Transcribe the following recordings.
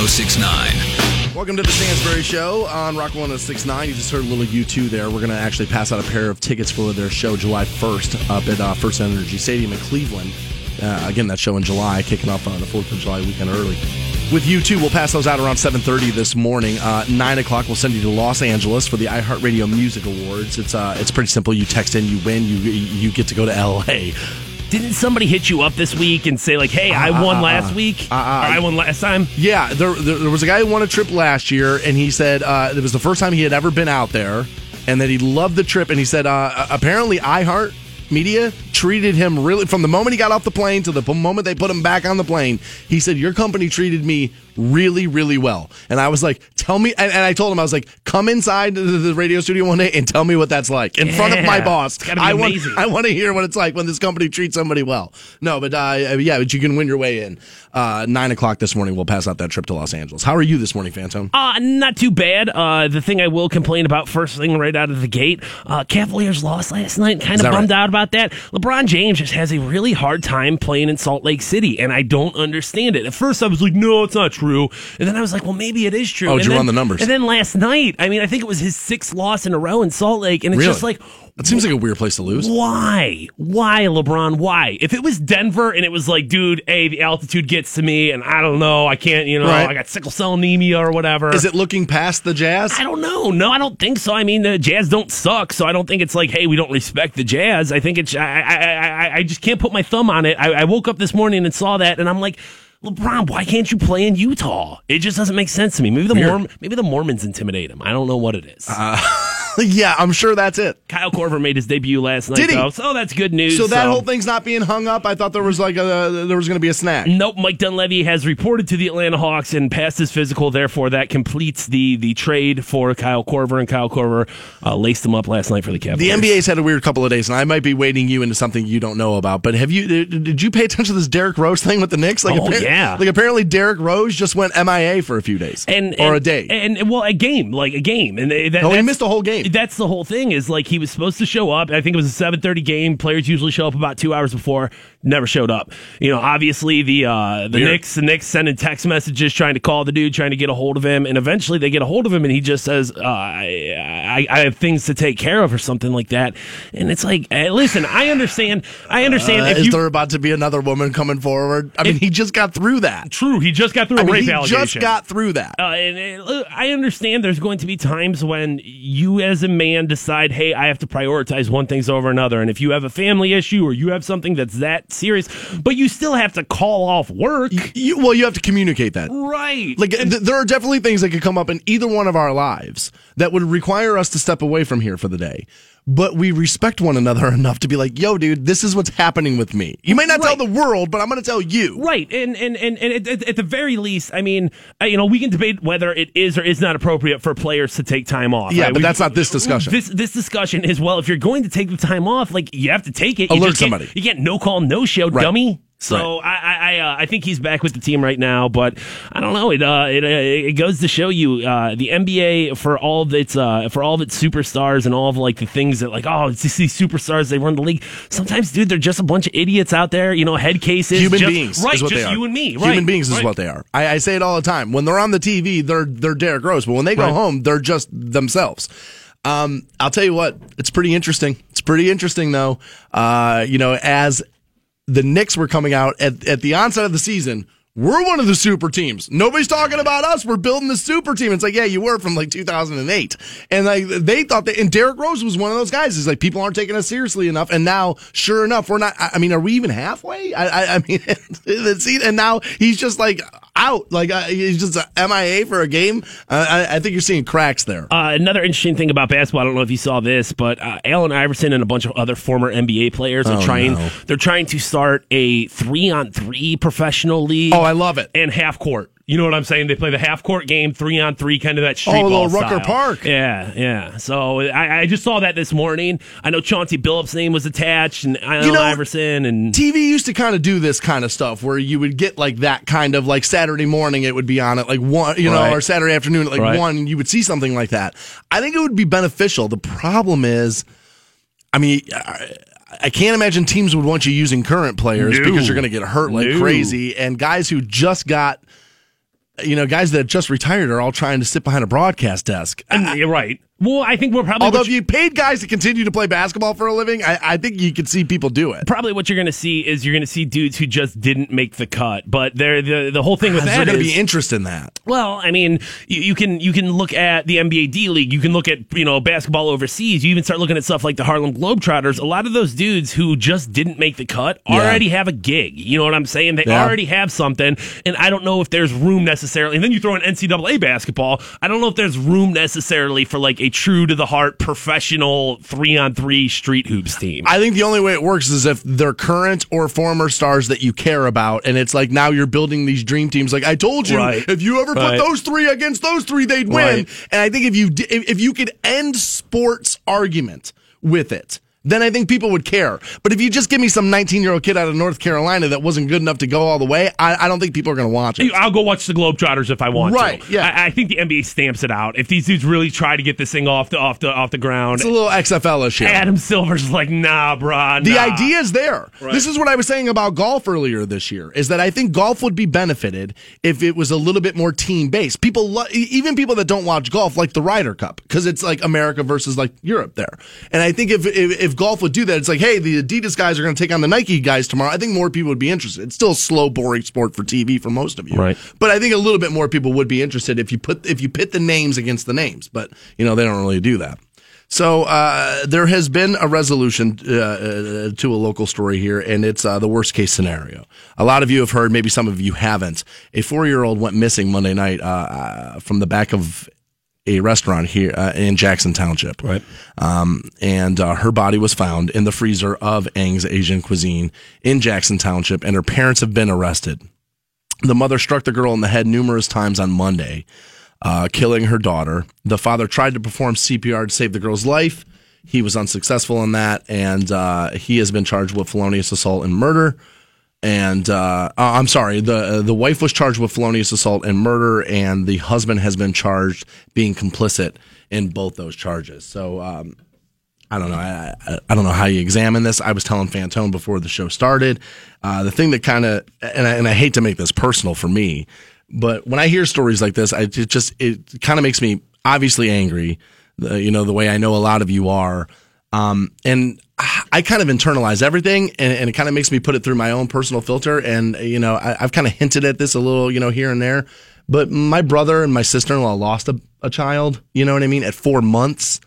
1069. Welcome to the Stansbury Show on Rock 1069. You just heard a little U2 there. We're going to actually pass out a pair of tickets for their show July 1st up at uh, First Energy Stadium in Cleveland. Uh, again, that show in July, kicking off on the 4th of July weekend early. With U2, we'll pass those out around 7.30 this morning. Uh, 9 o'clock, we'll send you to Los Angeles for the iHeartRadio Music Awards. It's uh, it's pretty simple. You text in, you win, you, you get to go to L.A. Didn't somebody hit you up this week and say like, "Hey, I won last week. uh, or I won last time"? Yeah, there, there, there was a guy who won a trip last year, and he said uh, it was the first time he had ever been out there, and that he loved the trip. And he said uh, apparently iHeart Media treated him really from the moment he got off the plane to the moment they put him back on the plane. He said your company treated me really, really well, and I was like, "Tell me." And, and I told him I was like, "Come inside the, the radio studio one day and tell me what that's like in front of my boss. It's gotta be I want, amazing. I want to hear what it's like when this company treats somebody well." No, but uh, yeah, but you can win your way in. Uh, Nine o'clock this morning, we'll pass out that trip to Los Angeles. How are you this morning, Fantone? Uh, not too bad. Uh, the thing I will complain about first thing right out of the gate, uh, Cavaliers lost last night. Kind of bummed right? out about that. LeBron James just has a really hard time playing in Salt Lake City, and I don't understand it. At first, I was like, no, it's not true. And then I was like, well, maybe it is true. Oh, did and you then, run the numbers? And then last night, I mean, I think it was his sixth loss in a row in Salt Lake, and it's Really? just like, That seems like a weird place to lose. why? Why, LeBron? Why? If it was Denver and it was like, dude, hey, the altitude gets to me, and I don't know, I can't, you know, Right. I got sickle cell anemia or whatever. Is it looking past the Jazz? I don't know. No, I don't think so. I mean, the Jazz don't suck, so I don't think it's like, hey, we don't respect the Jazz. I think it's, I, I, I, I- I just can't put my thumb on it. I, I woke up this morning and saw that, and I'm like, LeBron, why can't you play in Utah? It just doesn't make sense to me. Maybe the. Mormon, maybe the Mormons intimidate him. I don't know what it is. Uh, yeah, I'm sure that's it. Kyle Korver made his debut last night, Did he? though, so that's good news. So that whole thing's not being hung up. I thought there was like a there was going to be a snack. Nope, Mike Dunleavy has reported to the Atlanta Hawks and passed his physical. Therefore, that completes the the trade for Kyle Korver, and Kyle Korver uh, laced him up last night for the Cavs. The NBA's had a weird couple of days, and I might be wading you into something you don't know about. But have you? Did you pay attention to this Derrick Rose thing with the Knicks? Like, Oh, appar- yeah. Like apparently Derrick Rose just went MIA for a few days, and or and- a day. and well, a game like a game, and they- that, No, he missed a whole game. That's the whole thing. Is like he was supposed to show up. I think it was a seven thirty game. Players usually show up about two hours before. Never showed up. You know, obviously the uh, the Weird. Knicks, the Knicks sending text messages trying to call the dude, trying to get a hold of him, and eventually they get a hold of him, and he just says, uh, I, I, "I have things to take care of" or something like that. And it's like, eh, listen, I understand. I understand. Uh, if is you, there about to be another woman coming forward? I mean, he just got through that. True, he just got through a I mean, rape he allegation. just got through that. Uh, and, and, look, I understand there's going to be times when you, as a man, decide, hey, I have to prioritize one thing's over another. And if you have a family issue or you have something that's that serious, but you still have to call off work. You, well, you have to communicate that. right. Like th- there are definitely things that could come up in either one of our lives that would require us to step away from here for the day. But we respect one another enough to be like, "Yo, dude, this is what's happening with me." You may not tell the world, but I'm going to tell you. Right, and and and, and at, at, the very least, I mean, uh, you know, we can debate whether it is or is not appropriate for players to take time off. Yeah, right? but We- that's not this discussion. This this discussion is well, if you're going to take the time off, like you have to take it. You Alert can't- somebody. You can't no call, no show, Right. dummy. So I I I, uh, I think he's back with the team right now, but I don't know. It uh, it, uh, it goes to show you uh, the NBA for all of its uh, for all of its superstars and all of like the things that like oh it's just these superstars they run the league. Sometimes, dude, they're just a bunch of idiots out there. You know, head cases, Human just- beings right? is what just they are. you and me, right? Human beings is right. what they are. I, I say it all the time. When they're on the TV, they're they're Derrick Rose, but when they go Right. home, they're just themselves. Um, I'll tell you what, it's pretty interesting. It's pretty interesting though. Uh, you know, as the Knicks were coming out at, at the onset of the season, we're one of the super teams. Nobody's talking about us. We're building the super team. It's like, yeah, you were from like 2008. And like they thought that, and Derrick Rose was one of those guys. It's like people aren't taking us seriously enough. And now, sure enough, we're not. I mean, are we even halfway? I, I, I mean, it's, and now he's just like out. Like uh, he's just a MIA for a game. Uh, I, I think you're seeing cracks there. Uh, another interesting thing about basketball, I don't know if you saw this, but uh, Allen Iverson and a bunch of other former NBA players are Oh, trying. no. They're trying to start a three-on-three professional league. oh, I love it. and half court. You know what I'm saying? They play the half court game, three on three, kind of that street Oh, a ball little Rucker style. Park. Yeah, yeah. So I, I just saw that this morning. I know Chauncey Billups' name was attached, and Allen You know, Iverson, and TV used to kind of do this kind of stuff where you would get like that kind of like Saturday morning it would be on at like one, you know, Right. or Saturday afternoon at like Right. one, you would see something like that. I think it would be beneficial. The problem is, I mean, I, I can't imagine teams would want you using current players No. because you're going to get hurt like No. crazy, and guys who just got. you know, guys that just retired are all trying to sit behind a broadcast desk. And you're right. Well, I think we're probably Although if you paid guys to continue to play basketball for a living, I, I think you could see people do it. probably what you're going to see is you're going to see dudes who just didn't make the cut. But they're the the whole thing with that going to be interest in that? Well, I mean, you, you can you can look at the NBA D League. You can look at you know basketball overseas. You even start looking at stuff like the Harlem Globetrotters. A lot of those dudes who just didn't make the cut Yeah. already have a gig. You know what I'm saying? They Yeah. already have something, and I don't know if there's room necessarily. And then you throw in NCAA basketball. I don't know if there's room necessarily for like a true to the heart professional three on three street hoops team. I think the only way it works is if they're current or former stars that you care about, and it's like now you're building these dream teams. Like I told you, Right. if you ever put Right. those three against those three, they'd win. Right. And I think if you if you could end sports argument with it. Then I think people would care. But if you just give me some 19 year old kid out of North Carolina that wasn't good enough to go all the way, I, I don't think people are going to watch it. I'll go watch the Globetrotters if I want Right, to. yeah. I, I think the NBA stamps it out. If these dudes really try to get this thing off the off the off the ground, It's a little XFL issue. Adam Silver's like, nah, brah. The idea is there. This is what I was saying about golf earlier this year is that I think golf would be benefited if it was a little bit more team based. People, lo- even people that don't watch golf, like the Ryder Cup because it's like America versus like Europe there. And I think if, if if golf would do that, it's like, hey, the Adidas guys are going to take on the Nike guys tomorrow. I think more people would be interested. It's still a slow, boring sport for TV for most of you, Right. But I think a little bit more people would be interested if you put if you pit the names against the names. But you know they don't really do that. So uh, there has been a resolution uh, uh, to a local story here, and it's uh, the worst case scenario. A lot of you have heard, maybe some of you haven't. A four year old went missing Monday night uh, uh, from the back of a restaurant here uh, in Jackson Township. Right. Um, and uh, her body was found in the freezer of Ang's Asian Cuisine in Jackson Township, and her parents have been arrested. The mother struck the girl in the head numerous times on Monday, uh, killing her daughter. The father tried to perform CPR to save the girl's life. He was unsuccessful in that, and uh, he has been charged with felonious assault and murder. And uh, uh, I'm sorry, the the wife was charged with felonious assault and murder, and the husband has been charged being complicit in both those charges. So um, I don't know. I, I, I don't know how you examine this. I was telling Fantone before the show started. Uh, the thing that kind of, and I, and I hate to make this personal for me, but when I hear stories like this, I it just it kind of makes me obviously angry. The, you know the way I know a lot of you are, um, and I kind of internalize everything, and, and it kind of makes me put it through my own personal filter. And you know, I, I've kind of hinted at this a little, you know, here and there. But my brother and my sister in law lost a, a child. You know what I mean? At four months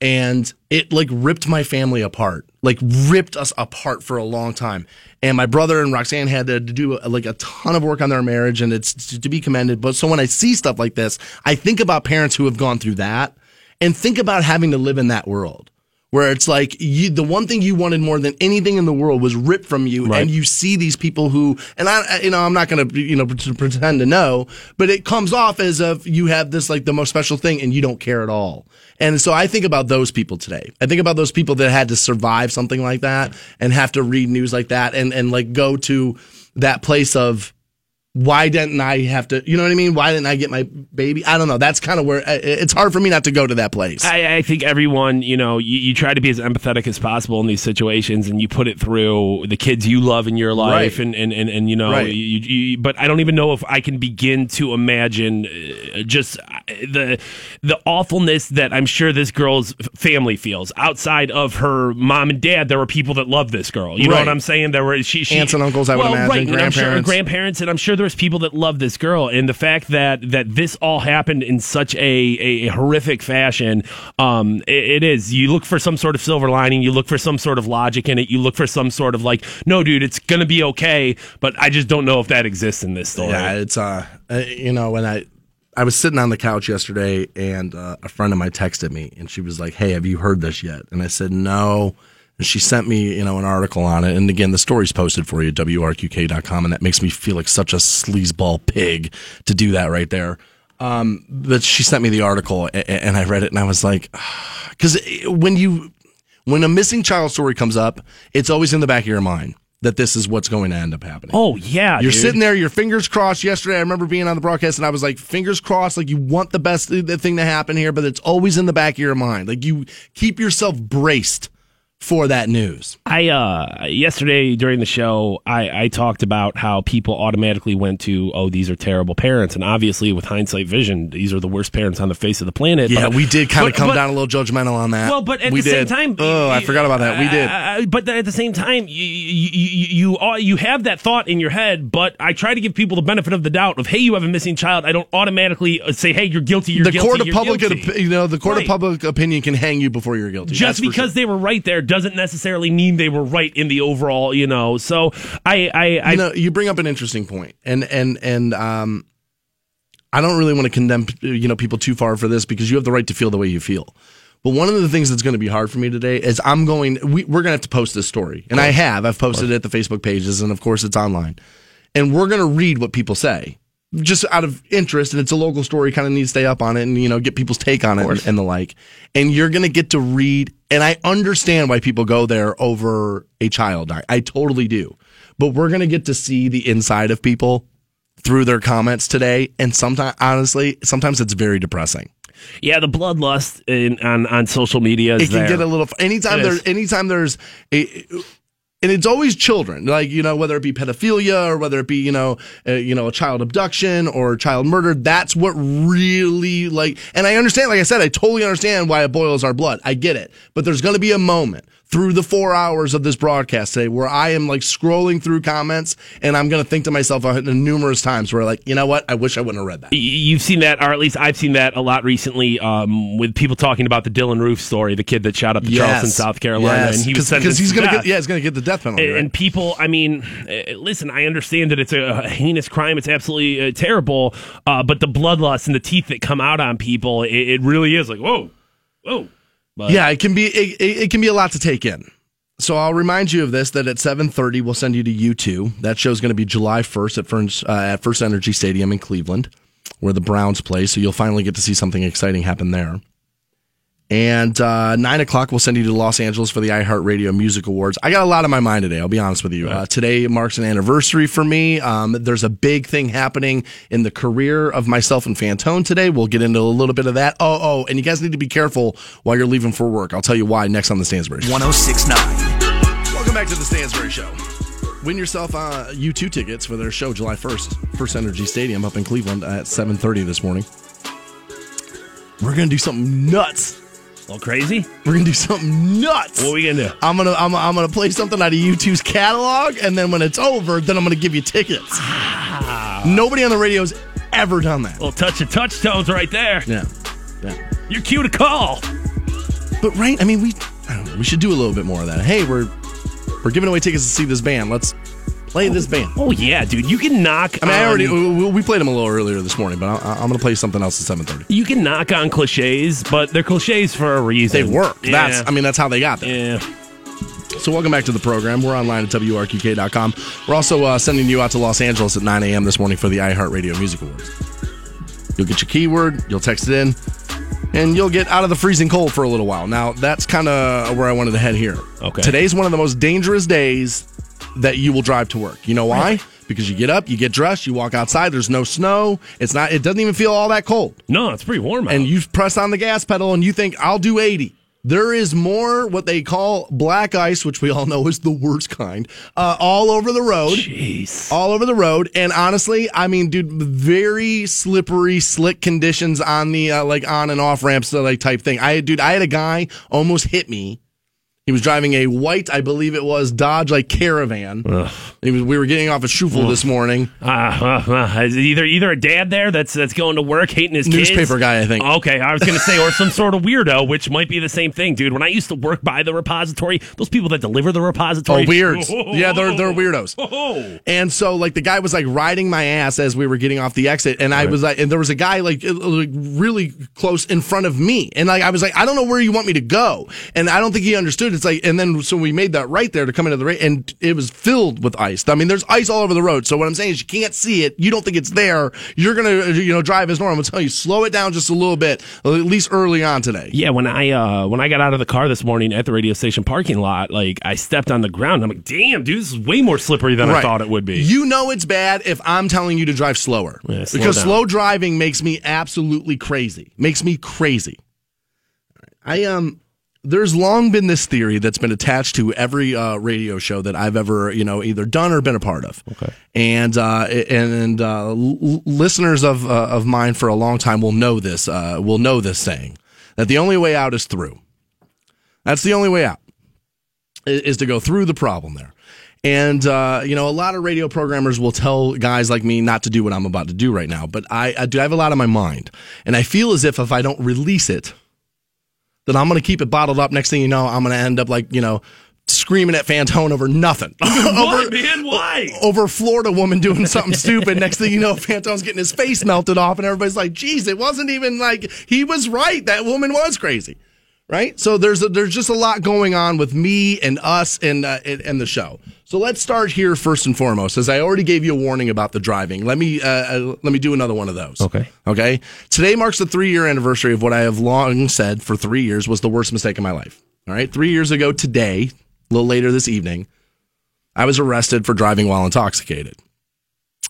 and it like ripped my family apart like ripped us apart for a long time and my brother and roxanne had to do uh, like a ton of work on their marriage and it's to be commended but so when i see stuff like this i think about parents who have gone through that and think about having to live in that world where it's like you, the one thing you wanted more than anything in the world was ripped from you, Right. and you see these people who, and I, you know, I'm not going to, you know, pretend to know, but it comes off as if you have this like the most special thing, and you don't care at all. And so I think about those people today. I think about those people that had to survive something like that and have to read news like that, and and like go to that place of why didn't I have to? You know what I mean? Why didn't I get my baby? I don't know. That's kind of where it's hard for me not to go to that place. I, I think everyone, you know, you, you try to be as empathetic as possible in these situations, and you put it through the kids you love in your life, Right. and, and, and, and you know, Right. you, you, but I don't even know if I can begin to imagine uh, just uh, the the awfulness that I'm sure this girl's family feels outside of her mom and dad. There were people that loved this girl. You know what I'm saying? There were she, she Aunts and uncles, I would imagine, right, and I'm sure grandparents. grandparents, and I'm sure there's people that love this girl, and the fact that that this all happened in such a, a, horrific fashion, um, it, it is. You look for some sort of silver lining, you look for some sort of logic in it, you look for some sort of like, no, dude, it's gonna be okay, but I just don't know if that exists in this story. Yeah, it's uh, uh, you know, when I I was sitting on the couch yesterday, and uh, a friend of mine texted me, and she was like, "Hey, have you heard this yet?" And I said, "No." And she sent me, you know, an article on it. And again, the story's posted for you at wrqk.com, and that makes me feel like such a sleazeball pig to do that right there. Um, but she sent me the article, and, and I read it, and I was like, because when you when a missing child story comes up, it's always in the back of your mind that this is what's going to end up happening. Oh yeah, You're dude. sitting there, your fingers crossed. Yesterday, I remember being on the broadcast, and I was like, fingers crossed. Like you want the best thing to happen here, but it's always in the back of your mind. Like you keep yourself braced for that news. I uh yesterday during the show I, I talked about how people automatically went to oh these are terrible parents and obviously with hindsight vision these are the worst parents on the face of the planet. Yeah, but, we did kind of come but- down a little judgmental on that. Well, but at we the did. same time, oh, I forgot about that. We did. Uh, but at the same time, you you, you you are- you have that thought in your head. But I try to give people the benefit of the doubt of hey, you have a missing child. I don't automatically uh, say hey, you're guilty. You're the guilty. court of public, op- you know, the court Right. of public opinion can hang you before you're guilty. just That's because sure. they were right there doesn't necessarily mean they were right in the overall, you know. So I, I, I you know, you bring up an interesting point, and and and um, I don't really want to condemn you know people too far for this because you have the right to feel the way you feel. But one of the things that's going to be hard for me today is I'm going. We, we're going to have to post this story, and I have. I've posted it at the Facebook pages, and of course it's online. And we're going to read what people say, just out of interest. And it's a local story, kind of need to stay up on it, and you know get people's take on it and, and the like. And you're going to get to read. And I understand why people go there over a child. I, I totally do. But we're going to get to see the inside of people through their comments today. And sometimes, honestly, sometimes it's very depressing. yeah, the bloodlust in, on on social media is It can there. get a little. Anytime there's, anytime there's a. And it's always children, like you know, whether it be pedophilia or whether it be you know, uh, you know, a child abduction or child murder. That's what really like. And I understand, like I said, I totally understand why it boils our blood. I get it, but there's going to be a moment through the four hours of this broadcast today where I am like scrolling through comments and I'm going to think to myself numerous times where like, you know what, I wish I wouldn't have read that. You've seen that, or at least I've seen that a lot recently, um, with people talking about the Dylann Roof story, the kid that shot up the Charleston, South Carolina, Yes. and he was sentenced he's to gonna death. get yeah, he's gonna get the death penalty. And, right? and people, I mean, uh, listen, I understand that it's a heinous crime. It's absolutely uh, terrible. Uh, but the bloodlust and the teeth that come out on people, it, it really is like, whoa, whoa. But yeah, it can be it, it, can be a lot to take in. So I'll remind you of this that at 7:30 we'll send you to U2. That show's going to be July 1st at First, uh, at First Energy Stadium in Cleveland, where the Browns play. So you'll finally get to see something exciting happen there. And uh, nine o'clock, we'll send you to Los Angeles for the iHeartRadio Music Awards. I got a lot on my mind today. I'll be honest with you. Uh, today marks an anniversary for me. Um, there's a big thing happening in the career of myself and Fantone today. We'll get into a little bit of that. Oh, oh, and you guys need to be careful while you're leaving for work. I'll tell you why next on the Stansbury Show. 1069. Welcome back to the Stansbury Show. Win yourself uh, U2 tickets for their show July 1st, First Energy Stadium up in Cleveland at 7:30 this morning. We're gonna do something nuts. A little crazy. We're gonna do something nuts. What are we gonna do? I'm gonna I'm, I'm gonna play something out of U2's catalog, and then when it's over, then I'm gonna give you tickets. Ah. Nobody on the radio's ever done that. A little touch of touchstones right there. Yeah, yeah. You're cue to call. But right, I mean, we I don't know, we should do a little bit more of that. Hey, we're we're giving away tickets to see this band. Let's play this band. Oh yeah, dude. You can knock. I mean, I already we, played them a little earlier this morning, but I, I'm gonna play something else at 7:30. You can knock on cliches, but they're cliches for a reason. They work. Yeah. That's I mean, that's how they got there. yeah. So welcome back to the program. We're online at WRQK.com. We're also uh, sending you out to Los Angeles at 9 a.m. this morning for the iHeartRadio Music Awards. You'll get your keyword, you'll text it in, and you'll get out of the freezing cold for a little while. Now, that's kind of where I wanted to head here. Okay. Today's one of the most dangerous days that you will drive to work. You know why? Because you get up, you get dressed, you walk outside, there's no snow. It's not it doesn't even feel all that cold. No, it's pretty warm out. and you press on the gas pedal and you think I'll do 80. There is more what they call black ice, which we all know is the worst kind, uh, all over the road. Jeez. All over the road, and honestly, I mean, dude, very slippery, slick conditions on the uh, like on and off ramps, uh, like type thing. I, dude, I had a guy almost hit me. He was driving a white, I believe it was Dodge like Caravan. He was, we were getting off a Shuffel this morning. Uh, uh, uh, either either a dad there that's that's going to work hating his kids? Newspaper guy, I think. Okay, I was going to say, or some sort of weirdo, which might be the same thing, dude. When I used to work by the repository, those people that deliver the repository, Oh, weirds. Yeah, they're they're weirdos. Oh, And so, like, the guy was like riding my ass as we were getting off the exit, and I was like, and there was a guy like, like really close in front of me, and like I was like, I don't know where you want me to go, and I don't think he understood. It's like, and then so we made that right there to come into the right, and it was filled with ice. I mean, there's ice all over the road. So what I'm saying is, you can't see it. You don't think it's there. You're gonna, you know, drive as normal. I'm gonna tell you, slow it down just a little bit, at least early on today. Yeah, when I uh when I got out of the car this morning at the radio station parking lot, like I stepped on the ground. I'm like, damn, dude, this is way more slippery than I thought it would be. You know it's bad if I'm telling you to drive slower. Yeah, slow because down. slow driving makes me absolutely crazy. Makes me crazy. I um there's long been this theory that's been attached to every uh, radio show that I've ever, you know, either done or been a part of. Okay. And uh, and, and uh, l- listeners of uh, of mine for a long time will know this. Uh, will know this saying that the only way out is through. That's the only way out i- is to go through the problem there. And uh, you know, a lot of radio programmers will tell guys like me not to do what I'm about to do right now. But I, I do have a lot on my mind, and I feel as if if I don't release it, then I'm going to keep it bottled up. Next thing you know, I'm going to end up like you know screaming at Fantone over nothing. Why, man? Why? over Florida woman doing something stupid. Next thing you know, Fantone's getting his face melted off, and everybody's like, "Geez, it wasn't even like he was right. That woman was crazy." Right. So there's a, there's just a lot going on with me and us and, uh, and and the show. So let's start here first and foremost. As I already gave you a warning about the driving, let me uh, uh, let me do another one of those. Okay. Okay. Today marks the three year anniversary of what I have long said for three years was the worst mistake of my life. All right. Three years ago today, a little later this evening, I was arrested for driving while intoxicated.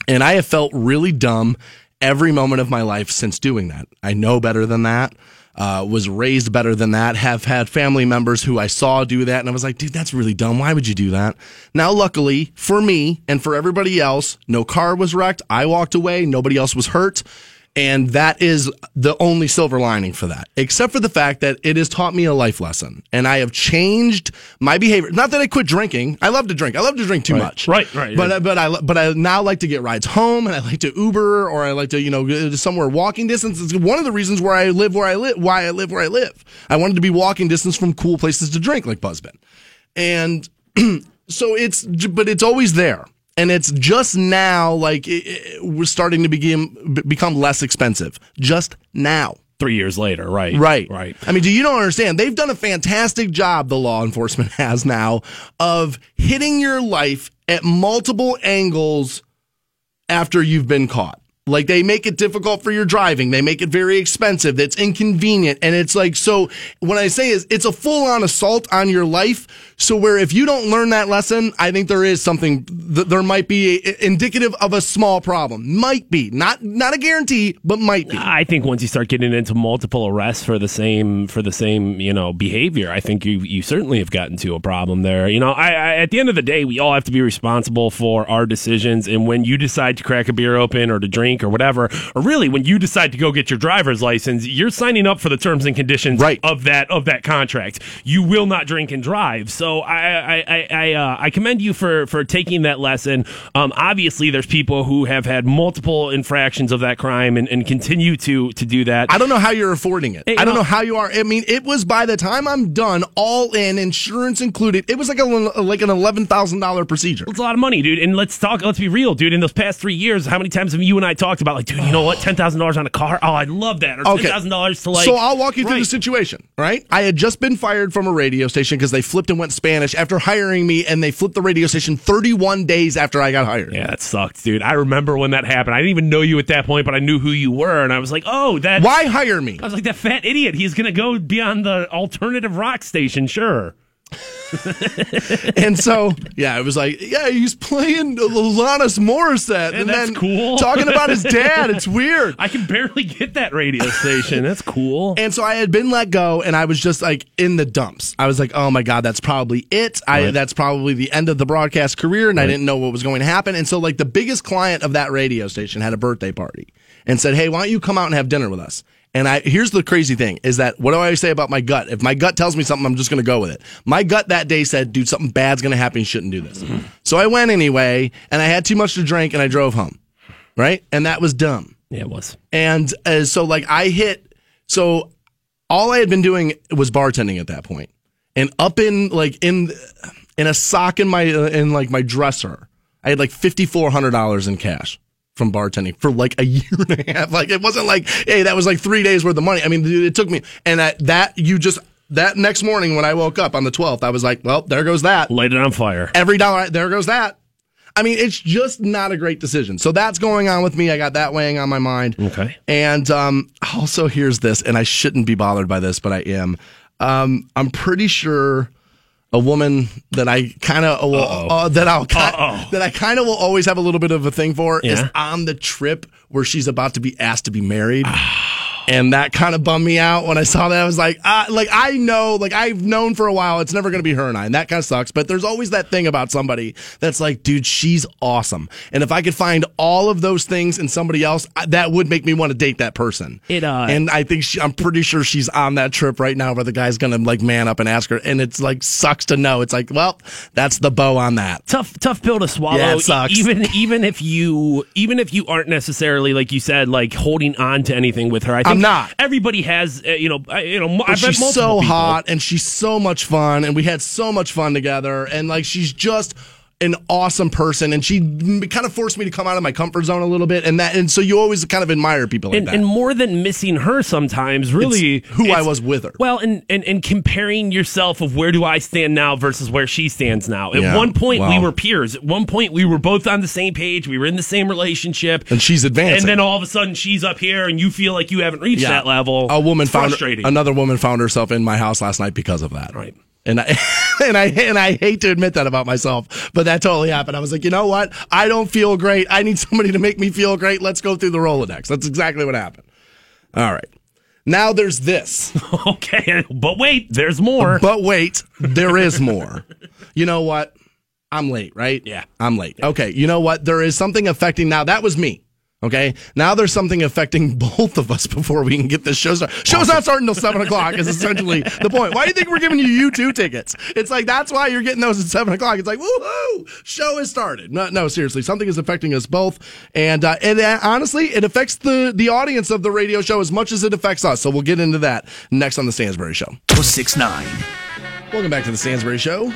And I have felt really dumb every moment of my life since doing that. I know better than that. Uh, was raised better than that. Have had family members who I saw do that, and I was like, dude, that's really dumb. Why would you do that? Now, luckily for me and for everybody else, no car was wrecked. I walked away. Nobody else was hurt. And that is the only silver lining for that, except for the fact that it has taught me a life lesson. And I have changed my behavior. Not that I quit drinking. I love to drink. I love to drink too much. Right, right, But yeah. but I but I now like to get rides home, and I like to Uber, or I like to you know go to somewhere walking distance. It's one of the reasons where I live where I live. Why I live where I live. I wanted to be walking distance from cool places to drink, like Buzzbin, and so it's but it's always there. And it's just now, like it, it, we're starting to begin be- become less expensive. Just now. Three years later, right? Right. Right. I mean, do you don't understand? They've done a fantastic job, the law enforcement has now, of hitting your life at multiple angles after you've been caught. Like they make it difficult for your driving. They make it very expensive. It's inconvenient. And it's like, so what I say is it's a full on assault on your life. So where if you don't learn that lesson, I think there is something that there might be indicative of a small problem. Might be. Not, not a guarantee, but might be. I think once you start getting into multiple arrests for the same for the same you know behavior, I think you you certainly have gotten to a problem there. You know, I, I at the end of the day, we all have to be responsible for our decisions. And when you decide to crack a beer open or to drink or whatever, or really when you decide to go get your driver's license, you're signing up for the terms and conditions Right. of that of that contract. You will not drink and drive. So I I I I, uh, I commend you for for taking that lesson. Um, obviously, there's people who have had multiple infractions of that crime and, and continue to to do that. I don't know how you're affording it. Hey, I don't know how you are. I mean, it was by the time I'm done, all in, insurance included. It was like a like an eleven thousand dollar procedure. It's a lot of money, dude. And let's talk. Let's be real, dude. In those past three years, how many times have you and I talked about like, dude, you know what? Ten thousand dollars on a car. Oh, I'd love that. Or ten Okay. dollars to like. so I'll walk you through Right. the situation. Right? I had just been fired from a radio station because they flipped and went Spanish after hiring me, and they flipped the radio station 31 days after I got hired. Yeah, that sucked, dude. I remember when that happened. I didn't even know you at that point, but I knew who you were, and I was like, oh, that. Why hire me? I was like, that fat idiot. He's gonna go be on the alternative rock station, sure. and so yeah, it was like yeah, he's playing Alanis Morissette, and that's then cool. talking about his dad. It's weird. I can barely get that radio station. That's cool. And so I had been let go, and I was just like in the dumps. I was like, "Oh my god, that's probably it. I that's probably the end of the broadcast career." And I didn't know what was going to happen. And so, like, the biggest client of that radio station had a birthday party and said, "Hey, why don't you come out and have dinner with us?" And I here's the crazy thing is that what do I say about my gut? If my gut tells me something, I'm just going to go with it. My gut that day said, "Dude, something bad's going to happen. You shouldn't do this." So I went anyway, and I had too much to drink, and I drove home. Right, and that was dumb. Yeah, it was. And uh, so, like, I hit. So, all I had been doing was bartending at that point, and up in like in in a sock in my uh, in like my dresser, I had like fifty four hundred dollars in cash from bartending for like a year and a half. Like, it wasn't like, hey, that was like three days worth of money. I mean, it took me, and that that you just that next morning when I woke up on the twelfth, I was like, well, there goes that Light it on fire. every dollar there goes that i mean it's just not a great decision so that's going on with me i got that weighing on my mind Okay. and um, also here's this and i shouldn't be bothered by this but i am um, i'm pretty sure a woman that I kind of uh, that I'll Uh-oh. that I kind of will always have a little bit of a thing for is on the trip where she's about to be asked to be married. And that kind of bummed me out when I saw that. I was like, uh, like I know, like I've known for a while, it's never going to be her and I, and that kind of sucks. But there's always that thing about somebody that's like, dude, she's awesome, and if I could find all of those things in somebody else, that would make me want to date that person. It, uh, and I think she, I'm pretty sure she's on that trip right now where the guy's going to like man up and ask her, and it's like sucks to know. It's like, well, that's the bow on that. Tough, tough pill to swallow. Yeah, it sucks. Even, even if you, even if you aren't necessarily like you said, like holding on to anything with her. I think I'm not. Everybody has, uh, you know, you know. But I've she's so people. hot and she's so much fun and we had so much fun together and like she's just an awesome person and she kind of forced me to come out of my comfort zone a little bit and that and so you always kind of admire people like And, that and more than missing her, sometimes really It's who I was with her. Well, and, and and comparing yourself of where do I stand now versus where she stands now. At Yeah, one point, we were peers. At one point, we were both on the same page. We were in the same relationship. and she's advancing And then all of a sudden, she's up here, and you feel like you haven't reached Yeah. that level. a woman It's found frustrating. another woman found herself in my house last night because of that Right. And I and I and I hate to admit that about myself, but that totally happened. I was like, you know what? I don't feel great. I need somebody to make me feel great. Let's go through the Rolodex. That's exactly what happened. All right. Now there's this. okay, but wait, there's more. But wait, there is more. You know what? I'm late, right? Yeah. I'm late. Okay. You know what? There is something affecting now. That was me. Okay. Now there's something affecting both of us before we can get this show started. Show's not starting until seven o'clock is essentially the point. Why do you think we're giving you U2 tickets? It's like that's why you're getting those at seven o'clock. It's like, woohoo! Show has started. No, no, seriously. Something is affecting us both. And uh, and uh, honestly, it affects the the audience of the radio show as much as it affects us. So we'll get into that next on the Stansbury Show. 1069. Welcome back to the Stansbury Show.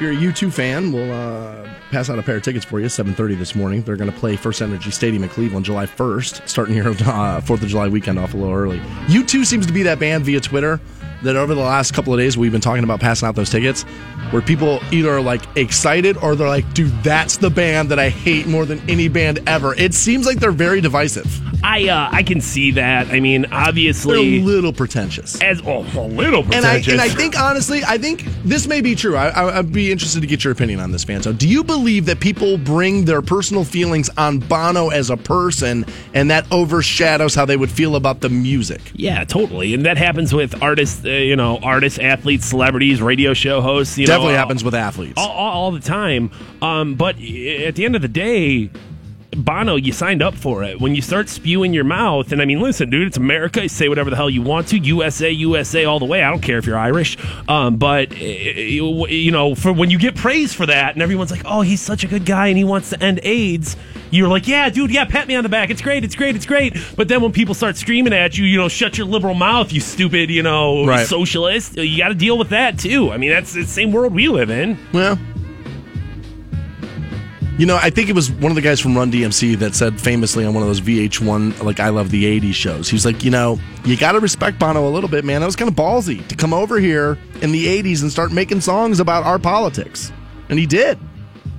If you're a U2 fan, we'll uh, pass out a pair of tickets for you. 7:30 this morning. They're going to play First Energy Stadium in Cleveland, July 1st, starting here uh, Fourth of July weekend off a little early. U2 seems to be that band via Twitter that over the last couple of days we've been talking about passing out those tickets, where people either are like excited or they're like, "Dude, that's the band that I hate more than any band ever." It seems like they're very divisive. I uh, I can see that. I mean, obviously, They're a little pretentious. as oh, a little And I, pretentious. and I think honestly, I think this may be true. I, I, I'd be interested to get your opinion on this, Fanto. Do you believe that people bring their personal feelings on Bono as a person, and that overshadows how they would feel about the music? Yeah, totally, and that happens with artists, uh, you know, artists, athletes, celebrities, radio show hosts. You Definitely know, happens with athletes. all, all, all the time. Um, but at the end of the day, Bono, you signed up for it. When you start spewing your mouth, and I mean, listen, dude, it's America. You say whatever the hell you want to. USA, USA, all the way. I don't care if you're Irish. Um, but uh, you you know, for when you get praise for that, and everyone's like, "Oh, he's such a good guy, and he wants to end AIDS." You're like, "Yeah, dude, yeah, pat me on the back. It's great, it's great, it's great." But then when people start screaming at you, you know, shut your liberal mouth, you stupid, you know, Right. socialist. You got to deal with that too. I mean, that's the same world we live in. Well, you know, I think it was one of the guys from Run DMC that said famously on one of those VH1 like I love the '80s shows. He was like, you know, you got to respect Bono a little bit, man. That was kind of ballsy to come over here in the '80s and start making songs about our politics, and he did.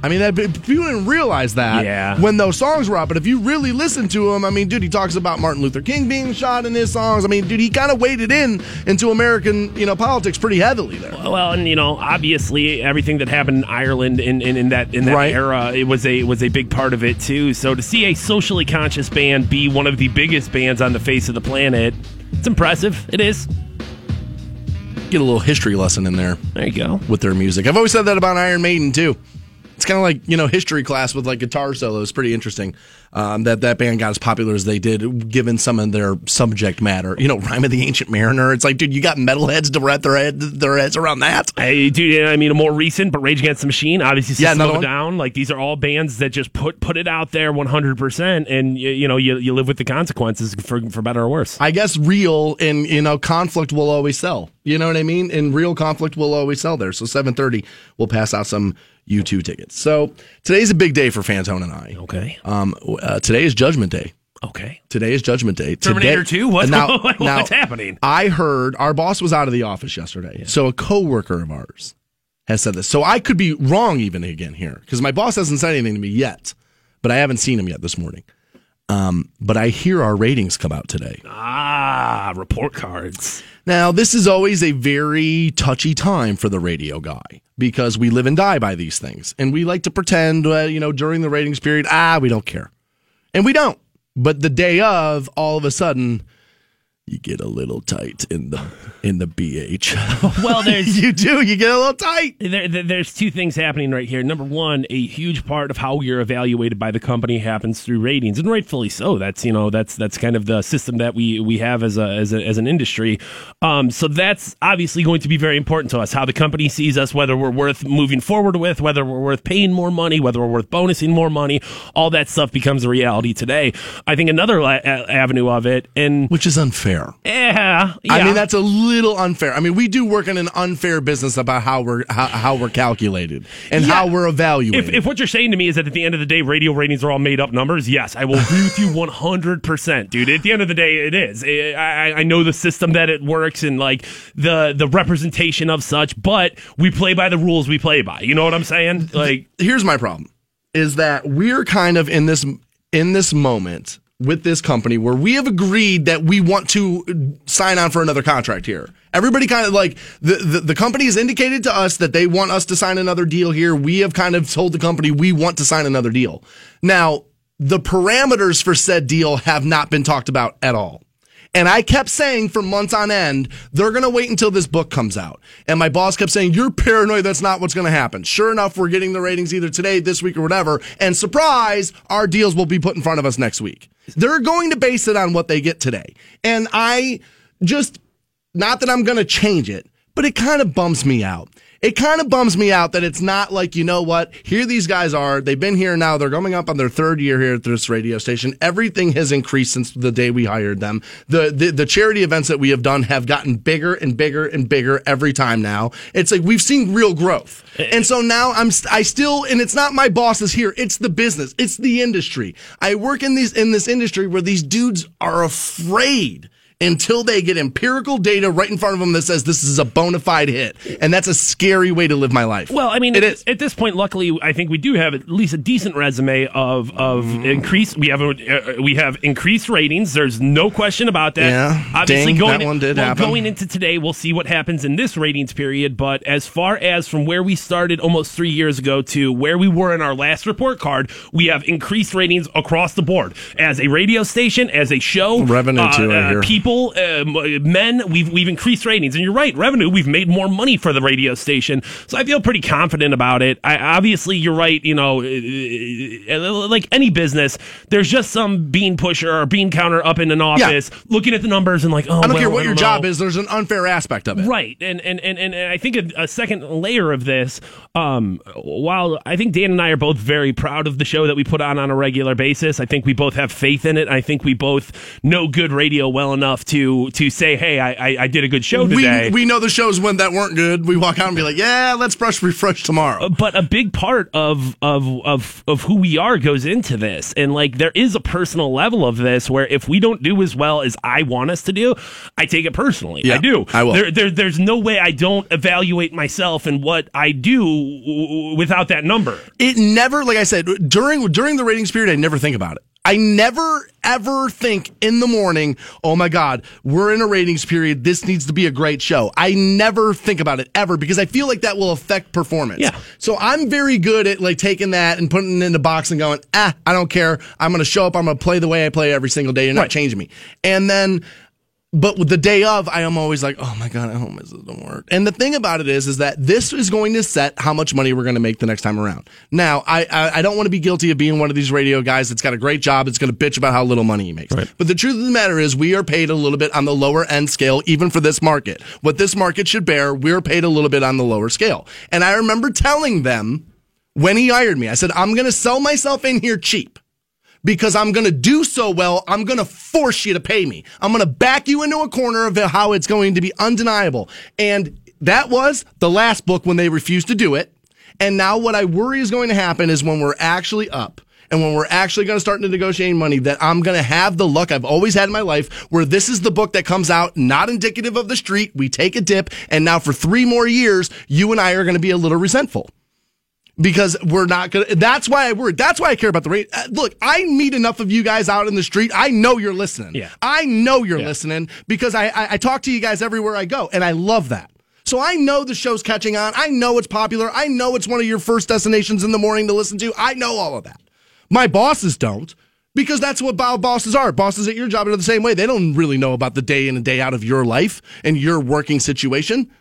I mean, that, people didn't realize that Yeah. when those songs were out. But if you really listen to him, I mean, dude, he talks about Martin Luther King being shot in his songs. I mean, dude, he kind of waded in into American, you know, politics pretty heavily there. Well, and you know, obviously, everything that happened in Ireland in, in, in that in that Right. era, it was a was a big part of it too. So to see a socially conscious band be one of the biggest bands on the face of the planet, it's impressive. It is. Get a little history lesson in there. There you go. with their music. I've always said that about Iron Maiden too. It's kind of like you know history class with like guitar solos. Pretty interesting um, that that band got as popular as they did, given some of their subject matter. You know, Rhyme of the Ancient Mariner. It's like, dude, you got metalheads to wrap their head their heads around that. Hey, dude, I mean, a more recent, but Rage Against the Machine, obviously, Yeah, System of. Down. Like these are all bands that just put put it out there one hundred percent, and you, you know, you, you live with the consequences for for better or worse. I guess real and you know conflict will always sell. You know what I mean? And real conflict will always sell there. So seven thirty, we'll pass out some U two tickets. So today's a big day for Fantone and I. Okay. Um, uh, today is Judgment Day. Okay. Today is Judgment Day. Terminator Today, 2? What's- now, what's now, happening? I heard our boss was out of the office yesterday. So a coworker of ours has said this. So I could be wrong even again here because my boss hasn't said anything to me yet, but I haven't seen him yet this morning. Um, but I hear our ratings come out today. Ah, report cards. Now, this is always a very touchy time for the radio guy because we live and die by these things. And we like to pretend, uh, you know, during the ratings period, ah, we don't care. And we don't. But the day of, all of a sudden, you get a little tight in the in the BH. Well, there's you do. You get a little tight. There, there- there's two things happening right here. Number one, a huge part of how you're evaluated by the company happens through ratings, and rightfully so. That's you know that's that's kind of the system that we we have as a as, a, as an industry. Um, so that's obviously going to be very important to us. How the company sees us, whether we're worth moving forward with, whether we're worth paying more money, whether we're worth bonusing more money. All that stuff becomes a reality today. I think another la- avenue of it, and Which is unfair. Yeah, yeah. I mean, that's a little unfair. I mean, we do work in an unfair business about how we're how, how we're calculated and Yeah. how we're evaluated. If, if what you're saying to me is that at the end of the day, radio ratings are all made up numbers, yes, I will agree with you 100%, dude. At the end of the day, it is. I, I- I know the system that it works and like the the representation of such, but we play by the rules we play by. You know what I'm saying? Like, here's my problem is that we're kind of in this in this moment with this company where we have agreed that we want to sign on for another contract here. Everybody kind of like the, the the company has indicated to us that they want us to sign another deal here. We have kind of told the company we want to sign another deal. Now, the parameters for said deal have not been talked about at all. And I kept saying for months on end, they're going to wait until this book comes out. And my boss kept saying, You're paranoid. That's not what's going to happen. Sure enough, we're getting the ratings either today, this week, or whatever. And surprise, our deals will be put in front of us next week. They're going to base it on what they get today. And I just, not that I'm going to change it, but it kind of bums me out. It kind of bums me out that it's not like, you know what, here these guys are. They've been here now. They're coming up on their third year here at this radio station. Everything has increased since the day we hired them. The, the, the charity events that we have done have gotten bigger and bigger and bigger every time now. It's like we've seen real growth. And so now I'm, I still, and it's not my bosses here. It's the business. It's the industry. I work in these, in this industry where these dudes are afraid until they get empirical data right in front of them that says this is a bona fide hit. And that's a scary way to live my life. Well, I mean, it at, is. at this point, luckily, I think we do have at least a decent resume of of increased. We have a, uh, we have increased ratings. There's no question about that. Yeah, obviously ding, going that one did well, happen. going into today, we'll see what happens in this ratings period. But as far as from where we started almost three years ago to where we were in our last report card, we have increased ratings across the board as a radio station, as a show, Revenue, uh, too, uh, hear. People, um, men. We've we've increased ratings, and you're right. Revenue. We've made more money for the radio station, so I feel pretty confident about it. I, obviously, you're right. You know, uh, uh, like any business, there's just some bean pusher or bean counter up in an office looking at the numbers and like, oh, I don't well, care what your don't job know. is, there's an unfair aspect of it. Right, and and and and I think a, a second layer of this, um, while I think Dan and I are both very proud of the show that we put on on a regular basis, I think we both have faith in it. I think we both know good radio well enough to to say, hey, I I, I did a good show today. We, we know the shows when that weren't good. We walk out and be like, yeah, let's brush refresh tomorrow. Uh, but a big part of of of of who we are goes into this and like there is a personal level of this where if we don't do as well as I want us to do I take it personally Yeah, I do I will. there, there there's no way I don't evaluate myself and what I do w- without that number it never like i said during during the ratings period i never think about it i never ever think in the morning oh my god we're in a ratings period. This needs to be a great show. I never think about it ever because i feel like that will affect performance. Yeah. so i'm very good at like taking that and putting it in the box and going ah i don't care. I'm gonna show up. I'm gonna play the way i play every single day. You're not Right. changing me. And then but the day of, I am always like, oh my god, I hope this doesn't work. And the thing about it is, is that this is going to set how much money we're going to make the next time around. Now, I I, I don't want to be guilty of being one of these radio guys that's got a great job. That's going to bitch about how little money he makes. But the truth of the matter is, we are paid a little bit on the lower end scale, even for this market. What this market should bear, we're paid a little bit on the lower scale. And I remember telling them when he hired me, I said, I'm going to sell myself in here cheap because I'm going to do so well. I'm going to force you to pay me. I'm going to back you into a corner of how it's going to be undeniable. And that was the last book when they refused to do it. And now what I worry is going to happen is when we're actually up and when we're actually going to start negotiating money that I'm going to have the luck I've always had in my life where this is the book that comes out not indicative of the street. We take a dip and now for three more years, you and I are going to be a little resentful because we're not gonna. That's why I worry. That's why I care about the rate. Uh, look, I meet enough of you guys out in the street. I know you're listening. Yeah. I know you're Yeah. listening because I, I I talk to you guys everywhere I go, and I love that. So I know the show's catching on. I know it's popular. I know it's one of your first destinations in the morning to listen to. I know all of that. My bosses don't. because that's what bo- bosses are. Bosses at your job are the same way. They don't really know about the day in and day out of your life and your working situation.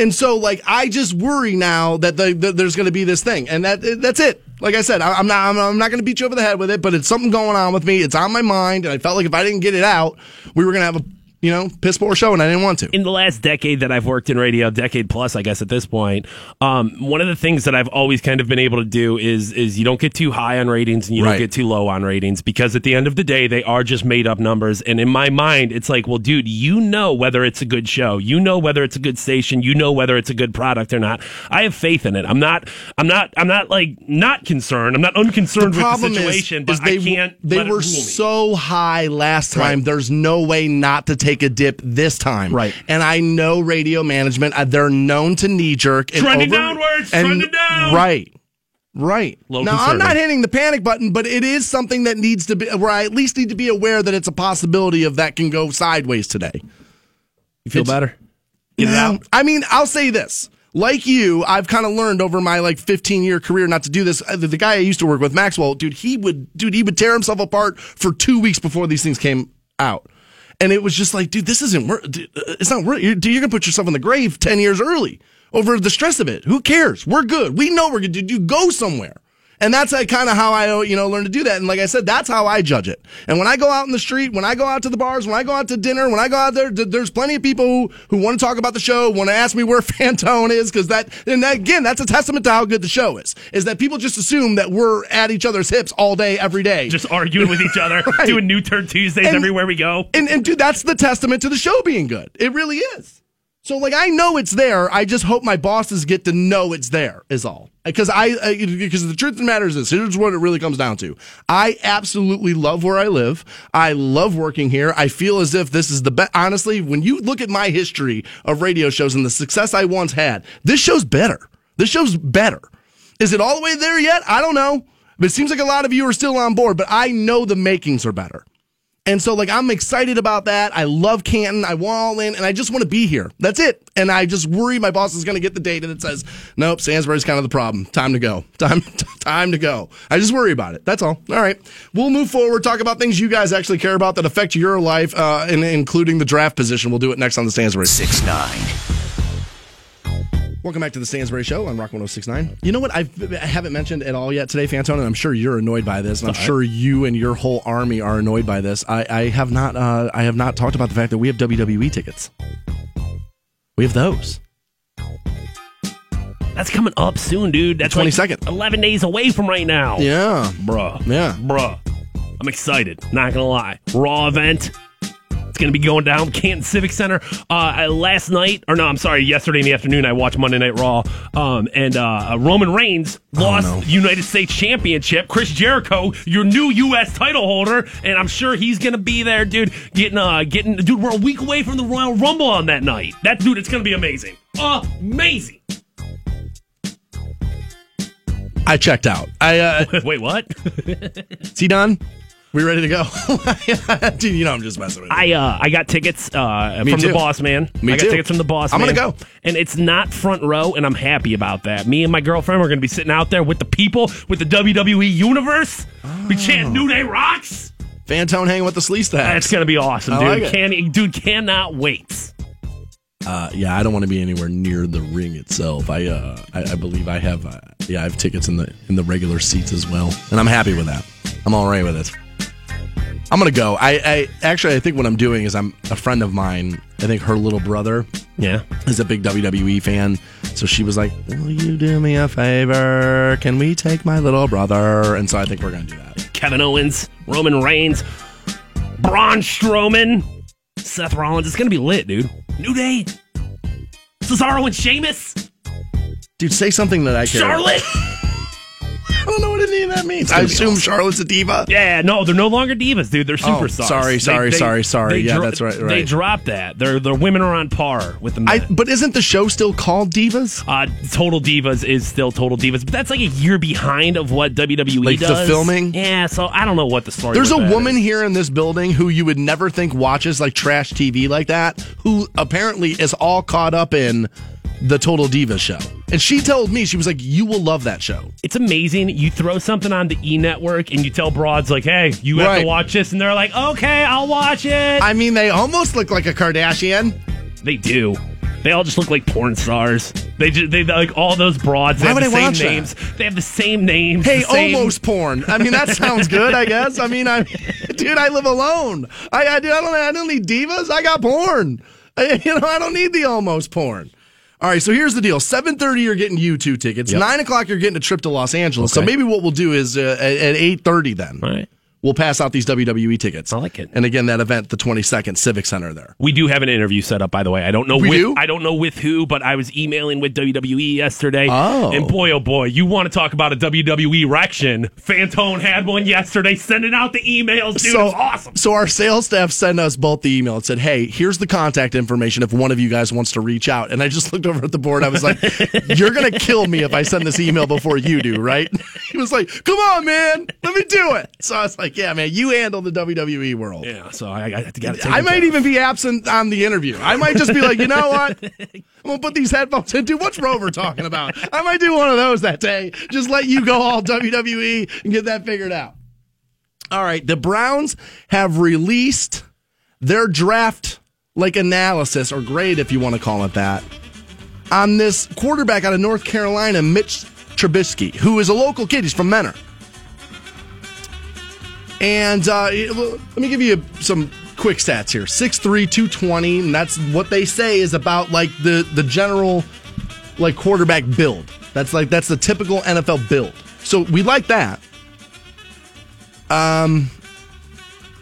And so, like, I just worry now that the, the, there's going to be this thing, and that that's it. Like I said, I, I'm not I'm, I'm not going to beat you over the head with it, but it's something going on with me. It's on my mind, and I felt like if I didn't get it out, we were going to have a you know, piss poor show, and I didn't want to. In the last decade that I've worked in radio, decade plus, I guess at this point, um, one of the things that I've always kind of been able to do is is you don't get too high on ratings and you Right. don't get too low on ratings because at the end of the day, they are just made up numbers. And in my mind, it's like, well, dude, you know whether it's a good show, you know whether it's a good station, you know whether it's a good product or not. I have faith in it. I'm not, I'm not, I'm not like not concerned. I'm not unconcerned with the situation, is, but is they, I can't. They were so high last time. Right. There's no way not to take a dip this time. Right. And I know radio management. uh, They're known to knee jerk. and Trending over- downwards, and- trending down. Right. Right. Little now, I'm not hitting the panic button, but it is something that needs to be, where I at least need to be aware that it's a possibility of that can go sideways today. You feel It's- better? Get it out. I mean, I'll say this. Like you, I've kind of learned over my like 15 year career not to do this. Uh, The, the guy I used to work with, Maxwell, dude, he would, dude, he would tear himself apart for two weeks before these things came out. And it was just like, dude, this isn't worth, uh, it's not worth, you're, you're to put yourself in the grave 10 years early over the stress of it. Who cares? We're good. We know we're good. Dude, you go somewhere. And that's uh, like kind of how I, you know, learned to do that. And like I said, that's how I judge it. And when I go out in the street, when I go out to the bars, when I go out to dinner, when I go out there, there's plenty of people who, who want to talk about the show, want to ask me where Fantone is, because that, and that, again, that's a testament to how good the show is. Is that people just assume that we're at each other's hips all day, every day. Just arguing with each other, Right. doing new turn Tuesdays And- everywhere we go. and, and dude, that's the testament to the show being good. It really is. So like I know it's there. I just hope my bosses get to know it's there. Is all. Because I because the truth of the matter is this. Here's what it really comes down to. I absolutely love where I live. I love working here. I feel as if this is the best. Honestly, when you look at my history of radio shows and the success I once had, this show's better. This show's better. Is it all the way there yet? I don't know. But it seems like a lot of you are still on board. But I know the makings are better. And so, like, I'm excited about that. I love Canton. I want all in, and I just want to be here. That's it. And I just worry my boss is going to get the data that says, "Nope, Stansbury's kind of the problem. Time to go. Time, time to go." I just worry about it. That's all. All right, we'll move forward. Talk about things you guys actually care about that affect your life, uh, and including the draft position. We'll do it next on the Stansbury. Six nine. Welcome back to the Stansbury Show on Rock 1069. You know what I've, I haven't mentioned at all yet today, Fantone, and I'm sure you're annoyed by this, and I'm sure you and your whole army are annoyed by this. I, I have not uh, I have not talked about the fact that we have WWE tickets. We have those. That's coming up soon, dude. That's like 22nd. 11 days away from right now. Yeah. Bruh. Yeah. Bruh. I'm excited. Not going to lie. Raw event. Going to be going down Canton Civic Center. Uh, last night, or no, I'm sorry, yesterday in the afternoon, I watched Monday Night Raw. Um, and uh, Roman Reigns lost no. United States Championship. Chris Jericho, your new U.S. title holder, and I'm sure he's going to be there, dude. Getting, uh, getting, dude, we're a week away from the Royal Rumble on that night. That dude, it's going to be amazing. Amazing. I checked out. I uh, Wait, what? is he done? We ready to go? Dude, you know I'm just messing with you. I uh, I got tickets uh, Me from too. the boss man. Me I got too. tickets from the boss. I'm man. gonna go. and it's not front row, and I'm happy about that. Me and my girlfriend are gonna be sitting out there with the people with the WWE universe. We Oh. chant New Day rocks. Fantone hanging with the Sleece That's gonna be awesome, I dude. like it. Can dude cannot wait. Uh, yeah, I don't want to be anywhere near the ring itself. I, uh, I, I believe I have, uh, yeah, I have tickets in the in the regular seats as well, and I'm happy with that. I'm all right with it. I'm gonna go. I, I actually, I think what I'm doing is I'm a friend of mine. I think her little brother Yeah. is a big WWE fan, so she was like, "Will you do me a favor? Can we take my little brother?" And so I think we're gonna do that. Kevin Owens, Roman Reigns, Braun Strowman, Seth Rollins. It's gonna be lit, dude. New Day, Cesaro and Sheamus, Dude, say something that I about. Charlotte. I don't know what any of that means. I assume awesome. Charlotte's a diva. Yeah, no, they're no longer divas, dude. They're superstars. Oh, sorry, sorry, sorry, sorry. they Yeah, that's right, They dropped that. Their their women are on par with the men. I, but isn't the show still called Divas? uh, Total Divas is still Total Divas, but that's like a year behind of what WWE Like the does. filming? Yeah, so I don't know what the story. Is. There's a woman is. here in this building who you would never think watches like trash TV like that, who apparently is all caught up in the Total Divas show. And she told me, she was like, you will love that show. It's amazing. You throw something on the E network and you tell broads, like, hey, you have Right. to watch this. And they're like, okay, I'll watch it. I mean, they almost look like a Kardashian. they do. They all just look like porn stars. They just, they like all those broads. They Why have would the I same watch that? names. They have the same names. Hey, the same- almost porn. I mean, that sounds good. I guess. I mean, I, dude, I live alone. I, I, dude, I don't, I don't need divas. I got porn. I, you know, I don't need the almost porn. All right, so here's the deal: seven thirty, you're getting U two tickets. Yep. Nine o'clock, you're getting a trip to Los Angeles. So maybe what we'll do is uh, at, at eight thirty, then All right. We'll pass out these WWE tickets. I like it. And again, that event, the twenty second Civic Center there. We do have an interview set up, by the way. I don't know We with do? I don't know with who, but I was emailing with WWE yesterday. Oh. And boy, oh boy, you want to talk about a WWE erection. Fantone had one yesterday, sending out the emails, dude. so it's awesome. So our sales staff sent us both the email and said, "Hey, here's the contact information if one of you guys wants to reach out." And I just looked over at the board. I was like, "You're gonna kill me if I send this email before you do, right?" He was like, "Come on, man, let me do it." So I was like, "Yeah, man, you handle the WWE world." Yeah, so I, I got to I might even be absent on the interview. I might just be like, you know what? I'm gonna put these headphones in. Dude, what's Rover talking about? I might do one of those that day. Just let you go all WWE and get that figured out. All right, the Browns have released their draft like analysis or grade, if you want to call it that, on this quarterback out of North Carolina, Mitch Trubisky, who is a local kid. He's from Mentor. And uh, let me give you some quick stats here 6'3, 220, and that's what they say is about like the, the general like quarterback build. That's like that's the typical NFL build. So we like that. Um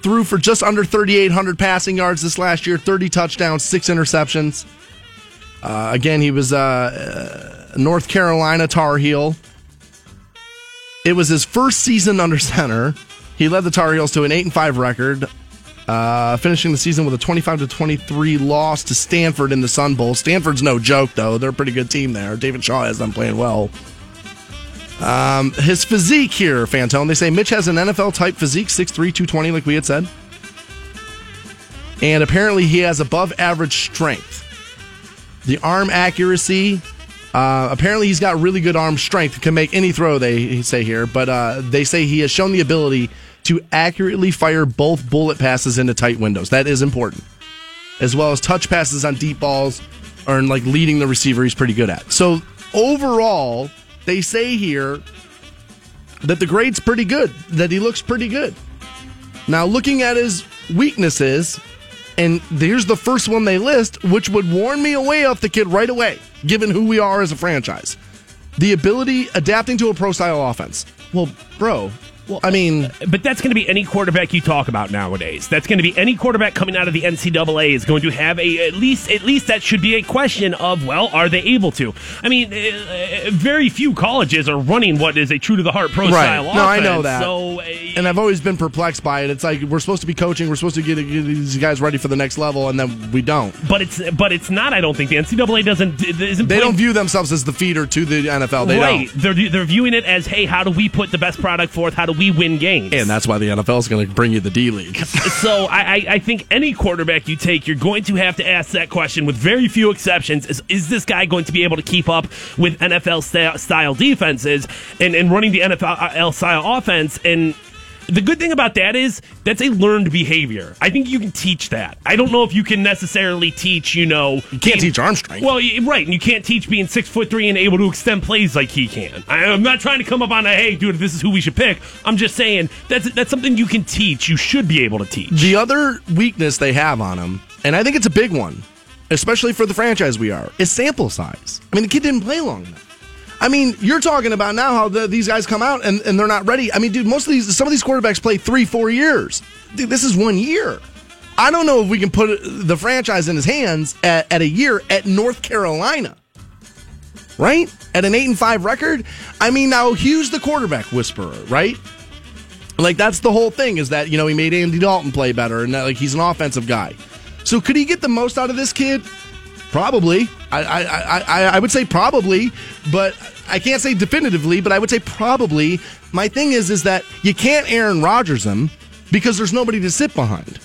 threw for just under 3800 passing yards this last year, 30 touchdowns, 6 interceptions. Uh, again, he was uh, uh, North Carolina Tar Heel. It was his first season under center. He led the Tar Heels to an 8 and 5 record, uh, finishing the season with a 25 to 23 loss to Stanford in the Sun Bowl. Stanford's no joke, though. They're a pretty good team there. David Shaw has them playing well. Um, his physique here, Fantone. They say Mitch has an NFL type physique, 6'3, 220, like we had said. And apparently he has above average strength. The arm accuracy, uh, apparently he's got really good arm strength, can make any throw, they say here, but uh, they say he has shown the ability to accurately fire both bullet passes into tight windows. That is important. As well as touch passes on deep balls or like leading the receiver, he's pretty good at. So overall, they say here that the grade's pretty good, that he looks pretty good. Now, looking at his weaknesses, and here's the first one they list, which would warn me away off the kid right away, given who we are as a franchise. The ability adapting to a pro style offense. Well, bro, well, I mean, But that's going to be any quarterback you talk about nowadays. That's going to be any quarterback coming out of the NCAA is going to have a at least at least that should be a question of well, are they able to? I mean, uh, uh, very few colleges are running what is a true to the heart pro Right. style No, offense. I know that. So, uh, and I've always been perplexed by it. It's like we're supposed to be coaching, we're supposed to get, get these guys ready for the next level, and then we don't. but it's but it's not. I don't think the NCAA doesn't isn't They playing- don't view themselves as the feeder to the NFL. They right. don't. They're they're viewing it as hey, how do we put the best product forth? How do we win games? And that's why the NFL is going to bring you the D League. so I, I, I think any quarterback you take, you're going to have to ask that question with very few exceptions. Is, is this guy going to be able to keep up with NFL style defenses and, and running the NFL uh, style offense? And the good thing about that is that's a learned behavior. I think you can teach that. I don't know if you can necessarily teach, you know, You can't teach arm strength. well, right, and you can't teach being six foot three and able to extend plays like he can. I, I'm not trying to come up on a hey, dude, this is who we should pick. I'm just saying that's that's something you can teach. You should be able to teach. The other weakness they have on him, and I think it's a big one, especially for the franchise we are, is sample size. I mean, the kid didn't play long enough. I mean, you're talking about now how the, these guys come out and, and they're not ready. I mean, dude, most of these, some of these quarterbacks play three, four years. Dude, this is one year. I don't know if we can put the franchise in his hands at, at a year at North Carolina. Right? At an 8 and 5 record? I mean, now Hue's the quarterback whisperer, right? Like that's the whole thing is that you know he made Andy Dalton play better and that, like he's an offensive guy. So could he get the most out of this kid? Probably. I I, I, I would say probably, but I can't say definitively. But I would say probably. My thing is is that you can't Aaron Rodgers him because there's nobody to sit behind.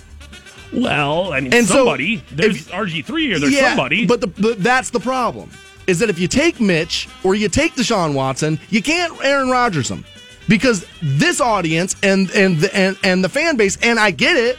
Well, I mean, And so, somebody. there's if- RG three or there's yeah, somebody. But, the, but that's the problem. is that if you take Mitch or you take Deshaun Watson, you can't Aaron Rodgers them because this audience and and and and the fan base, and I get it,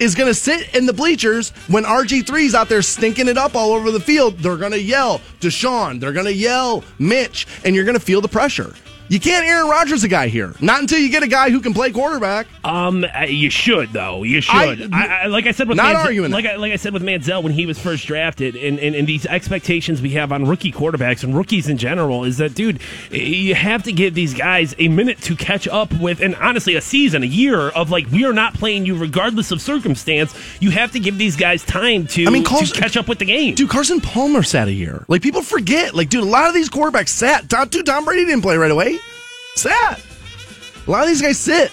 is going to sit in the bleachers when RG3's out there stinking it up all over the field. They're going to yell Deshaun, they're going to yell Mitch, and you're going to feel the pressure. You can't Aaron Rodgers a guy here. Not until you get a guy who can play quarterback. Um, uh, you should though. You should. I, I, like I said with not Manziel, arguing like I, like I said with Manziel when he was first drafted, and, and, and these expectations we have on rookie quarterbacks and rookies in general is that dude, you have to give these guys a minute to catch up with, and honestly, a season, a year of like we are not playing you regardless of circumstance. You have to give these guys time to, I mean, to catch up with the game. Dude, Carson Palmer sat a year. Like people forget. Like, dude, a lot of these quarterbacks sat. Tom, dude, Tom Brady didn't play right away. Sat. A lot of these guys sit.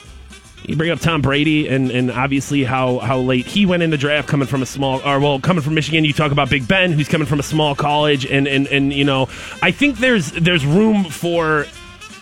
You bring up Tom Brady and, and obviously how, how late he went in the draft coming from a small or well coming from Michigan. You talk about Big Ben who's coming from a small college and, and, and you know I think there's there's room for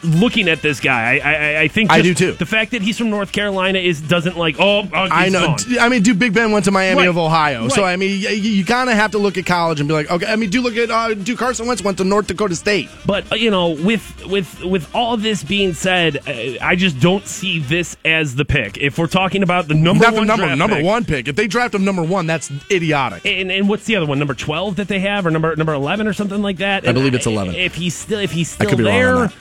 looking at this guy. I I, I think I do too. The fact that he's from North Carolina is doesn't like oh, I know. gone. I mean, dude, Big Ben went to Miami Right. of Ohio, so I mean, you, you kind of have to look at college and be like, okay. I mean, do look at uh, do Carson Wentz went to North Dakota State. But uh, you know, with with with all this being said, uh, I just don't see this as the pick. If we're talking about the number Not the number draft number pick, one pick. If they draft him number one, that's idiotic. And, and what's the other one? Number twelve that they have, or number number eleven, or something like that. I believe it's 11. If he's still if he's still could be wrong on there.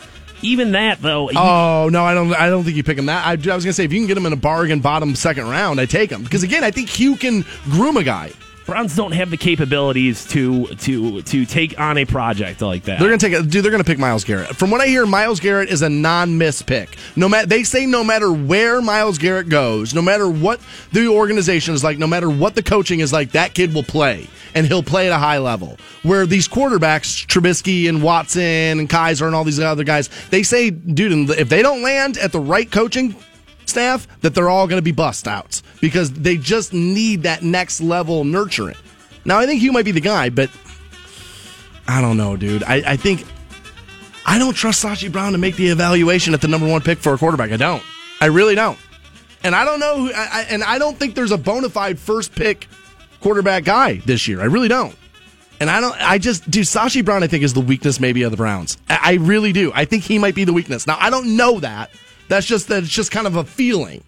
Even that though. Oh no, I don't. I don't think you pick him. That I, I was gonna say if you can get him in a bargain bottom second round, I take him because again, I think Hue can groom a guy. Browns don't have the capabilities to to to take on a project like that. They're gonna take a dude. They're gonna pick Myles Garrett. From what I hear, Myles Garrett is a non-miss pick. No matter they say, no matter where Myles Garrett goes, no matter what the organization is like, no matter what the coaching is like, that kid will play and he'll play at a high level. Where these quarterbacks, Trubisky and Watson and Kizer and all these other guys, they say, dude, if they don't land at the right coaching staff, that they're all going to be bust outs because they just need that next level nurturing. Now, I think Hue might be the guy, but I don't know, dude. I, I think I don't trust Sashi Brown to make the evaluation at the number one pick for a quarterback. I don't. I really don't. And I don't know. Who, I, I, and I don't think there's a bona fide first pick quarterback guy this year. I really don't. And I don't. I just, dude. Sashi Brown, I think, is the weakness maybe of the Browns. I, I really do. I think he might be the weakness. Now, I don't know that. That's just that. It's just kind of a feeling.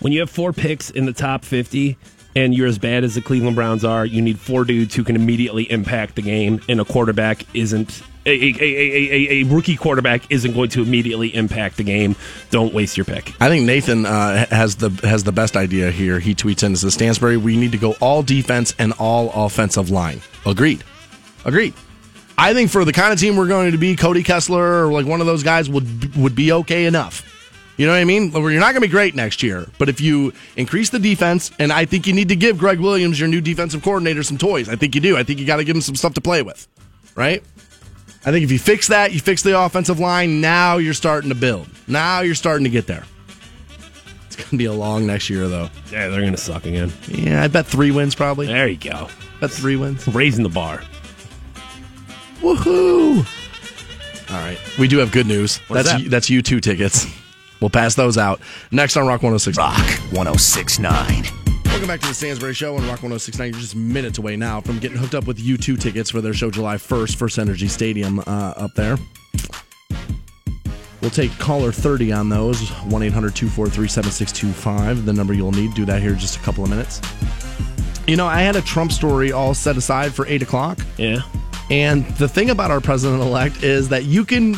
when you have four picks in the top 50 and you're as bad as the Cleveland Browns are, you need four dudes who can immediately impact the game, and a quarterback isn't. A, a, a, a, a rookie quarterback isn't going to immediately impact the game. Don't waste your pick. I think Nathan uh, has the has the best idea here. He tweets in as the Stansbury, we need to go all defense and all offensive line. Agreed. Agreed. I think for the kind of team we're going to be, Cody Kessler or like one of those guys would would be okay enough. You know what I mean? You're not going to be great next year, but if you increase the defense, and I think you need to give Gregg Williams, your new defensive coordinator, some toys. I think you do. I think you got to give him some stuff to play with, right? I think if you fix that, you fix the offensive line. Now you're starting to build. Now you're starting to get there. It's going to be a long next year, though. Yeah, they're going to suck again. Yeah, I bet three wins probably. There you go. Bet three wins. Raising the bar. Woohoo! All right, we do have good news. What's that's that? that's you two tickets. We'll pass those out next on Rock 106. Rock 1069. Welcome back to the Stansbury Show on Rock 1069. You're just minutes away now from getting hooked up with U2 tickets for their show July 1st, First Energy Stadium uh, up there. We'll take caller 30 on those 1 800 243 7625. The number you'll need. Do that here in just a couple of minutes. You know, I had a Trump story all set aside for 8 o'clock. Yeah. And the thing about our president elect is that you can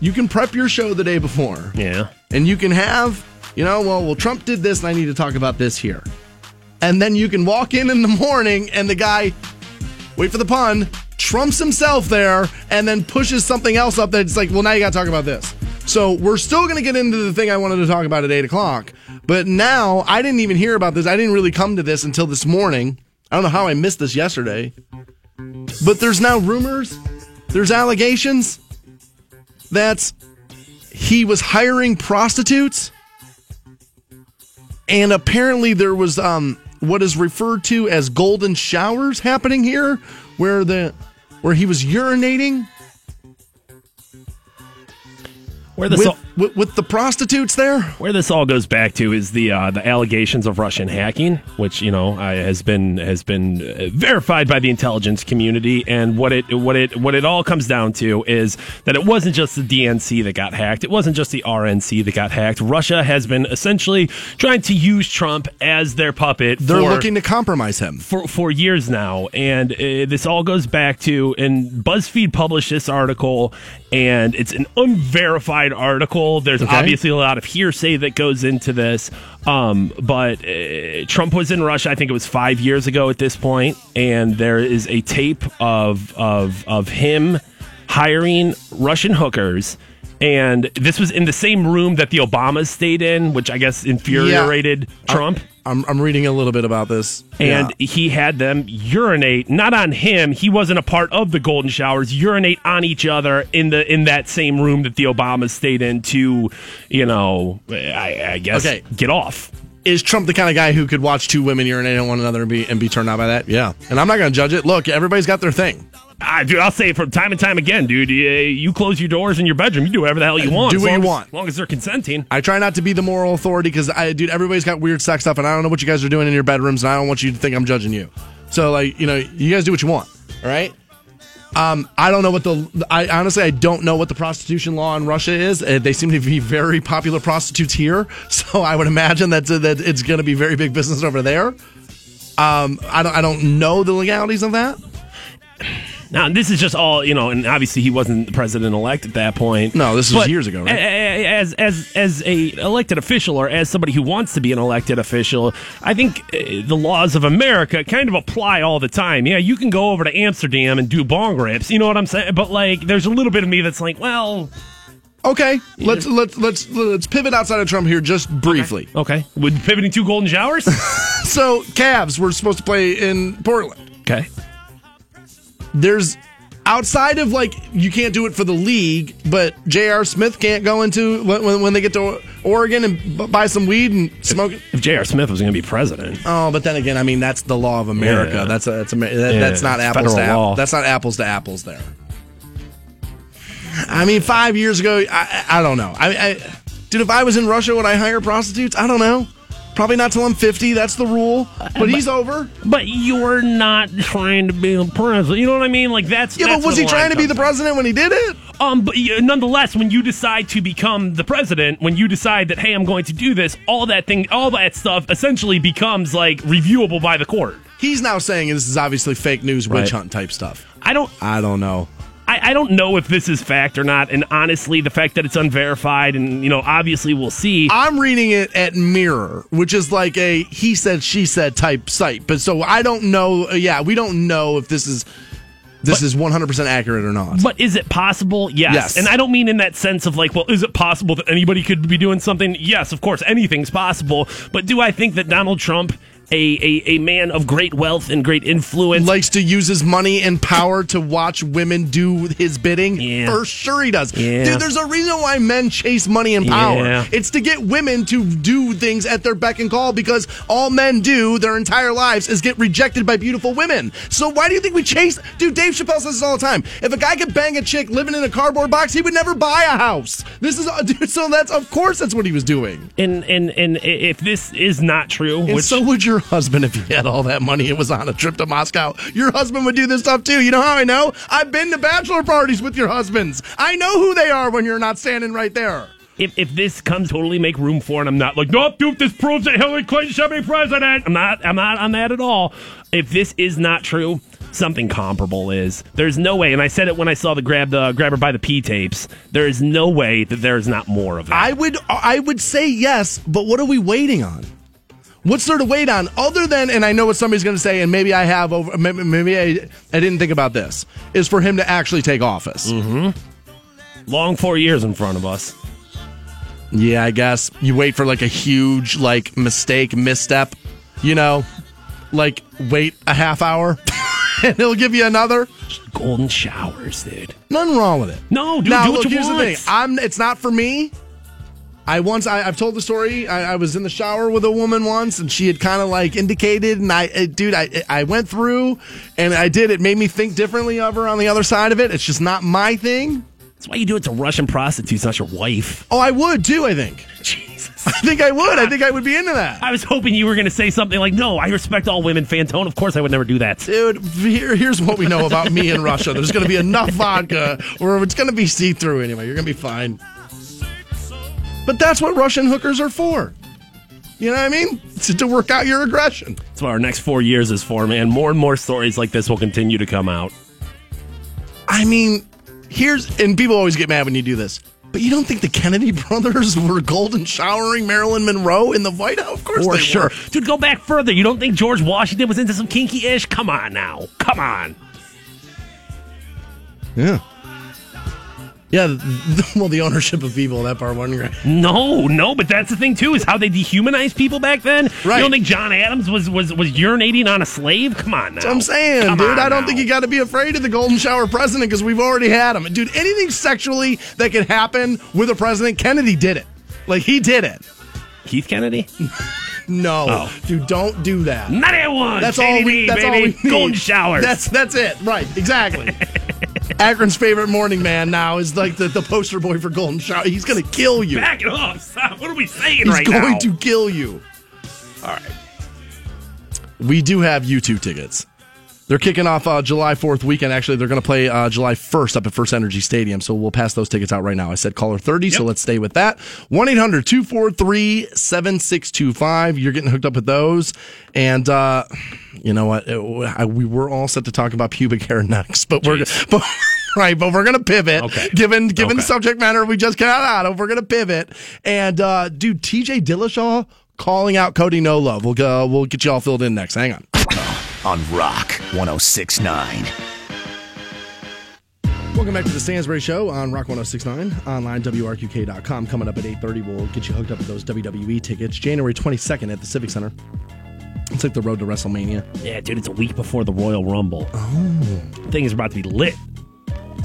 you can prep your show the day before. Yeah. And you can have, you know, well, well Trump did this and I need to talk about this here. And then you can walk in in the morning and the guy wait for the pun, trumps himself there and then pushes something else up that's like, well, now you got to talk about this. So we're still going to get into the thing I wanted to talk about at 8 o'clock. But now I didn't even hear about this. I didn't really come to this until this morning. I don't know how I missed this yesterday. But there's now rumors, there's allegations that he was hiring prostitutes. And apparently there was um, what is referred to as golden showers happening here, where the where he was urinating. Where this with, all- with, with the prostitutes there. Where this all goes back to is the uh, the allegations of Russian hacking, which you know uh, has been has been uh, verified by the intelligence community, and what it what it what it all comes down to is that it wasn't just the DNC that got hacked, it wasn't just the RNC that got hacked. Russia has been essentially trying to use Trump as their puppet. They're for, looking to compromise him. for for years now, and uh, this all goes back to and BuzzFeed published this article, and it's an unverified article. There's Okay. obviously a lot of hearsay that goes into this, um, but uh, Trump was in Russia. I think it was five years ago at this point, and there is a tape of of of him hiring Russian hookers. And this was in the same room that the Obamas stayed in, which I guess infuriated Trump I'm, I'm reading a little bit about this. and Yeah. he had them urinate not on him he wasn't a part of the golden showers urinate on each other in the in that same room that the obamas stayed in to you know i, I guess Okay. get off is Trump the kind of guy who could watch two women urinate on one another and be and be turned out by that? Yeah, and I'm not going to judge it. Look, everybody's got their thing. Ah, dude, I'll say it from time and time again, dude. You, you close your doors in your bedroom, you do whatever the hell you want. Do what you as- want. as long as they're consenting. I try not to be the moral authority because I, dude, everybody's got weird sex stuff, and I don't know what you guys are doing in your bedrooms, and I don't want you to think I'm judging you. So, like, you know, you guys do what you want. All right. Um, I don't know what the. I honestly, I don't know what the prostitution law in Russia is. Uh, they seem to be very popular prostitutes here, so I would imagine that that it's going to be very big business over there. Um, I don't. I don't know the legalities of that. Now, this is just all you know, and obviously he wasn't the president elect at that point. No, this was years ago, right? As as as a elected official, or as somebody who wants to be an elected official, I think uh, the laws of America kind of apply all the time. Yeah, you can go over to Amsterdam and do bong rips. You know what I'm saying? But like, there's a little bit of me that's like, well, Okay, let's let's let's let's pivot outside of Trump here just briefly. okay, with pivoting two golden showers. So, Cavs were supposed to play in Portland. okay, there's outside of like you can't do it for the league, but J.R. Smith can't go into when, when- they get to Oregon and b- buy some weed and smoke it. if J.R. Smith was going to be president, Oh, but then again, I mean that's the law of America. Yeah. That's a, that's a, that, Yeah, that's not it's apples to apples. That's not apples to apples there. I mean, five years ago, I, I I don't know. I, I, dude, if I was in Russia, would I hire prostitutes? I don't know. Probably not till I'm 50. That's the rule. But he's over. but you're not trying to be the president. You know what I mean? Like that's Yeah, that's but was he trying to be the president when he did it? Um, but nonetheless, when you decide to become the president, when you decide that hey, I'm going to do this, all that thing, all that stuff, essentially becomes like reviewable by the court. He's now saying this is obviously fake news, witch hunt type stuff. I don't, I don't know. I, I don't know if this is fact or not. And honestly, the fact that it's unverified, and you know, obviously we'll see. I'm reading it at Mirror, which is like a he said she said type site. But so I don't know. Yeah, we don't know if this is this is 100 percent accurate or not. But is it possible? Yes. Yes. And I don't mean in that sense of like, well, is it possible that anybody could be doing something? Yes, of course, anything's possible. But do I think that Donald Trump, a, a, a man of great wealth and great influence, Likes to use his money and power to watch women do his bidding. Yeah. For sure he does. Yeah. Dude, there's a reason why men chase money and power. Yeah. It's to get women to do things at their beck and call because all men do their entire lives is get rejected by beautiful women. So why do you think we chase? Dude, Dave Chappelle says this all the time. If a guy could bang a chick living in a cardboard box, he would never buy a house. This is dude, so that's of course that's what he was doing. and, and, and if this is not true, which so would your husband if he had all that money and was on a trip to Moscow. Your husband would do this stuff too. You know how I know? I've been to bachelor parties with your husbands. I know who they are when you're not standing right there. if, if this comes totally make room for and I'm not like, nope, dude, this proves that Hillary Clinton should be president. I'm not, I'm not on that at all. If this is not true, something comparable is. There's no way, and I said it when I saw the grab the grab her by the P tapes. There is no way that there is not more of it. I would I would say yes, but what are we waiting on? What's there to wait on other than and I know what somebody's going to say and maybe I have over maybe, maybe I I didn't think about this is for him to actually take office. Mm-hmm. Long four years in front of us. Yeah, I guess you wait for like a huge like mistake, misstep, you know, like wait a half hour and he'll give you another. Golden showers, dude. Nothing wrong with it. No, dude, now do look, here's want. the thing. I'm. It's not for me. I once. I, I've told the story. I, I was in the shower with a woman once, and she had kind of like indicated, and I, uh, dude, I, I went through, and I did. It made me think differently of her on the other side of it. It's just not my thing. That's why you do it to Russian prostitutes, not your wife. Oh, I would too. I think. Jesus. I think I would. I think I would be into that. I was hoping you were going to say something like, "No, I respect all women." Fantone, of course, I would never do that. Dude, here, here's what we know about me in Russia. There's going to be enough vodka, or it's going to be see through anyway. You're going to be fine. But that's what Russian hookers are for. You know what I mean? To, to work out your aggression. That's what our next four years is for, man. More and more stories like this will continue to come out. I mean, here's and people always get mad when you do this. But you don't think the Kennedy brothers were golden showering Marilyn Monroe in the White House? Of course For they sure. were. Dude, go back further. You don't think George Washington was into some kinky ish? Come on now. Come on. Yeah. Yeah, th- well, the ownership of people, that part wasn't great. No, no, but that's the thing too, is how they dehumanized people back then. Right. You don't think John Adams was was was urinating on a slave? Come on now. That's what I'm saying, Come dude. I don't now. think you got to be afraid of the golden shower president because we've already had him. Dude, anything sexually that could happen with a president, Kennedy did it. Like, he did it. Keith Kennedy? No, Oh. dude, don't do that. 91. That's all we. That's all we need. Golden showers. That's that's it. Right. Exactly. Akron's favorite morning man now is like the, the poster boy for golden shower. He's gonna kill you. Back it up. Stop. What are we saying He's right going to kill you. All right. We do have U2 tickets. They're kicking off uh, July 4th weekend. Actually, they're going to play uh, July 1st up at First Energy Stadium. So we'll pass those tickets out right now. I said caller 30, so let's stay with that. 1 800 243 7625. You're getting hooked up with those. And, uh, you know what? It- I- we were all set to talk about pubic hair next, but we're but, right, but we're gonna pivot. Okay. Given given the subject matter we just got out of, we're gonna pivot. And uh, dude, TJ Dillashaw calling out Cody No Love. We'll go. We'll get you all filled in next. Hang on. On Rock 1069. Welcome back to the Stansbury Show on Rock 1069, online, WRQK.com. Coming up at 8.30, we'll get you hooked up with those WWE tickets. January 22nd at the Civic Center. It's like the road to WrestleMania. Yeah, dude, it's a week before the Royal Rumble. Oh. Thing is about to be lit.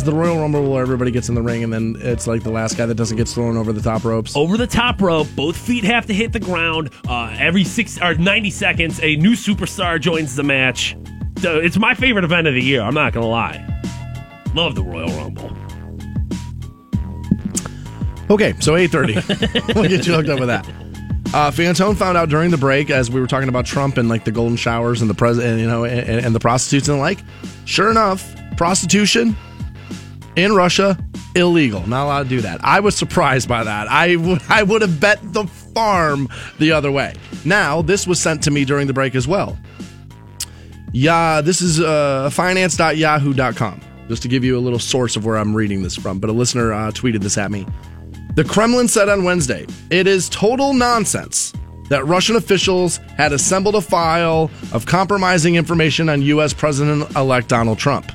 It's the Royal Rumble where everybody gets in the ring and then it's like the last guy that doesn't get thrown over the top ropes. Over the top rope, both feet have to hit the ground. Uh, every six or 90 seconds, a new superstar joins the match. So it's my favorite event of the year. I'm not going to lie. Love the Royal Rumble. Okay, so 8.30. we'll get you hooked up with that. Uh, Fantone found out during the break as we were talking about Trump and like the golden showers and the president, you know, and, and the prostitutes and the like. Sure enough, prostitution in Russia illegal. Not allowed to do that. I was surprised by that. I would I would have bet the farm the other way. Now this was sent to me during the break as well. Yeah, this is uh, finance.yahoo.com. Just to give you a little source of where I'm reading this from. But a listener uh, tweeted this at me. The Kremlin said on Wednesday, it is total nonsense that Russian officials had assembled a file of compromising information on U.S. President elect Donald Trump.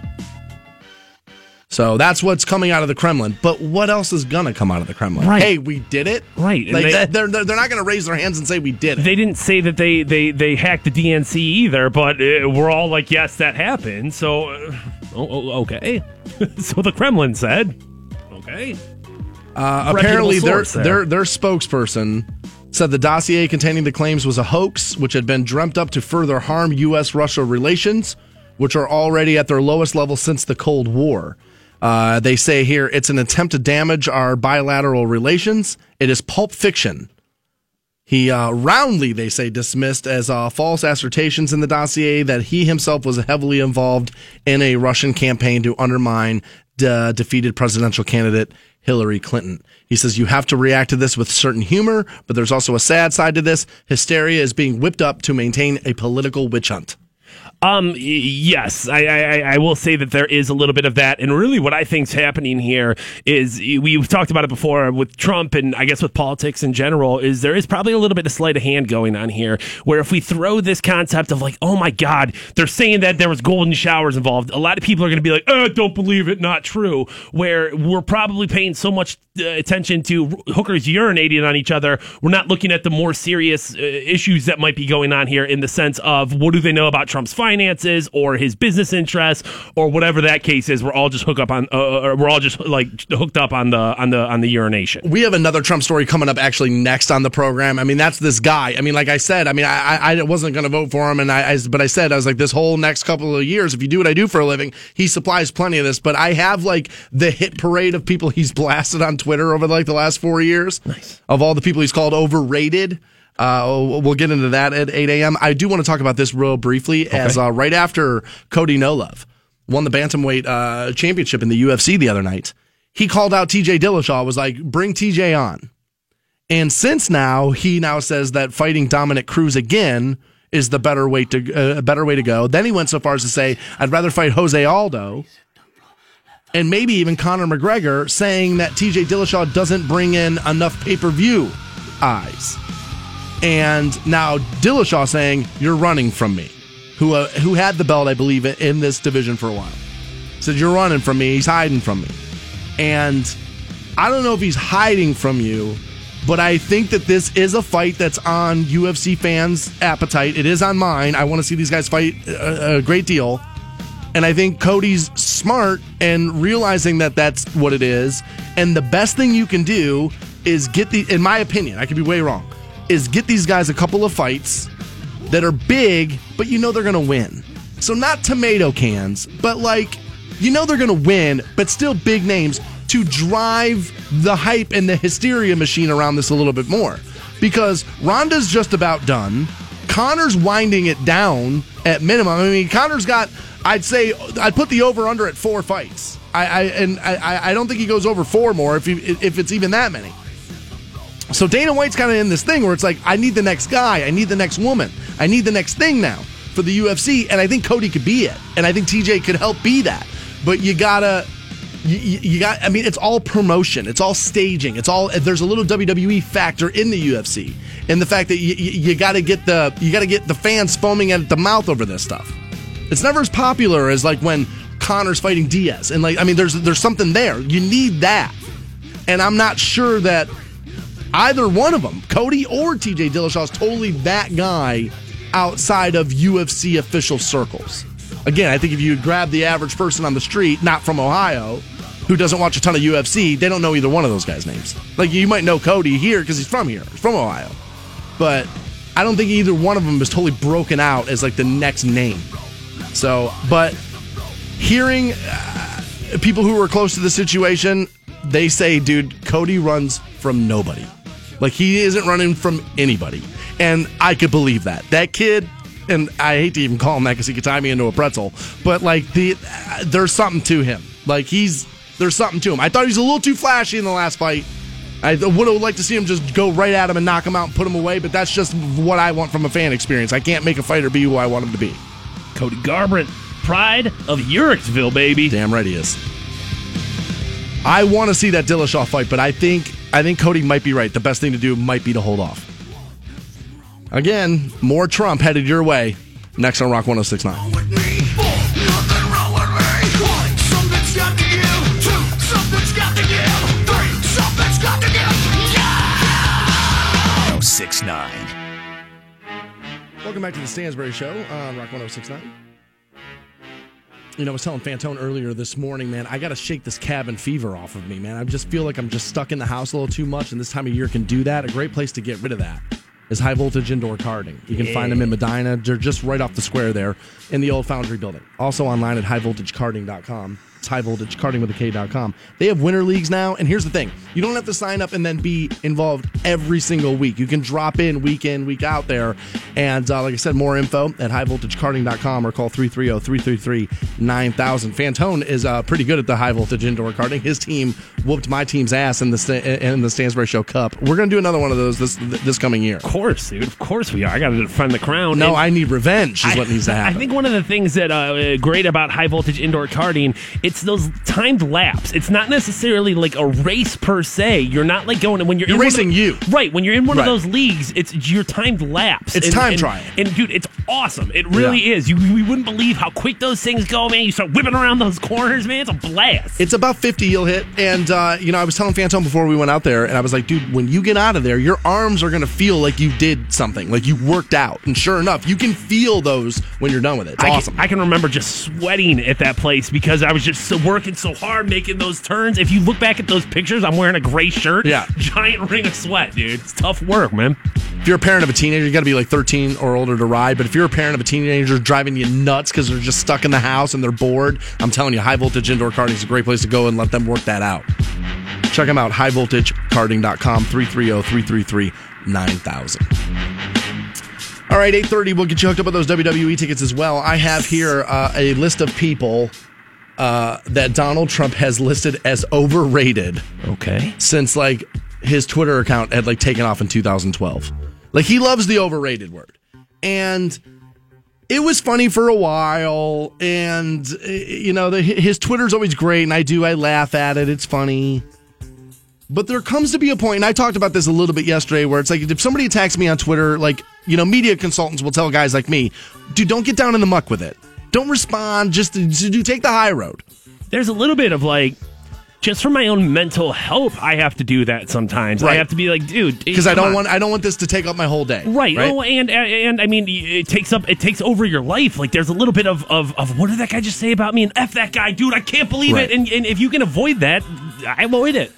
So that's what's coming out of the Kremlin. But what else is going to come out of the Kremlin? Right. Hey, we did it? Right, Like, they- are they're, they're not going to raise their hands and say we did it. They didn't say that they, they, they hacked the DNC either, but uh, we're all like, yes, that happened. So, uh, oh, oh, okay. so the Kremlin said, okay. Uh, apparently, their, their their spokesperson said the dossier containing the claims was a hoax, which had been dreamt up to further harm U.S. Russia relations, which are already at their lowest level since the Cold War. Uh, they say here it's an attempt to damage our bilateral relations. It is pulp fiction. He uh, roundly, they say, dismissed as uh, false assertions in the dossier that he himself was heavily involved in a Russian campaign to undermine the defeated presidential candidate Hillary Clinton. He says you have to react to this with certain humor, but there's also a sad side to this. Hysteria is being whipped up to maintain a political witch hunt. Um. Yes, I, I I will say that there is a little bit of that, and really, what I think's happening here is we've talked about it before with Trump, and I guess with politics in general. Is there is probably a little bit of sleight of hand going on here, where if we throw this concept of like, oh my God, they're saying that there was golden showers involved, a lot of people are going to be like, oh, don't believe it, not true. Where we're probably paying so much uh, attention to hookers urinating on each other, we're not looking at the more serious uh, issues that might be going on here in the sense of what do they know about Trump's finances finances or his business interests or whatever that case is. We're all just hook up on. Uh, uh, we're all just like hooked up on the on the on the urination. We have another Trump story coming up actually next on the program. I mean, that's this guy. I mean, like I said, I mean, I I wasn't going to vote for him, and I, I but I said I was like this whole next couple of years, if you do what I do for a living, he supplies plenty of this. But I have like the hit parade of people he's blasted on Twitter over like the last four years. Nice. Of all the people he's called overrated. Uh, we'll get into that at 8 a.m. I do want to talk about this real briefly okay. as uh, right after Cody No Love won the bantamweight uh, championship in the UFC the other night, he called out TJ Dillashaw, was like, bring TJ on. And since now, he now says that fighting Dominick Cruz again is the better way to uh, a better way to go. Then he went so far as to say, "I'd rather fight Jose Aldo." And maybe even Conor McGregor saying that TJ Dillashaw doesn't bring in enough pay per view eyes. And now Dillashaw saying, You're running from me, who, uh, who had the belt, I believe, in this division for a while. Said, You're running from me. He's hiding from me. And I don't know if he's hiding from you, but I think that this is a fight that's on UFC fans' appetite. It is on mine. I want to see these guys fight a, a great deal. And I think Cody's smart and realizing that that's what it is. And the best thing you can do is get the, in my opinion, I could be way wrong, is get these guys a couple of fights that are big, but you know they're going to win. So not tomato cans, but like, you know they're going to win, but still big names to drive the hype and the hysteria machine around this a little bit more. Because Ronda's just about done. Conor's winding it down at minimum. I mean, Conor's got, I'd say, I'd put the over under at four fights. I, I and I, I don't think he goes over four more if he, if it's even that many. So Dana White's kind of in this thing where it's like, I need the next guy, I need the next woman, I need the next thing now for the UFC, and I think Cody could be it, and I think TJ could help be that. But you gotta you, you, got i mean it's all promotion it's all staging it's all there's a little wwe factor in the ufc and the fact that you, you got to get the you got to get the fans foaming at the mouth over this stuff. It's never as popular as like when conor's fighting diaz and like i mean there's there's something there. You need that. And i'm not sure that either one of them cody or tj dillashaw is totally that guy outside of ufc official circles again i think if you grab the average person on the street not from ohio who doesn't watch a ton of UFC, they don't know either one of those guys' names. Like you might know Cody here because he's from here, from Ohio, but I don't think either one of them is totally broken out as like the next name. So, but hearing uh, people who are close to the situation, they say, dude, Cody runs from nobody. Like he isn't running from anybody, and I could believe that. That kid and I hate to even call him that because he could tie me into a pretzel, but like the uh, there's something to him. Like he's there's something to him. I thought he was a little too flashy in the last fight. I would have liked to see him just go right at him and knock him out and put him away, but that's just what I want from a fan experience. I can't make a fighter be who I want him to be. Cody Garbrandt, pride of Uhrichsville, baby. Damn right he is. I want to see that Dillashaw fight, but I think I think Cody might be right. The best thing to do might be to hold off. Again, more Trump headed your way. Next on Rock 1069. Welcome back to the Stansbury Show on Rock 1069. You know, I was telling Fantone earlier this morning, man, I got to shake this cabin fever off of me, man. I just feel like I'm just stuck in the house a little too much, and this time of year can do that. A great place to get rid of that is high voltage indoor karting. You can yeah. find them in Medina. They're just right off the square there in the old Foundry building. Also online at highvoltagekarting.com. It's high voltage karting with a K.com. They have winter leagues now, and here's the thing: you don't have to sign up and then be involved every single week. You can drop in week in, week out there. And uh, like I said, more info at highvoltagekarting.com or call 330-333-9000. Fantone is uh, pretty good at the high voltage indoor karting. His team whooped my team's ass in the in the Stansbury Show Cup. We're gonna do another one of those this this coming year. Of course, dude. Of course we are. I got to defend the crown. No, and I need revenge. Is I, what needs to happen. I think one of the things that uh, great about high voltage indoor karting, it's it's those timed laps. It's not necessarily like a race per se. You're not like going when you're, You're in one of- racing you. right when you're in one Right. of those leagues. It's your timed laps. It's And- time and- trial. and dude, it's awesome. It really Yeah. is. You we wouldn't believe how quick those things go, man. You start whipping around those corners, man. It's a blast. It's about 50 you'll hit. And, uh, you know, I was telling Fantone before we went out there, and I was like, dude, when you get out of there, your arms are going to feel like you did something, like you worked out. And sure enough, you can feel those when you're done with it. It's I awesome. Can, I can remember just sweating at that place because I was just so working so hard making those turns. If you look back at those pictures, I'm wearing a gray shirt. Yeah. Giant ring of sweat, dude. It's tough work, man. if you're a parent of a teenager, you got to be like 13 or older to ride. But if you're a parent of a teenager driving you nuts because they're just stuck in the house and they're bored, I'm telling you, high voltage indoor karting is a great place to go and let them work that out. Check them out, highvoltagekarting.com, 330 333 9000. All right, 8:30. We'll get you hooked up with those WWE tickets as well. I have here uh, a list of people uh, that Donald Trump has listed as overrated Okay. since like his Twitter account had like taken off in 2012. Like he loves the overrated word. And it was funny for a while and uh, you know the, his Twitter's always great and I do I laugh at it. It's funny. But there comes to be a point, and I talked about this a little bit yesterday, where it's like if somebody attacks me on Twitter, like, you know, media consultants will tell guys like me, dude, don't get down in the muck with it. Don't respond. Just do take the high road. There's a little bit of like, just for my own mental health, I have to do that sometimes. I have to be like, dude, Because I don't on. want I don't want this to take up my whole day. Right. Oh, and and I mean, it takes up it takes over your life. Like there's a little bit of of, of what did that guy just say about me? And f that guy, dude. I can't believe Right. it. And, and if you can avoid that, I avoid it.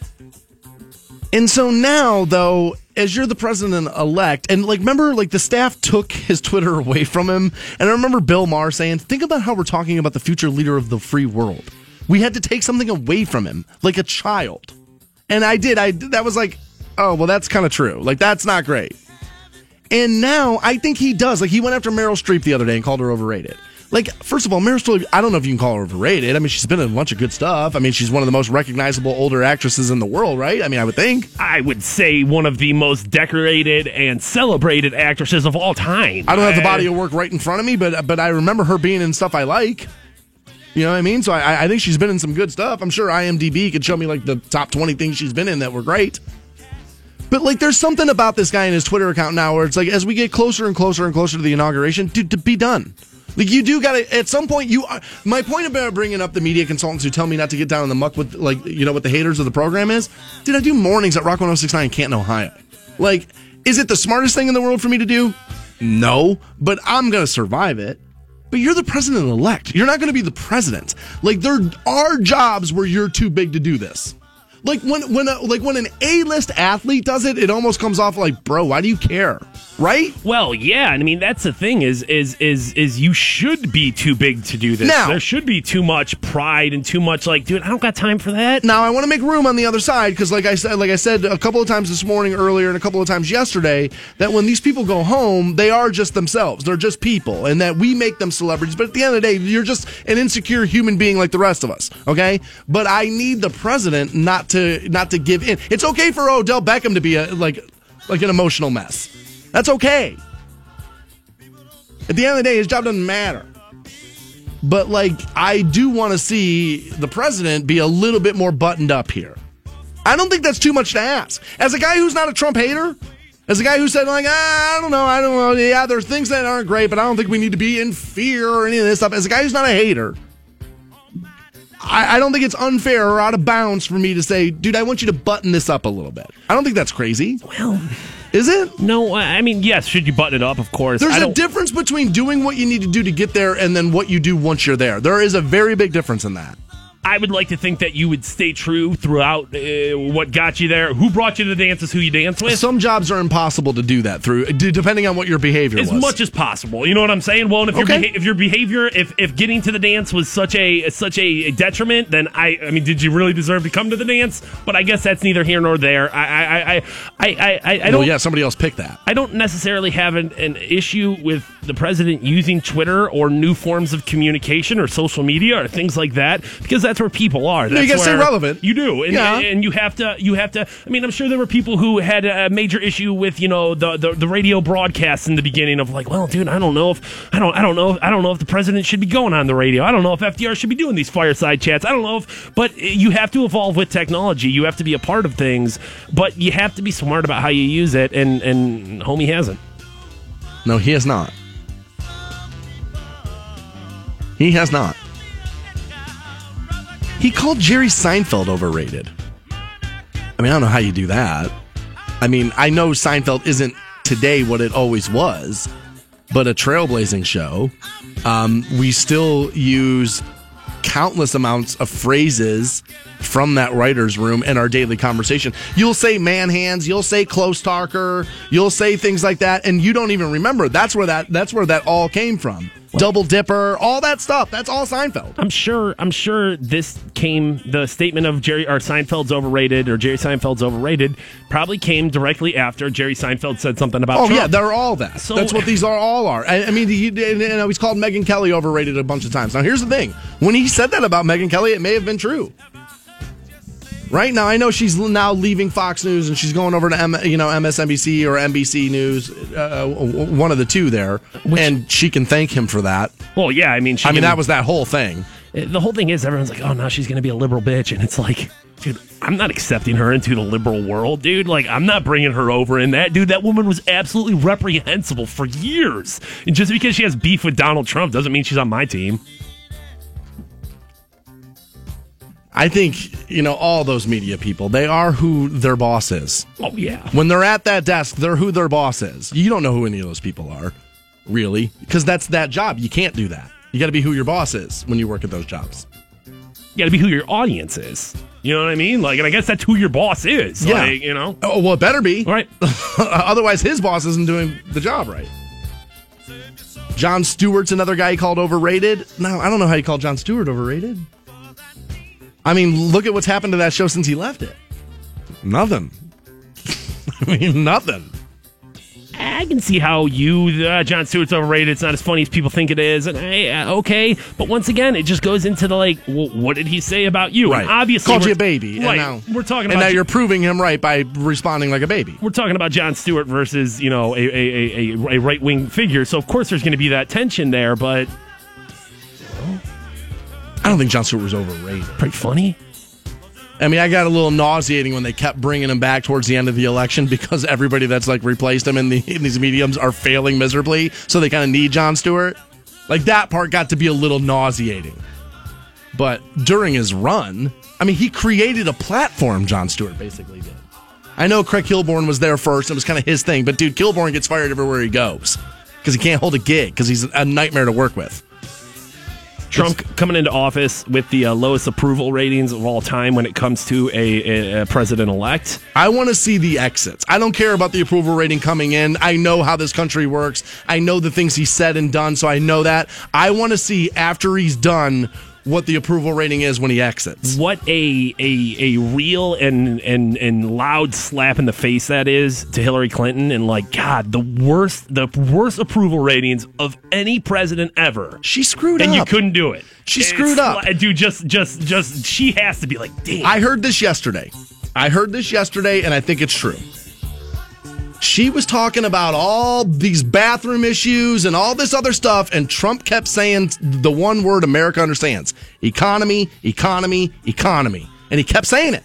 And so now, though, as you're the president elect, and like, remember, like the staff took his Twitter away from him. And I remember Bill Maher saying, think about how we're talking about the future leader of the free world. We had to take something away from him, like a child. And I did. I that was like, oh, well, that's kind of true. Like, that's not great. And now I think he does. Like, he went after Meryl Streep the other day and called her overrated. Like, first of all, Meryl Streep, I don't know if you can call her overrated. I mean, she's been in a bunch of good stuff. I mean, she's one of the most recognizable older actresses in the world, right? I mean, I would think. I would say one of the most decorated and celebrated actresses of all time. I don't have the uh, body of work right in front of me, but but I remember her being in stuff I like. You know what I mean? So I, I think she's been in some good stuff. I'm sure IMDb could show me like the top 20 things she's been in that were great. But like, there's something about this guy and his Twitter account now where it's like, as we get closer and closer and closer to the inauguration, dude, to be done. Like you do got to at some point. You are, my point about bringing up the media consultants who tell me not to get down in the muck with like you know what the haters of the program is. Did I do mornings at Rock 106.9 in Canton, Ohio? Like, is it the smartest thing in the world for me to do? No, but I'm gonna survive it. But you're the president elect. You're not gonna be the president. Like there are jobs where you're too big to do this. Like when when a, like when an A-list athlete does it, it almost comes off like, bro, why do you care? Right? Well, yeah, and I mean that's the thing is is is is you should be too big to do this. Now- there should be too much pride and too much like, dude, I don't got time for that. Now I want to make room on the other side because, like I said, like I said a couple of times this morning, earlier, and a couple of times yesterday, that when these people go home, they are just themselves. They're just people, and that we make them celebrities. But at the end of the day, you're just an insecure human being like the rest of us. Okay, but I need the president not to not to give in. It's okay for Odell Beckham to be a like like an emotional mess. That's okay. At the end of the day, his job doesn't matter. But like, I do want to see the president be a little bit more buttoned up here. I don't think that's too much to ask. As a guy who's not a Trump hater, as a guy who said like, ah, I don't know, I don't know, yeah, there's things that aren't great, but I don't think we need to be in fear or any of this stuff. As a guy who's not a hater, I, I don't think it's unfair or out of bounds for me to say, dude, I want you to button this up a little bit. I don't think that's crazy. Well, Is it? no, I mean, yes, should you button it up? Of course. There's a difference between doing what you need to do to get there and then what you do once you're there. There is a very big difference in that. I would like to think that you would stay true throughout uh, what got you there. Who brought you to the dance is who you dance with. Some jobs are impossible to do that through, d- depending on what your behavior was. as was. much as possible. You know what I'm saying? Well, and if your beha- if your behavior, if if getting to the dance was such a such a detriment, then I I mean, did you really deserve to come to the dance? But I guess that's neither here nor there. I I I I I, I, I don't. well, yeah, somebody else picked that. I don't necessarily have an, an issue with the president using Twitter or new forms of communication or social media or things like that because that's that's where people are. That's you gotta stay relevant. You do, and, Yeah. and you have to. You have to. I mean, I'm sure there were people who had a major issue with you know the, the the radio broadcasts in the beginning of like, well, dude, I don't know if I don't I don't know I don't know if the president should be going on the radio. I don't know if FDR should be doing these fireside chats. I don't know if, but you have to evolve with technology. You have to be a part of things, but you have to be smart about how you use it. And and homie hasn't. No, he has not. He has not. He called Jerry Seinfeld overrated. I mean, I don't know how you do that. I mean, I know Seinfeld isn't today what it always was, but a trailblazing show. Um, we still use countless amounts of phrases from that writer's room in our daily conversation. You'll say man hands, you'll say close talker, you'll say things like that, and you don't even remember. That's where that that's where that all came from. Double dipper, all that stuff. That's all Seinfeld. I'm sure. I'm sure this came. The statement of Jerry or Seinfeld's overrated or Jerry Seinfeld's overrated probably came directly after Jerry Seinfeld said something about. Oh Trump. yeah, they're all that. So- That's what these are all are. I, I mean, he, you know, he's called Megyn Kelly overrated a bunch of times. Now here's the thing: when he said that about Megyn Kelly, it may have been true. Right now, I know she's now leaving Fox News and she's going over to M, you know MSNBC or NBC News, uh, one of the two there, and she can thank him for that. Well, yeah. I mean, she I mean, can- that was that whole thing. the whole thing is everyone's like, oh, now she's going to be a liberal bitch, and it's like. Dude, I'm not accepting her into the liberal world, dude. Like, I'm not bringing her over in that. Dude, that woman was absolutely reprehensible for years. And just because she has beef with Donald Trump doesn't mean she's on my team. I think you know all those media people. They are who their boss is. Oh, yeah. When they're at that desk, they're who their boss is. You don't know who any of those people are, really, because that's that job. You can't do that. You got to be who your boss is when you work at those jobs. You got to be who your audience is. You know what I mean? Like, and I guess that's who your boss is. Yeah. Like, you know? Oh, well, it better be. All right. Otherwise, his boss isn't doing the job right. Jon Stewart's another guy he called overrated. No, I don't know how you call Jon Stewart overrated. I mean, look at what's happened to that show since he left it. Nothing. I mean, nothing. I can see how you, uh, Jon Stewart's overrated. It's not as funny as people think it is. And I, uh, okay, but once again, it just goes into the like, well, what did he say about you? Right. And obviously, called we're- you a baby. Right. And now, we're talking and about. now you're proving him right by responding like a baby. we're talking about Jon Stewart versus you know a a, a, a, a right wing figure. So of course there's going to be that tension there, but I don't think Jon Stewart was overrated. pretty funny. I mean, I got a little nauseating when they kept bringing him back towards the end of the election because everybody that's like replaced him in, the, in these mediums are failing miserably. So they kind of need Jon Stewart. Like that part got to be a little nauseating. But during his run, I mean, he created a platform, Jon Stewart basically did. I know Craig Kilborn was there first. It was kind of his thing. But dude, Kilborn gets fired everywhere he goes because he can't hold a gig because he's a nightmare to work with. Trump coming into office with the uh, lowest approval ratings of all time when it comes to a, a, a president elect. I want to see the exits. I don't care about the approval rating coming in. I know how this country works. I know the things he said and done, so I know that. I want to see after he's done what the approval rating is when he exits. What a a, a real and, and and loud slap in the face that is to Hillary Clinton and like God the worst the worst approval ratings of any president ever. She screwed and up. And you couldn't do it. She It's screwed up. li- dude. Just just just she has to be like, damn. I heard this yesterday. I heard this yesterday, and I think it's true. She was talking about all these bathroom issues and all this other stuff, and Trump kept saying the one word America understands economy, economy, economy. And he kept saying it.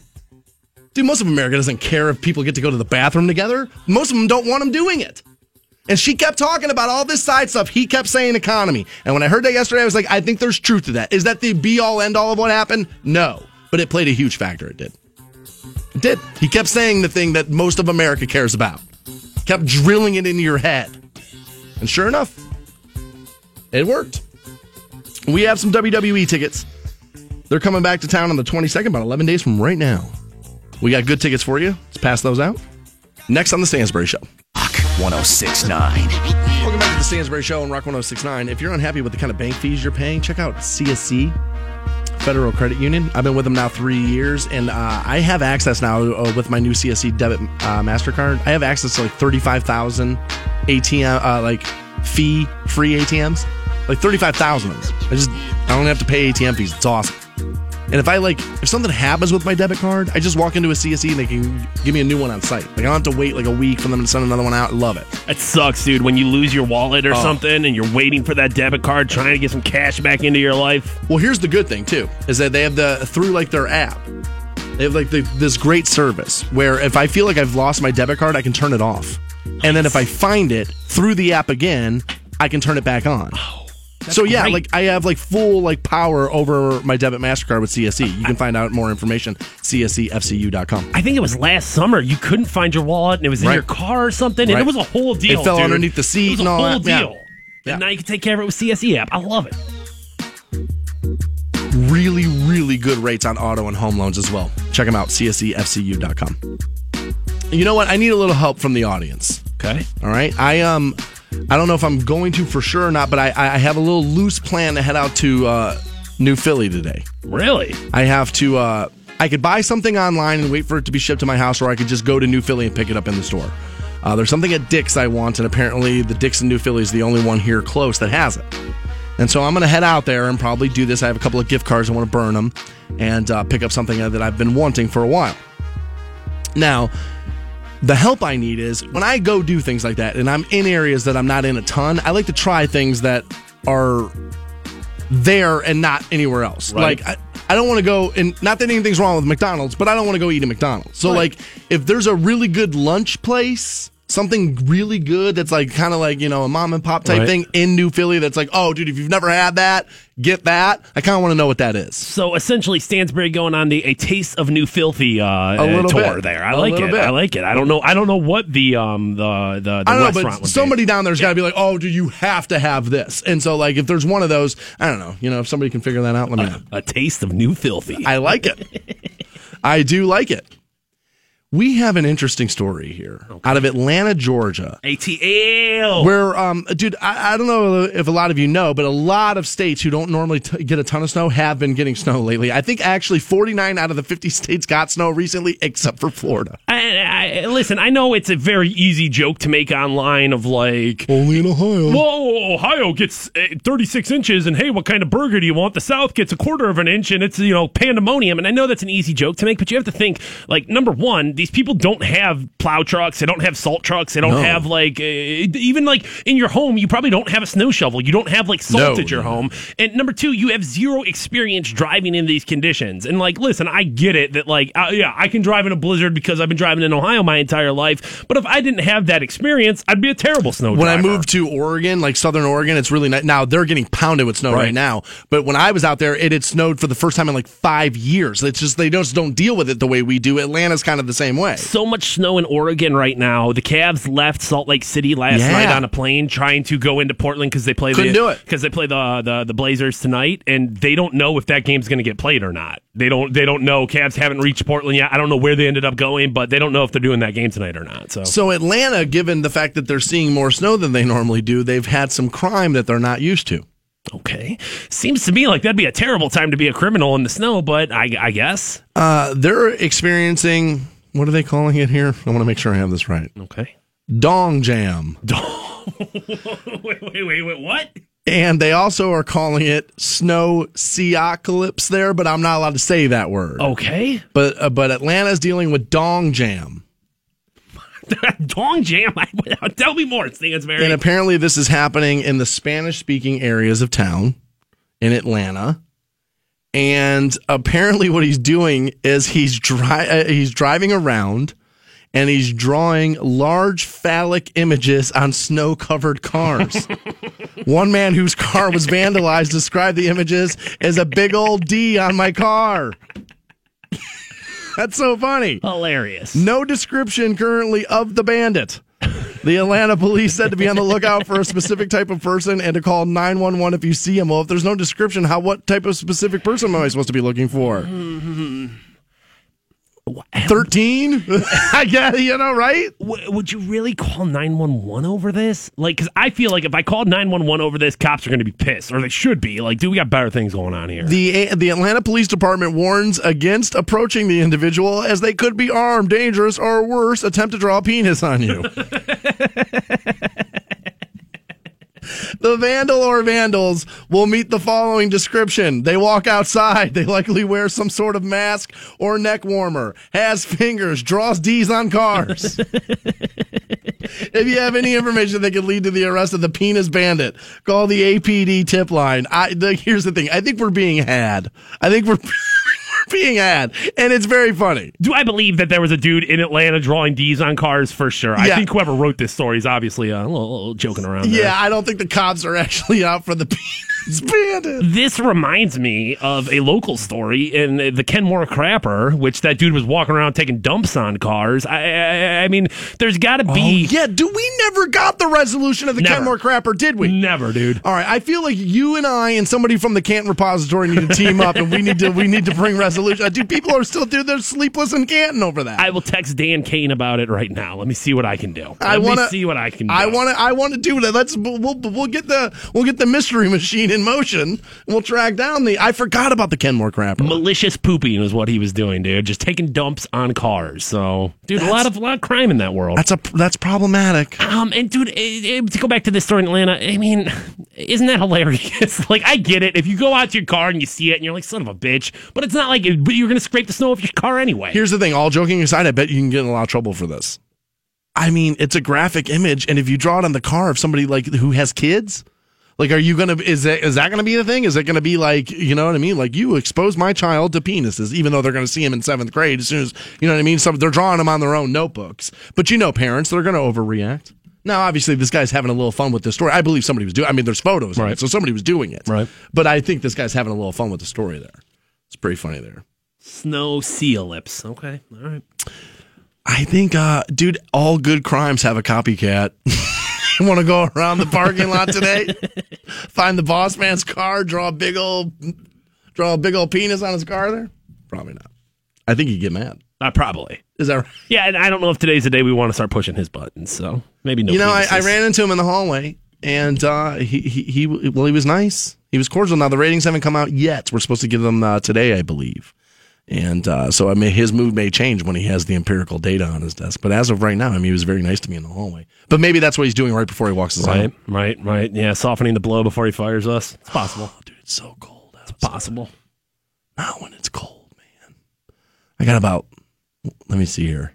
Dude, most of America doesn't care if people get to go to the bathroom together. Most of them don't want them doing it. And she kept talking about all this side stuff. He kept saying economy. And when I heard that yesterday, I was like, I think there's truth to that. Is that the be all end all of what happened? No. But it played a huge factor. It did. It did. He kept saying the thing that most of America cares about. Kept drilling it into your head. And sure enough, it worked. We have some WWE tickets. They're coming back to town on the 22nd, about 11 days from right now. We got good tickets for you. Let's pass those out. Next on the Stansbury Show. Rock 1069. Welcome back to the Stansbury Show on Rock 1069. If you're unhappy with the kind of bank fees you're paying, check out CSE, Federal Credit Union. I've been with them now three years, and uh, I have access now uh, with my new CSE debit uh, MasterCard. I have access to like 35,000 ATM, uh, like fee free ATMs. Like 35,000. I just, I don't have to pay ATM fees. It's awesome. And if I like, if something happens with my debit card, I just walk into a CSE and they can give me a new one on site. Like I don't have to wait like a week for them to send another one out. Love it. It sucks, dude, when you lose your wallet or Oh. something and you're waiting for that debit card, trying to get some cash back into your life. Well, here's the good thing too, is that they have the through like their app. They have like the, this great service where if I feel like I've lost my debit card, I can turn it off, and then if I find it through the app again, I can turn it back on. Oh. So yeah, great. like I have like full like power over my debit Mastercard with CSE. You can find out more information csefcu.com. I think it was last summer. You couldn't find your wallet and it was in Right. your car or something, and Right. it was a whole deal. It fell dude. underneath the seat It was a and all whole that. Yeah. deal. Yeah. And now you can take care of it with CSE app. I love it. Really, really good rates on auto and home loans as well. Check them out, csefcu.com. You know what? I need a little help from the audience. Okay. All right. I um I don't know if I'm going to for sure or not, but I I have a little loose plan to head out to uh New Philly today. Really? I have to uh I could buy something online and wait for it to be shipped to my house, or I could just go to New Philly and pick it up in the store. Uh, there's something at Dick's I want, and apparently the Dick's in New Philly is the only one here close that has it. And so I'm going to head out there and probably do this. I have a couple of gift cards. I want to burn them and uh, pick up something that I've been wanting for a while. Now, the help I need is when I go do things like that and I'm in areas that I'm not in a ton, I like to try things that are there and not anywhere else. Right. Like, I, I don't want to go, and not that anything's wrong with McDonald's, but I don't want to go eat at McDonald's. So, Right. like, if there's a really good lunch place, something really good that's like kind of like, you know, a mom and pop type Right. thing in New Philly that's like, oh, dude, if you've never had that, get that. I kind of want to know what that is. So essentially, Stansbury going on the a taste of new filthy uh, A little tour bit. there. I A like it. but. I like it. I don't know. I don't know what the um the the, the I don't know, restaurant but somebody down there's got to be like, oh, do you have to have this? And so, like, if there's one of those, I don't know, you know, if somebody can figure that out, let me know. a taste of new filthy. I like it. I do like it. We have an interesting story here out of Atlanta, Georgia. ATL. Where, um, dude, I, I don't know if a lot of you know, but a lot of states who don't normally t- get a ton of snow have been getting snow lately. I think actually 49 out of the 50 states got snow recently, except for Florida. I, I, listen, I know it's a very easy joke to make online of like, Only in Ohio. whoa, Ohio gets uh, 36 inches, and hey, what kind of burger do you want? The South gets a quarter of an inch, and it's, you know, pandemonium. And I know that's an easy joke to make, but you have to think, like, number one, these people don't have plow trucks, they don't have salt trucks, they don't No. have, like, uh, even like in your home, you probably don't have a snow shovel, you don't have, like, salt No, at your no. home. And number two, you have zero experience driving in these conditions. And, like, listen, I get it that, like, uh, yeah, I can drive in a blizzard because I've been driving in Ohio my entire life, but if I didn't have that experience, I'd be a terrible snow when I moved to Oregon, like Southern Oregon, it's really nice. Now they're getting pounded with snow right. Right. now. But when I was out there, it had snowed for the first time in like five years. It's just they just don't deal with it the way we do. Atlanta's kind of the same way. so much snow in Oregon right now. The Cavs left Salt Lake City last Yeah. night on a plane trying to go into Portland because they play Couldn't the, do it. because they play the, the the Blazers tonight, and they don't know if that game's going to get played or not. They don't they don't know. Cavs haven't reached Portland yet. I don't know where they ended up going, but they don't know if they're doing that game tonight or not. So, So Atlanta, given the fact that they're seeing more snow than they normally do, they've had some crime that they're not used to. okay, seems to me like that'd be a terrible time to be a criminal in the snow, but I, I guess Uh, they're experiencing what are they calling it here? I want to make sure I have this right. okay. Dong jam. wait, wait, wait, wait, what? And they also are calling it snow seacalypse there, but I'm not allowed to say that word. Okay, But uh, but Atlanta's dealing with dong jam. Dong Jam. Tell me more, Stansbury. And apparently, this is happening in the Spanish speaking areas of town in Atlanta. And apparently, what he's doing is he's dri- uh, he's driving around and he's drawing large phallic images on snow covered cars. One man whose car was vandalized described the images as a big old D on my car. That's so funny. Hilarious. No description currently of the bandit. The Atlanta police said to be on the lookout for a specific type of person and to call 911 if you see him. Well, if there's no description, how what type of specific person am I supposed to be looking for? Mm-hmm. 13? I it, you know, right? W- would you really call 911 over this? Like, because I feel like if I called 911 over this, cops are going to be pissed, or they should be. Like, dude, we got better things going on here. The the Atlanta Police Department warns against approaching the individual as they could be armed, dangerous, or worse, attempt to draw a penis on you. The vandal or vandals will meet the following description. They walk outside. They likely wear some sort of mask or neck warmer, has fingers, draws D's on cars. if you have any information that could lead to the arrest of the penis bandit, call the APD tip line. I, the, here's the thing. I think we're being had. I think we're, we're being had. And it's very funny. Do I believe that there was a dude in Atlanta drawing D's on cars for sure? I think whoever wrote this story is obviously uh, a little, little joking around. there. Yeah, I don't think the cops are actually out for the This reminds me of a local story in the Kenmore Crapper, which that dude was walking around taking dumps on cars. I, I, I mean, there's got to be Oh, yeah, do we never got the resolution of the Never. Kenmore Crapper, did we? never, dude. All right, I feel like you and I and somebody from the Canton Repository need to team up, and we need to we need to bring resolution. Dude, people are still dude, they're sleepless in Canton over that. I will text Dan Kane about it right now. Let me see what I can do. Let I me wanna see what I can do. I want to. I want to do that. Let's. We'll we'll get the we'll get the mystery machine in motion. and We'll track down the. I forgot about the Kenmore Crapper. malicious pooping was what he was doing, dude. Just taking dumps on cars. So, dude, a lot of a lot of crime in that world. That's a that's problematic. Um, and dude, eh, eh, to go back to this story in Atlanta, I mean, isn't that hilarious? like, I get it. If you go out to your car and you see it and you're like, son of a bitch, but it's not like it- you're going to scrape the snow off your car anyway. Here's the thing. All joking aside, I bet you can get in a lot of trouble for this. I mean, it's a graphic image, and if you draw it on the car of somebody like who has kids, like, are you gonna is that is that gonna be the thing? Is it gonna be like you know what I mean? Like you expose my child to penises, even though they're gonna see him in seventh grade as soon as you know what I mean. So they're drawing them on their own notebooks, but you know, parents they're gonna overreact. Now, obviously, this guy's having a little fun with this story. I believe somebody was doing. I mean, there's photos, of it, Right. so somebody was doing it, Right. But I think this guy's having a little fun with the story there. It's pretty funny there. Snow seal lips. Okay. All right. I think, uh, dude, all good crimes have a copycat. you want to go around the parking lot today? Find the boss man's car, draw a big old, draw a big old penis on his car there? Probably not. I think he'd get mad. Uh, probably. Is that right? Yeah, and I don't know if today's the day we want to start pushing his buttons. So maybe no. You know, I, I ran into him in the hallway, and uh, he, he, he, well, he was nice. He was cordial. Now, the ratings haven't come out yet. We're supposed to give them uh, today, I believe. And uh, so, I mean, his mood may change when he has the empirical data on his desk. But as of right now, I mean, he was very nice to me in the hallway. But maybe that's what he's doing right before he walks us Right, out. right, right. Yeah, softening the blow before he fires us. It's possible. Dude, it's so cold. Outside. It's Possible. Not when it's cold, man. I got about, let me see here.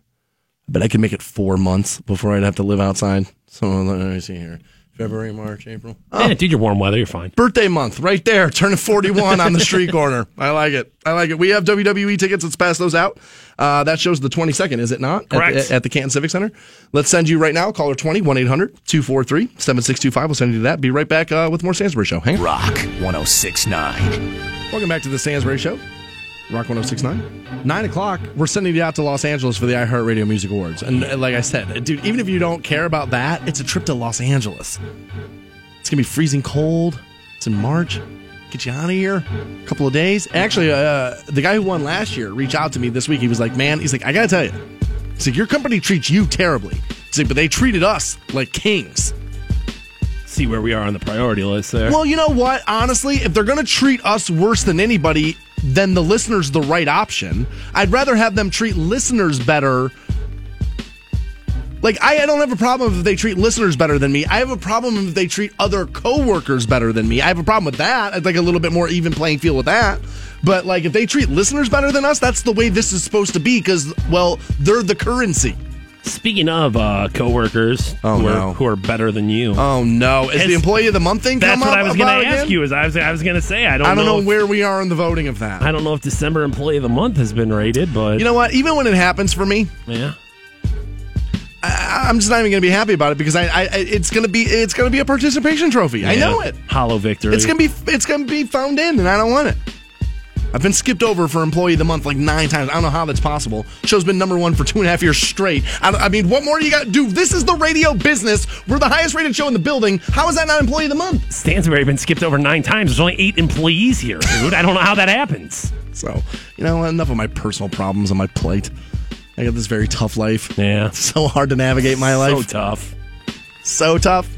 I bet I could make it four months before I'd have to live outside. So let me see here. February, March, April. Oh, Yeah, dude, you're warm weather. You're fine. birthday month right there, turning 41 on the street corner. I like it. I like it. We have WWE tickets. Let's pass those out. Uh, that shows the 22nd, is it not? At the- Correct. At, the Canton Civic Center. Let's send you right now. Caller 20 1 800 243 7625. We'll send you to that. Be right back uh, with more Stansbury Show. Hang on. Rock 1069. Welcome back to the Stansbury Show. Rock 1069. Nine o'clock, we're sending you out to Los Angeles for the iHeartRadio Music Awards. And uh, like I said, dude, even if you don't care about that, it's a trip to Los Angeles. It's going to be freezing cold. It's in March. Get you out of here. A couple of days. Actually, uh, the guy who won last year reached out to me this week. He was like, man, he's like, I got to tell you. He's like, your company treats you terribly. He's like, but they treated us like kings. See where we are on the priority list there. Well, you know what? Honestly, if they're going to treat us worse than anybody, then the listener's the right option. I'd rather have them treat listeners better. Like, I, I don't have a problem if they treat listeners better than me. I have a problem if they treat other coworkers better than me. I have a problem with that. I'd like a little bit more even playing field with that. But, like, if they treat listeners better than us, that's the way this is supposed to be because, well, they're the currency. Speaking of uh, coworkers Oh, who, no. are, who are better than you, Oh, no. Is the employee of the month thing that's what I was going to ask again? you. Is I was I was going to say I don't I don't know if- where we are in the voting of that. I don't know if December Employee of the Month has been rated, but You know what? Even when it happens for me, yeah, I, I'm just not even going to be happy about it because I, I I- it's going to be it's going to be a participation trophy. I know it. Hollow victory. It's going to be it's going to be found in, and I don't want it. I've been skipped over for employee of the month like nine times. I don't know how that's possible. Show's been number one for two and a half years straight. I, I mean, what more do you got to do? This is the radio business. We're the highest rated show in the building. How is that not employee of the month? Stansbury been skipped over nine times. There's only eight employees here, dude. I don't know how that happens. So you know, enough of my personal problems on my plate. I got this very tough life. Yeah, It's so hard to navigate my life. so tough. so tough.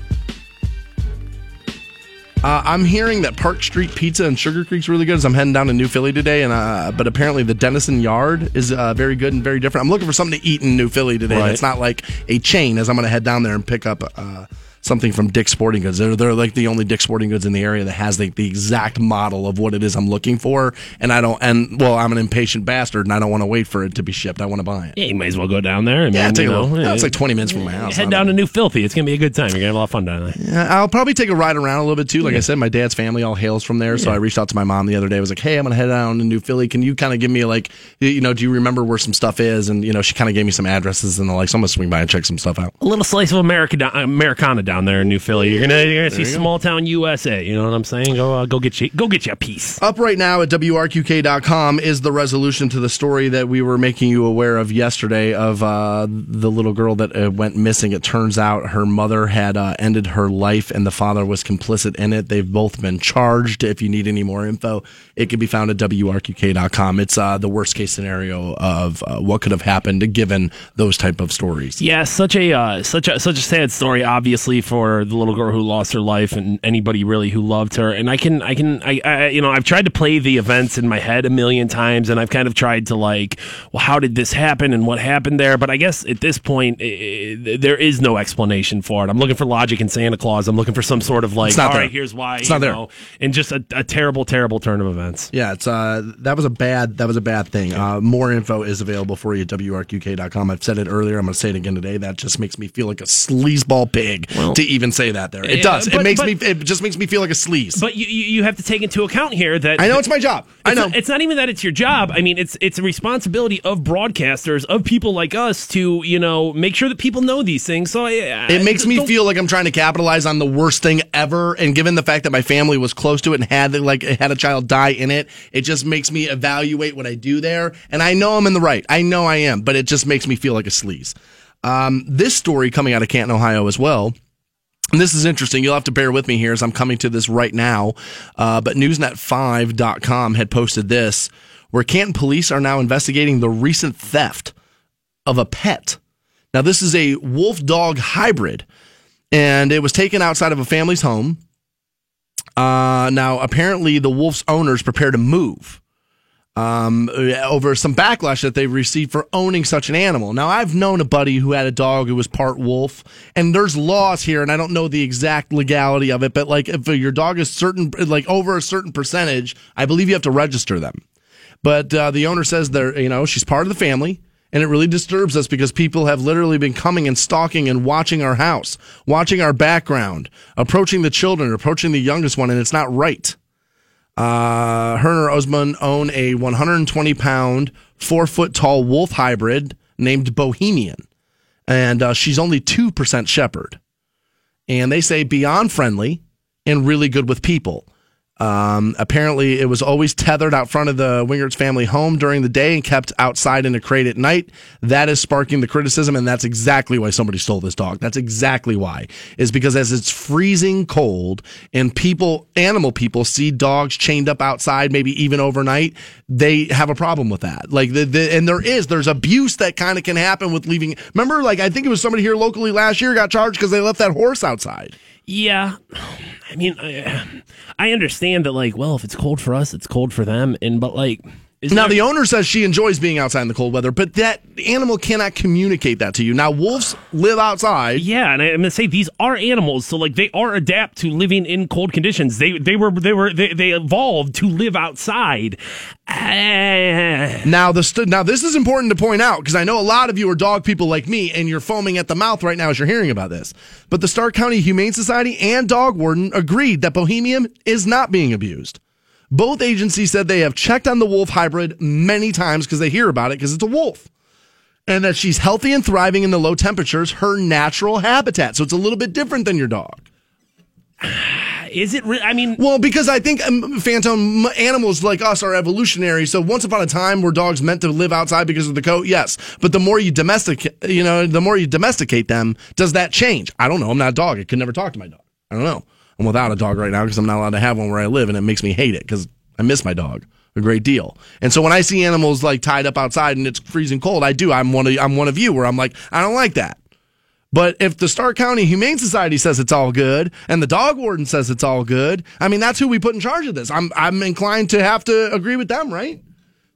Uh, I'm hearing that Park Street Pizza in Sugarcreek's really good. As I'm heading down to New Philly today, and uh, but apparently the Dennison Yard is uh, very good and very different. I'm looking for something to eat in New Philly today. Right. That's not like a chain. As I'm going to head down there and pick up uh, something from Dick's Sporting Goods. They're, they're like the only Dick's Sporting Goods in the area that has the, the exact model of what it is I'm looking for. And I don't, and well, I'm an impatient bastard and I don't want to wait for it to be shipped. I want to buy it. Yeah, you might as well go down there. I mean, Yeah, take you a know, little. no, it's uh, like 20 minutes from my house. Head down to New Filthy. It's gonna be a good time. You're gonna have a lot of fun down there. Yeah, I'll probably take a ride around a little bit too. Like I said, my dad's family all hails from there. So I reached out to my mom the other day. I was like, hey, I'm going to head down to New Philly. Can you kind of give me like, you know, do you remember where some stuff is? And, you know, she kind of gave me some addresses and the like. So I'm going to swing by and check some stuff out. A little slice of America, down, Americana down there in New Philly. You're gonna, you're gonna see small town USA. You know what I'm saying? Go, uh, go get you, go get you a piece. Up right now at WRQK.com is the resolution to the story that we were making you aware of yesterday of uh, the little girl that uh, went missing. It turns out her mother had uh, ended her life and the father was complicit in it. They've both been charged. If you need any more info, it can be found at WRQK.com. It's uh, the worst case scenario of uh, what could have happened given those type of stories. Yeah, such a uh, such a such a sad story, obviously for the little girl who lost her life and anybody really who loved her. And I can I can I, I you know I've tried to play the events in my head a million times, and I've kind of tried to like, well, how did this happen and what happened there? But I guess at this point, i i there is no explanation for it. I'm looking for logic in Santa Claus. I'm looking for some sort of like, It's all there. right, here's why. It's you not there. know, and just a, a terrible, terrible turn of events. Yeah, it's uh that was a bad that was a bad thing. Uh, more info is available for you at WRQK.com. I've said it earlier. I'm going to say it again today. That just makes me feel like a sleazeball pig to even say that there. It Yeah, does. it makes but- me. It just makes me feel like a sleaze. But you, you have to take into account here that I know it's my job. I know. not- it's not even that it's your job. I mean, it's it's a responsibility of broadcasters, of people like us, to you know make sure that people know these things. So I, it makes me feel like I'm trying to capitalize on the worst thing ever. And given the fact that my family was close to it and had like had a child die in it, it just makes me evaluate what I do there. And I know I'm in the right. I know I am, but it just makes me feel like a sleaze. Um, this story coming out of Canton, Ohio, as well. And this is interesting. You'll have to bear with me here as I'm coming to this right now. Uh, but Newsnet5.com had posted this where Canton police are now investigating the recent theft of a pet. Now, this is a wolf dog hybrid, and it was taken outside of a family's home. Uh, now, apparently, the wolf's owners prepare to move um, over some backlash that they received for owning such an animal. Now, I've known a buddy who had a dog who was part wolf, and there's laws here, and I don't know the exact legality of it, but like if your dog is certain, like over a certain percentage, I believe you have to register them. But uh, the owner says they're, you know, she's part of the family. And it really disturbs us because people have literally been coming and stalking and watching our house, watching our background, approaching the children, approaching the youngest one, and it's not right. Uh, Herner Osman own a 120 pound, four foot tall wolf hybrid named Bohemian. And uh, she's only 2% shepherd. And they say beyond friendly and really good with people. Um, apparently, it was always tethered out front of the Wingert's family home during the day and kept outside in a crate at night. That is sparking the criticism, and that's exactly why somebody stole this dog. That's exactly why. Is because as it's freezing cold and people, animal people, see dogs chained up outside, maybe even overnight, they have a problem with that. Like the, the and there is there's abuse that kind of can happen with leaving. Remember, like I think it was somebody here locally last year got charged because they left that horse outside. Yeah, I mean, I, I understand that. Like, well, if it's cold for us, it's cold for them. And but like, is Now there- the owner says she enjoys being outside in the cold weather, but that animal cannot communicate that to you. Now wolves live outside. Yeah, and I, I'm gonna say these are animals, so like they are adapt to living in cold conditions. They they were they were they, they evolved to live outside. Eh, Now the st- now this is important to point out because I know a lot of you are dog people like me, and you're foaming at the mouth right now as you're hearing about this. But the Stark County Humane Society and Dog Warden agreed that Bohemian is not being abused. Both agencies said they have checked on the wolf hybrid many times because they hear about it because it's a wolf. And that she's healthy and thriving in the low temperatures, her natural habitat. So it's a little bit different than your dog. is it? Re- I mean, Well, because I think um, Phantom animals like us are evolutionary. So once upon a time, were dogs meant to live outside because of the coat? Yes, but the more you domesticate, you know, the more you domesticate them, does that change? I don't know. I'm not a dog. I could never talk to my dog. I don't know. I'm without a dog right now because I'm not allowed to have one where I live, and it makes me hate it because I miss my dog a great deal. And so when I see animals like tied up outside and it's freezing cold, I do. I'm one of I'm one of you where I'm like I don't like that. But if the Stark County Humane Society says it's all good and the dog warden says it's all good, I mean that's who we put in charge of this. I'm I'm inclined to have to agree with them, right?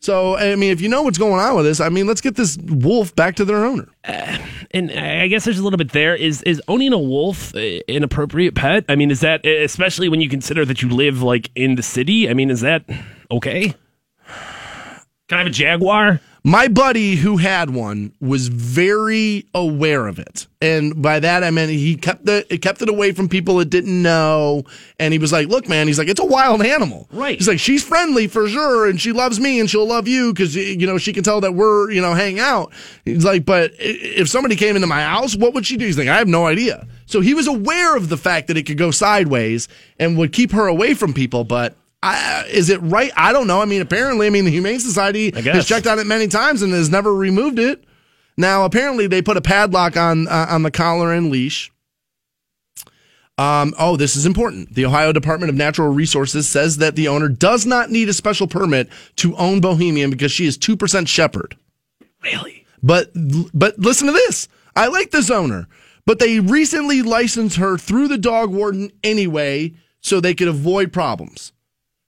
So I mean, if you know what's going on with this, I mean, let's get this wolf back to their owner. Uh, and I guess there's a little bit there. Is is owning a wolf uh, an appropriate pet? I mean, is that especially when you consider that you live like in the city? I mean, is that okay? Can I have a jaguar? My buddy who had one was very aware of it. And by that I mean he kept the it kept it away from people that didn't know. And he was like, "Look, man, he's like it's a wild animal." Right. He's like she's friendly for sure and she loves me and she'll love you cuz you know she can tell that we're, you know, hanging out. He's like, "But if somebody came into my house, what would she do?" He's like, "I have no idea." So he was aware of the fact that it could go sideways and would keep her away from people, but I, is it right? I don't know. I mean, apparently, I mean, the Humane Society has checked on it many times and has never removed it. Now, apparently, they put a padlock on uh, on the collar and leash. Um, oh, this is important. The Ohio Department of Natural Resources says that the owner does not need a special permit to own Bohemian because she is two percent shepherd. Really? But but listen to this. I like this owner, but they recently licensed her through the dog warden anyway, so they could avoid problems.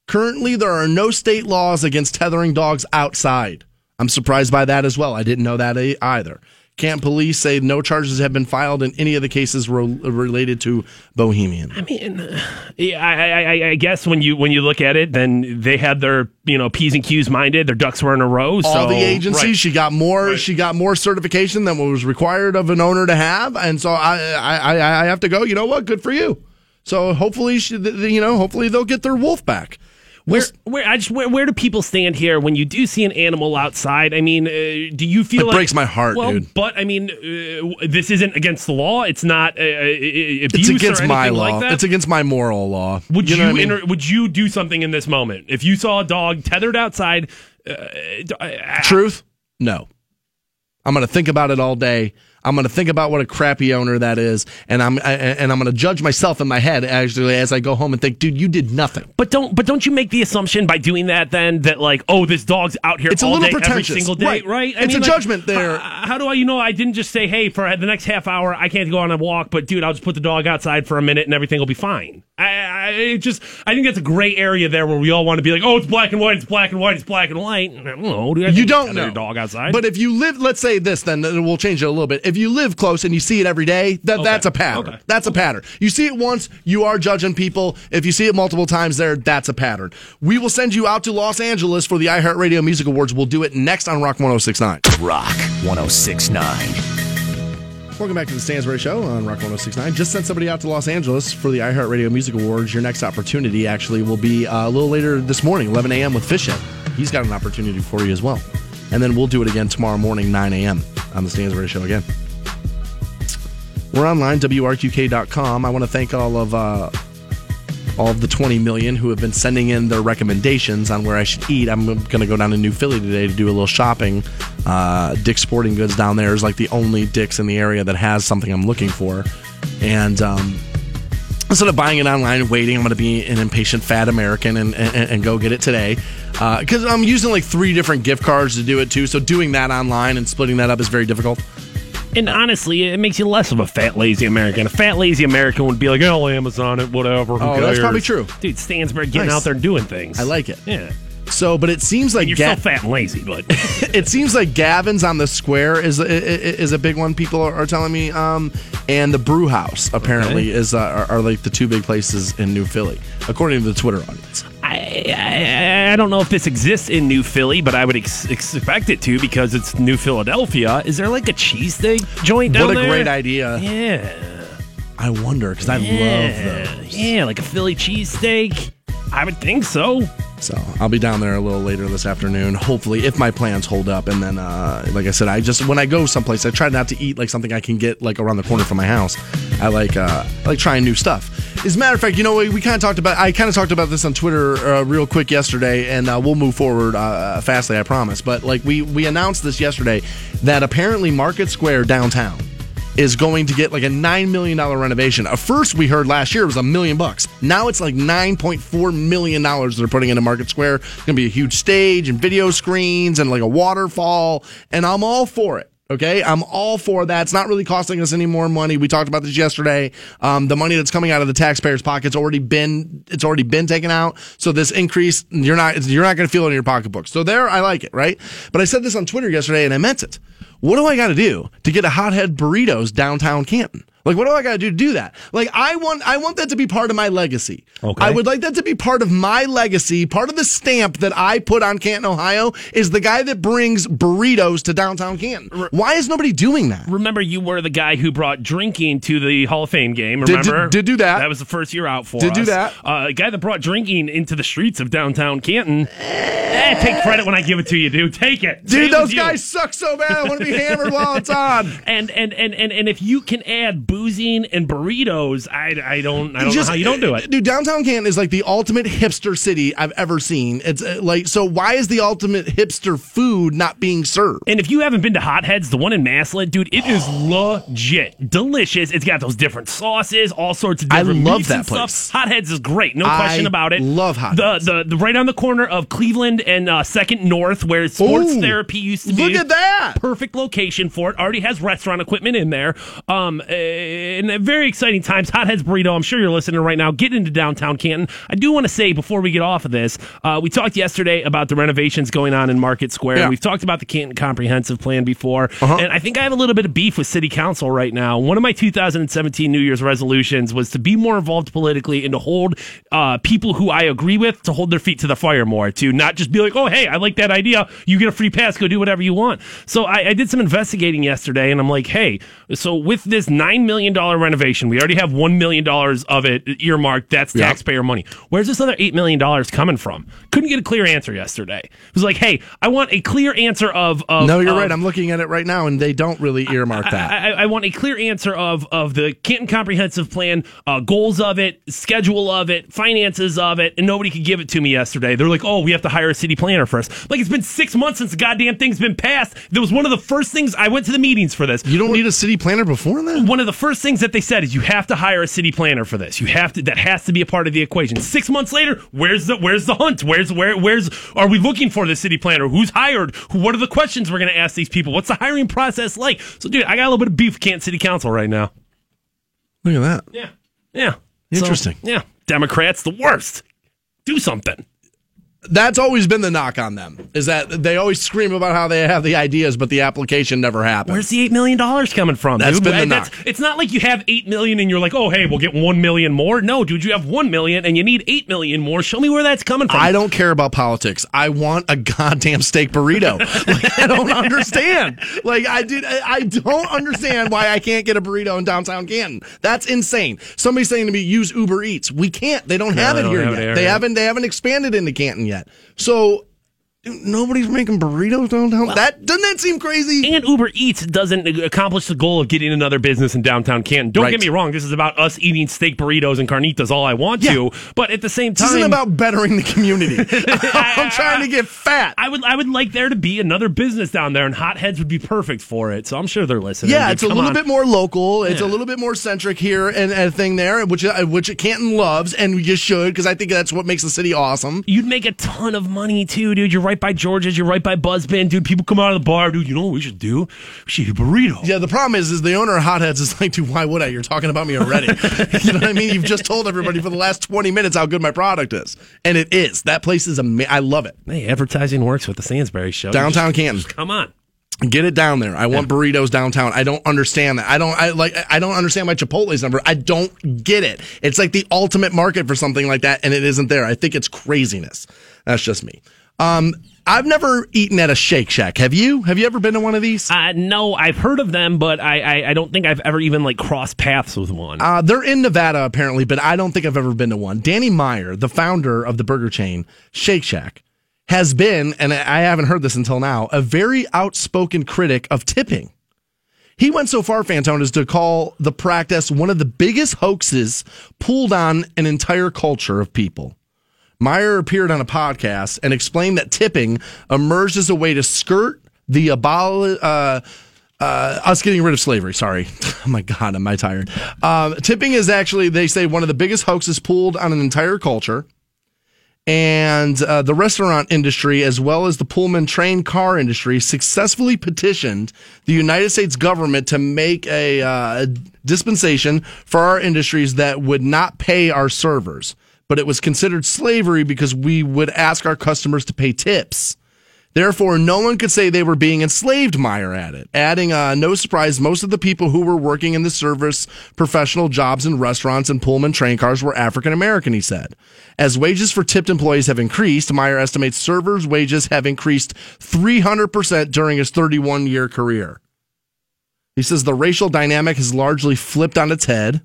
Currently, there are no state laws against tethering dogs outside. I'm surprised by that as well. I didn't know that either. Camp police say no charges have been filed in any of the cases related to Bohemian. I mean, uh, yeah, I, I, I, guess when you when you look at it, then they had their you know p's and q's minded. Their ducks were in a row. So, All the agencies, right. she got more. Right. She got more certification than what was required of an owner to have, and so I I, I have to go. You know what? Good for you. So hopefully, she, you know, hopefully they'll get their wolf back. Where, where, I just where, where do people stand here when you do see an animal outside? I mean, uh, do you feel like. it like, breaks my heart, well, dude? But I mean, uh, this isn't against the law. It's not uh, uh It's against my law. Like it's against my moral law. Would you, you, know I mean? inter- would you do something in this moment if you saw a dog tethered outside? Uh, Truth, no. I'm going to think about it all day. I'm going to think about what a crappy owner that is, and I'm I, and I'm going to judge myself in my head actually as I go home and think, dude, you did nothing. But don't but don't you make the assumption by doing that then that like, oh, this dog's out here it's all a little day, pretentious. every single day, right? right? I it's mean, a like, judgment there. How, how, do I you know I didn't just say, hey, for the next half hour I can't go on a walk, but dude, I'll just put the dog outside for a minute and everything will be fine. I, I just I think that's a gray area there where we all want to be like, oh, it's black and white, it's black and white, it's black and white. I don't know. You don't know your dog outside, but if you live, let's say this, then we'll change it a little bit. If you live close and you see it every day, that, okay. that's a pattern. Okay. That's a pattern. You see it once, you are judging people. If you see it multiple times there, that's a pattern. We will send you out to Los Angeles for the iHeartRadio Music Awards. We'll do it next on Rock 1069. Rock 1069. Welcome back to the Stansbury Show on Rock 1069. Just sent somebody out to Los Angeles for the iHeartRadio Music Awards. Your next opportunity actually will be uh, a little later this morning, 11 a.m. with Fishhead. He's got an opportunity for you as well. And then we'll do it again tomorrow morning, 9 a.m. on the Stansbury Show again. We're online, WRQK.com. I want to thank all of uh, all of the 20 million who have been sending in their recommendations on where I should eat. I'm going to go down to New Philly today to do a little shopping. Uh, Dick's Sporting Goods down there is like the only Dick's in the area that has something I'm looking for. And um, instead of buying it online and waiting, I'm going to be an impatient fat American and, and, and go get it today. Because uh, I'm using like three different gift cards to do it too. So doing that online and splitting that up is very difficult. And honestly, it makes you less of a fat, lazy American. A fat, lazy American would be like, "Oh, Amazon it, whatever." Who oh, cares? that's probably true, dude. Stansbury getting nice. out there and doing things. I like it. Yeah. So, but it seems like you're Ga- fat and lazy, but it seems like Gavin's on the Square is is a big one. People are telling me, um, and the Brew House apparently okay. is uh, are, are, like the two big places in New Philly, according to the Twitter audience. I, I, I don't know if this exists in New Philly, but I would ex- expect it to because it's New Philadelphia. Is there like a cheesesteak joint down What a there? great idea! Yeah, I wonder because I yeah. love those. Yeah, like a Philly cheesesteak. I would think so. So I'll be down there a little later this afternoon, hopefully, if my plans hold up. And then, uh, like I said, I just when I go someplace, I try not to eat like something I can get like around the corner from my house. I like uh, I like trying new stuff. As a matter of fact, you know, we, we kind of talked about I kind of talked about this on Twitter uh, real quick yesterday, and uh, we'll move forward uh, fastly, I promise. But like we we announced this yesterday that apparently Market Square downtown is going to get like a $9 million renovation. At first, we heard last year it was a million bucks. Now it's like $9.4 million they're putting into Market Square. It's going to be a huge stage and video screens and like a waterfall. And I'm all for it. Okay, I'm all for that. It's not really costing us any more money. We talked about this yesterday. Um, the money that's coming out of the taxpayers' pockets already been it's already been taken out. So this increase, you're not you're not going to feel it in your pocketbook. So there, I like it, right? But I said this on Twitter yesterday, and I meant it. What do I got to do to get a hothead burritos downtown Canton? Like, what do I got to do to do that? Like, I want, I want that to be part of my legacy. Okay. I would like that to be part of my legacy. Part of the stamp that I put on Canton, Ohio, is the guy that brings burritos to downtown Canton. Why is nobody doing that? Remember, you were the guy who brought drinking to the Hall of Fame game. Did- Remember? did- did do that. That was the first year out for Did do us. that. Uh, a guy that brought drinking into the streets of downtown Canton. Eh, take credit when I give it to you, dude. Take it, Dude, Same those guys suck so bad. I want to be hammered while it's on. And, and and and and if you can add boozing and burritos, I, I don't I don't Just- know how you don't do it. Dude, downtown Canton is like the ultimate hipster city I've ever seen. It's uh, like, so why is the ultimate hipster food not being served? And if you haven't been to Hotheads, the one in Massillon, dude, it is legit delicious. It's got those different sauces, all sorts of different. I love that and stuff. place. Hotheads is great, no I question about it. love Hotheads. The, the the right on the corner of Cleveland and uh, Second North, where sports Ooh, therapy used to be. look at that. Perfect location for it. Already has restaurant equipment in there. Um, uh, and very exciting times. Hotheads burrito. I'm sure you're listening right now. Get into downtown Canton. I do want to say before we get off of this, uh, we talked yesterday about the renovations going on in Market Square. Yeah. Uh-huh. We've talked about the Canton Comprehensive Plan before, and I think I have a little bit of beef with City Council right now. One of my 2017 New Year's resolutions was to be more involved politically and to hold uh, people who I agree with to hold their feet to the fire more, to not just be like, "Oh, hey, I like that idea. You get a free pass. Go do whatever you want." So I, I did some investigating yesterday, and I'm like, "Hey, so with this nine million dollar renovation, we already have one million dollars of it earmarked. That's Yeah. taxpayer money. Where's this other eight million dollars coming from?" Couldn't get a clear answer yesterday. It was like, "Hey, I want a clear answer of." of No, you're of- right. I'm looking at it right now, and they don't really earmark that. I, I, I want a clear answer of of the Canton Comprehensive Plan, uh, goals of it, schedule of it, finances of it, and nobody could give it to me yesterday. They're like, "Oh, we have to hire a city planner first. Like it's been six months since the goddamn thing's been passed. That was one of the first things I went to the meetings for this. you don't need a city planner before then. One of the first things that they said is you have to hire a city planner for this. You have to. That has to be a part of the equation. Six months later, where's the where's the hunt? Where's where where's are we looking for the city planner? Who's hired? Who, what are the questions we're going to ask these people? What's the hiring process like? So, dude, I got a little bit of beef with Canton City Council right now. Look at that. Yeah, yeah. So, Interesting. yeah, Democrats the worst. Do something. That's always been the knock on them, is that they always scream about how they have the ideas, but the application never happens. Where's the eight million dollars coming from? That's dude? been the And knock. It's not like you have eight million and you're like, oh hey, we'll get one million more. No, dude, you have one million and you need eight million more. Show me where that's coming from. I don't care about politics. I want a goddamn steak burrito. like, I don't understand. Like I did. I, don't understand why I can't get a burrito in downtown Canton. That's insane. Somebody's saying to me, use Uber Eats. We can't. They don't have they it don't here yet. it here, they haven't. They haven't expanded into Canton yet. So. Dude, Nobody's making burritos downtown. that doesn't that seem crazy? and Uber Eats doesn't accomplish the goal of getting another business in downtown Canton. Don't Right. get me wrong. This is about us eating steak burritos and carnitas all I want to. But at the same time, This isn't about bettering the community. I'm trying to get fat. I would I would like there to be another business down there, and Hotheads would be perfect for it. So I'm sure they're listening. Yeah, it's a little on. bit more local. It's a little bit more centric here and a thing there, which uh, which Canton loves, and you should because I think that's what makes the city awesome. You'd make a ton of money too, dude. You're right by George's. You're right by Buzzbin, dude. People come out of the bar, dude. You know what we should do? We should eat a burrito. Yeah, the problem is, is the owner of Hotheads is like, dude, why would I? You're talking about me already. you know what I mean? You've just told everybody for the last 20 minutes how good my product is, and it is. That place is amazing. I love it. Hey, advertising works with the Stansbury show. Downtown Just- Canton. just come on. Get it down there. I want burritos downtown. I don't understand that. I don't. I like. I don't understand my Chipotle's number. I don't get it. It's like the ultimate market for something like that, and it isn't there. I think it's craziness. That's just me. Um, I've never eaten at a Shake Shack. Have you? Have you ever been to one of these? Uh, no, I've heard of them, but I, I, I don't think I've ever even like crossed paths with one. Uh, they're in Nevada apparently, but I don't think I've ever been to one. Danny Meyer, the founder of the burger chain Shake Shack, has been, and I haven't heard this until now, a very outspoken critic of tipping. He went so far, Fantone, as to call the practice one of the biggest hoaxes pulled on an entire culture of people. Meyer appeared on a podcast and explained that tipping emerged as a way to skirt the abol- uh, uh, us getting rid of slavery. Sorry. Oh my God, am I tired? Um, tipping is actually, they say, one of the biggest hoaxes pulled on an entire culture. and uh, the restaurant industry, as well as the Pullman train car industry, successfully petitioned the United States government to make a uh, dispensation for our industries that would not pay our servers. But it was considered slavery because we would ask our customers to pay tips. Therefore, no one could say they were being enslaved, Meyer added. Adding, uh, no surprise, most of the people who were working in the service professional jobs in restaurants and Pullman train cars were African American, he said. As wages for tipped employees have increased, Meyer estimates servers' wages have increased 300% during his 31 year career. He says the racial dynamic has largely flipped on its head.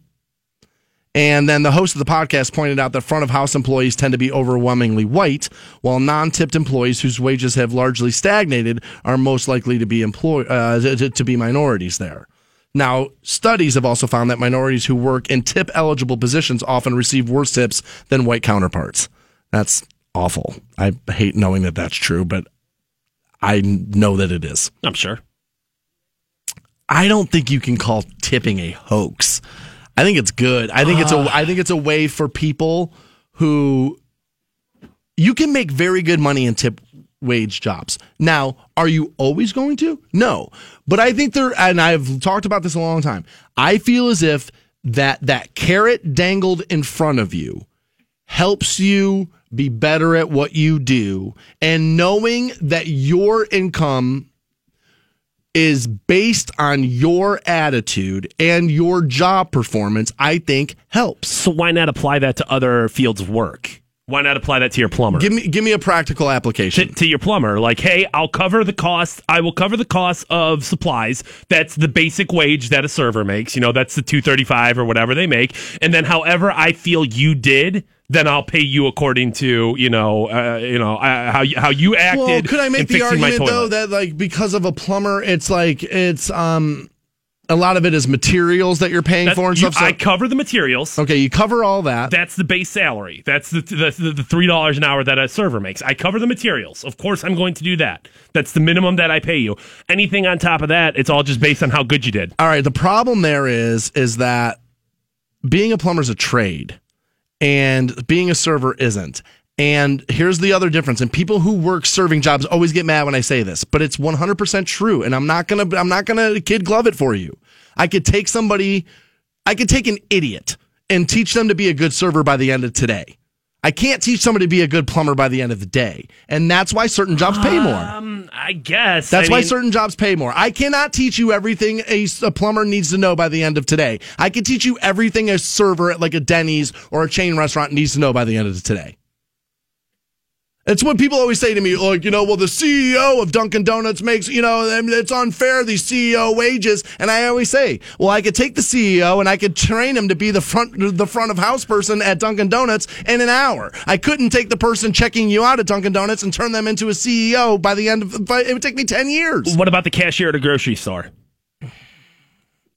And then the host of the podcast pointed out that front of house employees tend to be overwhelmingly white, while non tipped employees whose wages have largely stagnated are most likely to be employ- uh, to, to be minorities there. Now, studies have also found that minorities who work in tip eligible positions often receive worse tips than white counterparts. That's awful. I hate knowing that that's true, but I know that it is. I'm sure. I don't think you can call tipping a hoax. I think it's good. I think it's a I think it's a way for people who you can make very good money in tip wage jobs. Now, are you always going to? No. But I think there and I've talked about this a long time. I feel as if that that carrot dangled in front of you helps you be better at what you do and knowing that your income is based on your attitude and your job performance, I think helps. So why not apply that to other fields of work? Why not apply that to your plumber? Give me give me a practical application. to your plumber, like, hey, I'll cover the cost. I will cover the cost of supplies. That's the basic wage that a server makes. You know, that's the two thirty five or whatever they make. And then, however I feel you did, then I'll pay you according to you know, uh, you know uh, how you, how you acted. Well, could I make the argument though that like because of a plumber, it's like it's um a lot of it is materials that you're paying That- for and you- stuff. So, I cover the materials. okay, you cover all that. That's the base salary. That's the the, the, the three dollars an hour that a server makes. I cover the materials. Of course, I'm going to do that. That's the minimum that I pay you. Anything on top of that, it's all just based on how good you did. All right. The problem there is is that being a plumber is a trade, and being a server isn't. And here's the other difference. And people who work serving jobs always get mad when I say this, but it's 100% true. And I'm not gonna I'm not gonna kid glove it for you. I could take somebody, I could take an idiot and teach them to be a good server by the end of today. I can't teach somebody to be a good plumber by the end of the day, and that's why certain jobs pay more. Um, I guess That's I why mean, certain jobs pay more. I cannot teach you everything a, a plumber needs to know by the end of today. I can teach you everything a server at like a Denny's or a chain restaurant needs to know by the end of today. It's what people always say to me, like, you know, well, the CEO of Dunkin' Donuts makes, you know, it's unfair, these CEO wages. And I always say, well, I could take the CEO and I could train him to be the front, the front of house person at Dunkin' Donuts in an hour. I couldn't take the person checking you out at Dunkin' Donuts and turn them into a CEO by the end of, but it would take me 10 years. What about the cashier at a grocery store?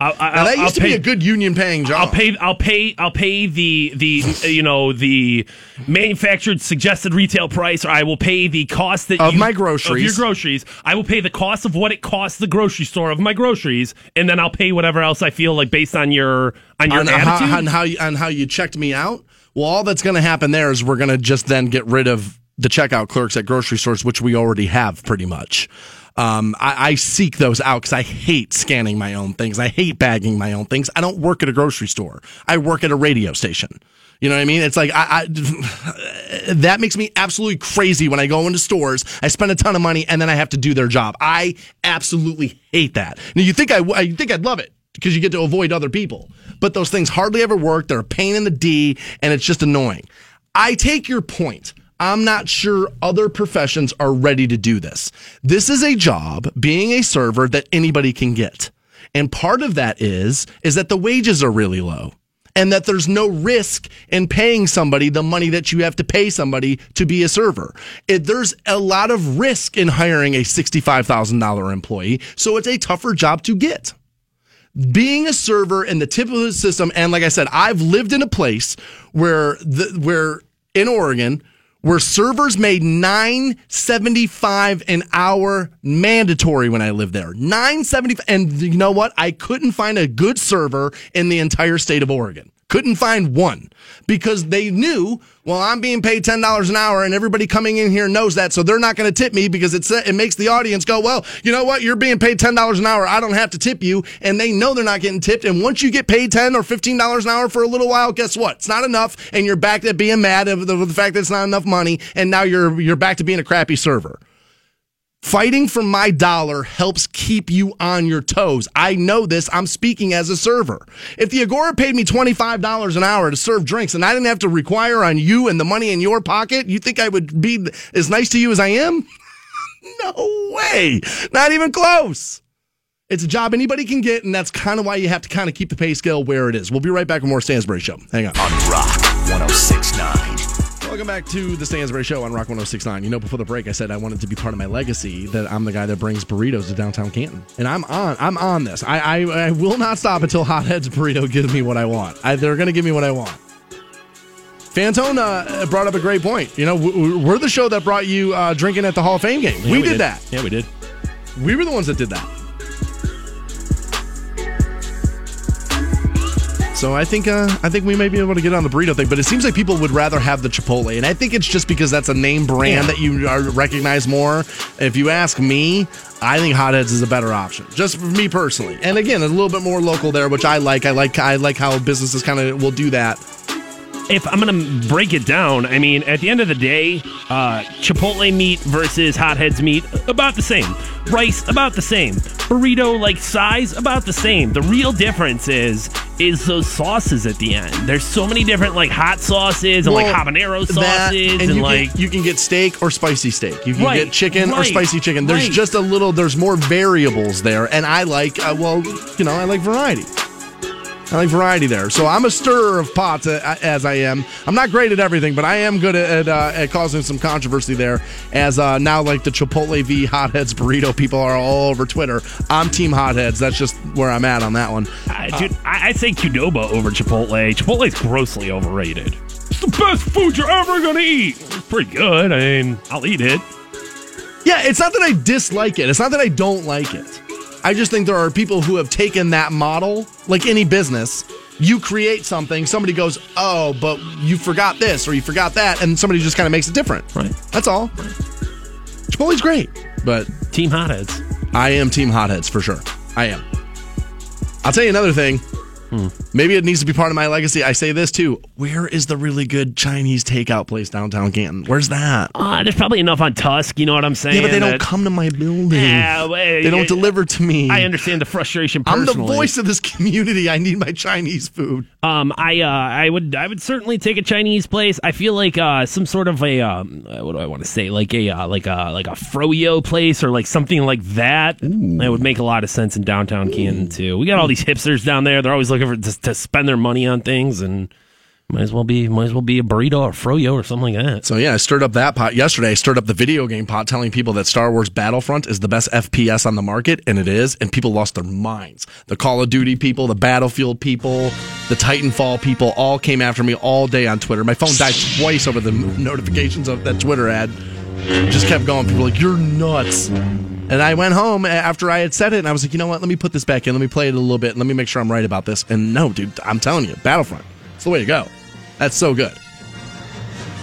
I'll, Now, I'll, that I'll used to pay, be a good union paying job. I'll pay. I'll pay. I'll pay the the you know the manufactured suggested retail price, or I will pay the cost that Of you, my of groceries. your groceries. I will pay the cost of what it costs the grocery store of my groceries, and then I'll pay whatever else I feel like based on your on your on how, on how you, on how you checked me out. Well, all that's going to happen there is we're going to just then get rid of the checkout clerks at grocery stores, which we already have pretty much. Um, I, I seek those out because I hate scanning my own things. I hate bagging my own things. I don't work at a grocery store. I work at a radio station. You know what I mean? It's like I, I that makes me absolutely crazy when I go into stores. I spend a ton of money and then I have to do their job. I absolutely hate that. Now you think I you think I'd love it because you get to avoid other people, but those things hardly ever work. They're a pain in the D, and it's just annoying. I take your point. I'm not sure other professions are ready to do this. This is a job, being a server, that anybody can get. And part of that is is that the wages are really low and that there's no risk in paying somebody the money that you have to pay somebody to be a server. It, there's a lot of risk in hiring a $65,000 employee, so it's a tougher job to get being a server in the tip of the system and like i said i've lived in a place where the where in oregon where servers made 975 an hour mandatory when i lived there. 975 and you know what? I couldn't find a good server in the entire state of oregon Couldn't find one because they knew, well, I'm being paid $10 an hour and everybody coming in here knows that. So they're not going to tip me because it's, it makes the audience go, well, you know what? You're being paid $10 an hour. I don't have to tip you. And they know they're not getting tipped. And once you get paid 10 or $15 an hour for a little while, guess what? It's not enough. And you're back to being mad at the, the fact that it's not enough money. And now you're, you're back to being a crappy server. Fighting for my dollar helps keep you on your toes. I know this. I'm speaking as a server. If the Agora paid me $25 an hour to serve drinks and I didn't have to require on you and the money in your pocket, you think I would be as nice to you as I am? no way. Not even close. It's a job anybody can get, and that's kind of why you have to kind of keep the pay scale where it is. We'll be right back with more Stansbury Show. Hang on. On Rock 1069. Welcome back to the Stansbury Show on Rock 1069. You know, before the break, I said I wanted to be part of my legacy that I'm the guy that brings burritos to downtown Canton, and I'm on. I'm on this. I I, I will not stop until Hotheads Burrito gives me what I want. I, they're going to give me what I want. Fantone uh, brought up a great point. You know, we're the show that brought you uh, drinking at the Hall of Fame game. Yeah, we, did, that. Yeah, we did. We were the ones that did that. So I think uh, I think we may be able to get on the burrito thing, but it seems like people would rather have the Chipotle, and I think it's just because that's a name brand Yeah. that you are recognize more. If you ask me, I think Hotheads is a better option, just for me personally. And again, a little bit more local there, which I like. I like I like how businesses kind of will do that. If I'm gonna break it down, I mean, at the end of the day, uh, Chipotle meat versus Hotheads meat about the same. Rice about the same. Burrito like size about the same. The real difference is is those sauces at the end. There's so many different like hot sauces and like habanero sauces that, and, and, you like can, you can get steak or spicy steak. You can Right, get chicken or spicy chicken. There's right. just a little. There's more variables there, and I like. Uh, well, you know, I like variety. I like variety there. So I'm a stirrer of pots uh, as I am. I'm not great at everything, but I am good at, at, uh, at causing some controversy there. As uh, now, like the Chipotle v Hotheads burrito people are all over Twitter. I'm Team Hotheads. That's just where I'm at on that one. I, dude, I, I'd say Qdoba over Chipotle. Chipotle's grossly overrated. It's the best food you're ever gonna eat. It's pretty good. I mean, I'll eat it. Yeah, it's not that I dislike it. It's not that I don't like it. I just think there are people who have taken that model, like any business. You create something, somebody goes, "Oh, but you forgot this or you forgot that," and somebody just kind of makes it different. Right. That's all. Chipotle's great, but Team Hotheads. I am Team Hotheads for sure. I am. I'll tell you another thing. Hmm. Maybe it needs to be part of my legacy. I say this too. Where is the really good Chinese takeout place downtown Canton? Where's that? Uh, there's probably enough on Tusk. You know what I'm saying? Yeah, but they don't come to my building. Yeah, well, they don't deliver to me. I understand the frustration I'm the voice of this community. I need my Chinese food. Um, I uh, I would I would certainly take a Chinese place. I feel like uh, some sort of a um, what do I want to say? Like a uh, like a like a froyo place or like something like that. That would make a lot of sense in downtown Canton too. We got all these hipsters down there. They're always looking for to, to spend their money on things and. Might as well be, might as well be a burrito or froyo or something like that. So yeah, I stirred up that pot yesterday. I stirred up the video game pot, telling people that Star Wars Battlefront is the best FPS on the market, and it is. And people lost their minds. The Call of Duty people, the Battlefield people, the Titanfall people, all came after me all day on Twitter. My phone died twice over the notifications of that Twitter ad. Just kept going. People were like, "You're nuts." And I went home after I had said it, and I was like, "You know what? Let me put this back in. Let me play it a little bit. And let me make sure I'm right about this." And no, dude, I'm telling you, Battlefront. It's the way to go. That's so good.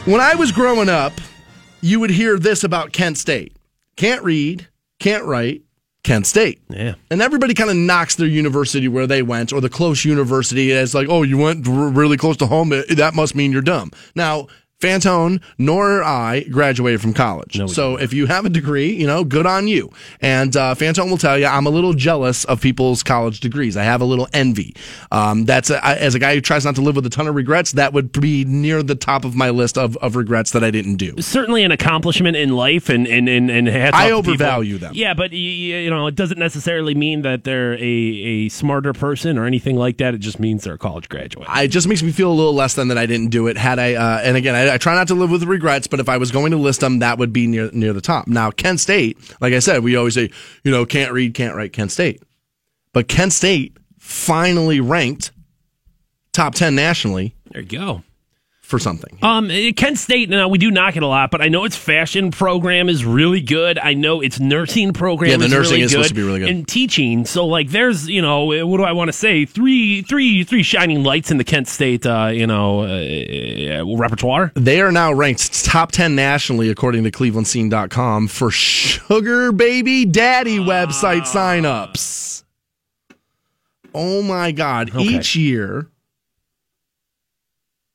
When I was growing up, you would hear this about Kent State can't read, can't write, Kent State. Yeah. And everybody kind of knocks their university where they went or the close university as like, oh, you went r- really close to home. That must mean you're dumb. Now, Fantone nor I graduated from college. we so if you have a degree, you know, good on you. And uh, Fantone will tell you, I'm a little jealous of people's college degrees. I have a little envy. Um, that's a, I- as a guy who tries not to live with a ton of regrets, that would be near the top of my list of, of regrets that I didn't do. certainly an accomplishment in life, and and and, and I off to people. overvalue them. Yeah, but you know, it doesn't necessarily mean that they're a, a smarter person or anything like that. It just means they're a college graduate. I- it just makes me feel a little less than that I didn't do it. Had I, uh, and again, I, I try not to live with regrets, but if I was going to list them, that would be near near the top. Now, Kent State, like I said, we always say, you know, can't read, can't write, Kent State, but Kent State finally ranked top ten nationally there you go. For something. Um, Kent State. Now we do knock it a lot, but I know its fashion program is really good. I know its nursing program. Yeah, the is nursing really is good, supposed to be really good. And teaching. So like, there's you know, what do I want to say? Three, three, three shining lights in the Kent State, uh, you know, uh, repertoire. They are now ranked top 10 nationally, according to clevelandscene.com, for Sugar Baby Daddy website signups. Oh my God. Okay. Each year,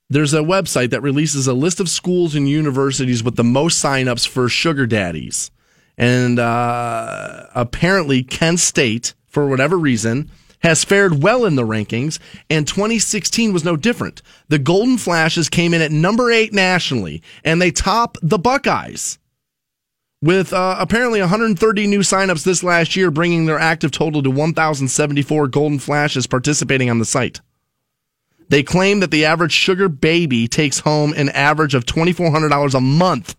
there's a website that releases a list of schools and universities with the most signups for Sugar Daddies. And uh, apparently, Kent State, for whatever reason, has fared well in the rankings, and 2016 was no different. The Golden Flashes came in at number eight nationally, and they top the Buckeyes with uh, apparently 130 new signups this last year, bringing their active total to 1,074 Golden Flashes participating on the site. They claim that the average sugar baby takes home an average of $2,400 a month,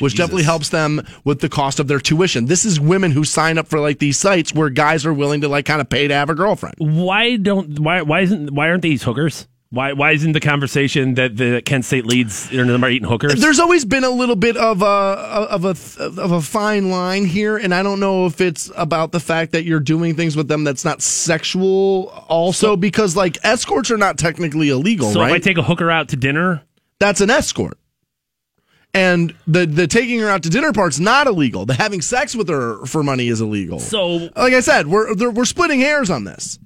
which definitely helps them with the cost of their tuition. This is women who sign up for like these sites where guys are willing to like kind of pay to have a girlfriend. Why don't why why isn't why aren't these hookers? Why why isn't the conversation that the Kent State leads are number eight in hookers? There's always been a little bit of a of a of a fine line here, and I don't know if it's about the fact that you're doing things with them that's not sexual. Also, because like escorts are not technically illegal, so right? if I take a hooker out to dinner, that's an escort. And the the taking her out to dinner part's not illegal. The having sex with her for money is illegal. so like I said, we're we're splitting hairs on this.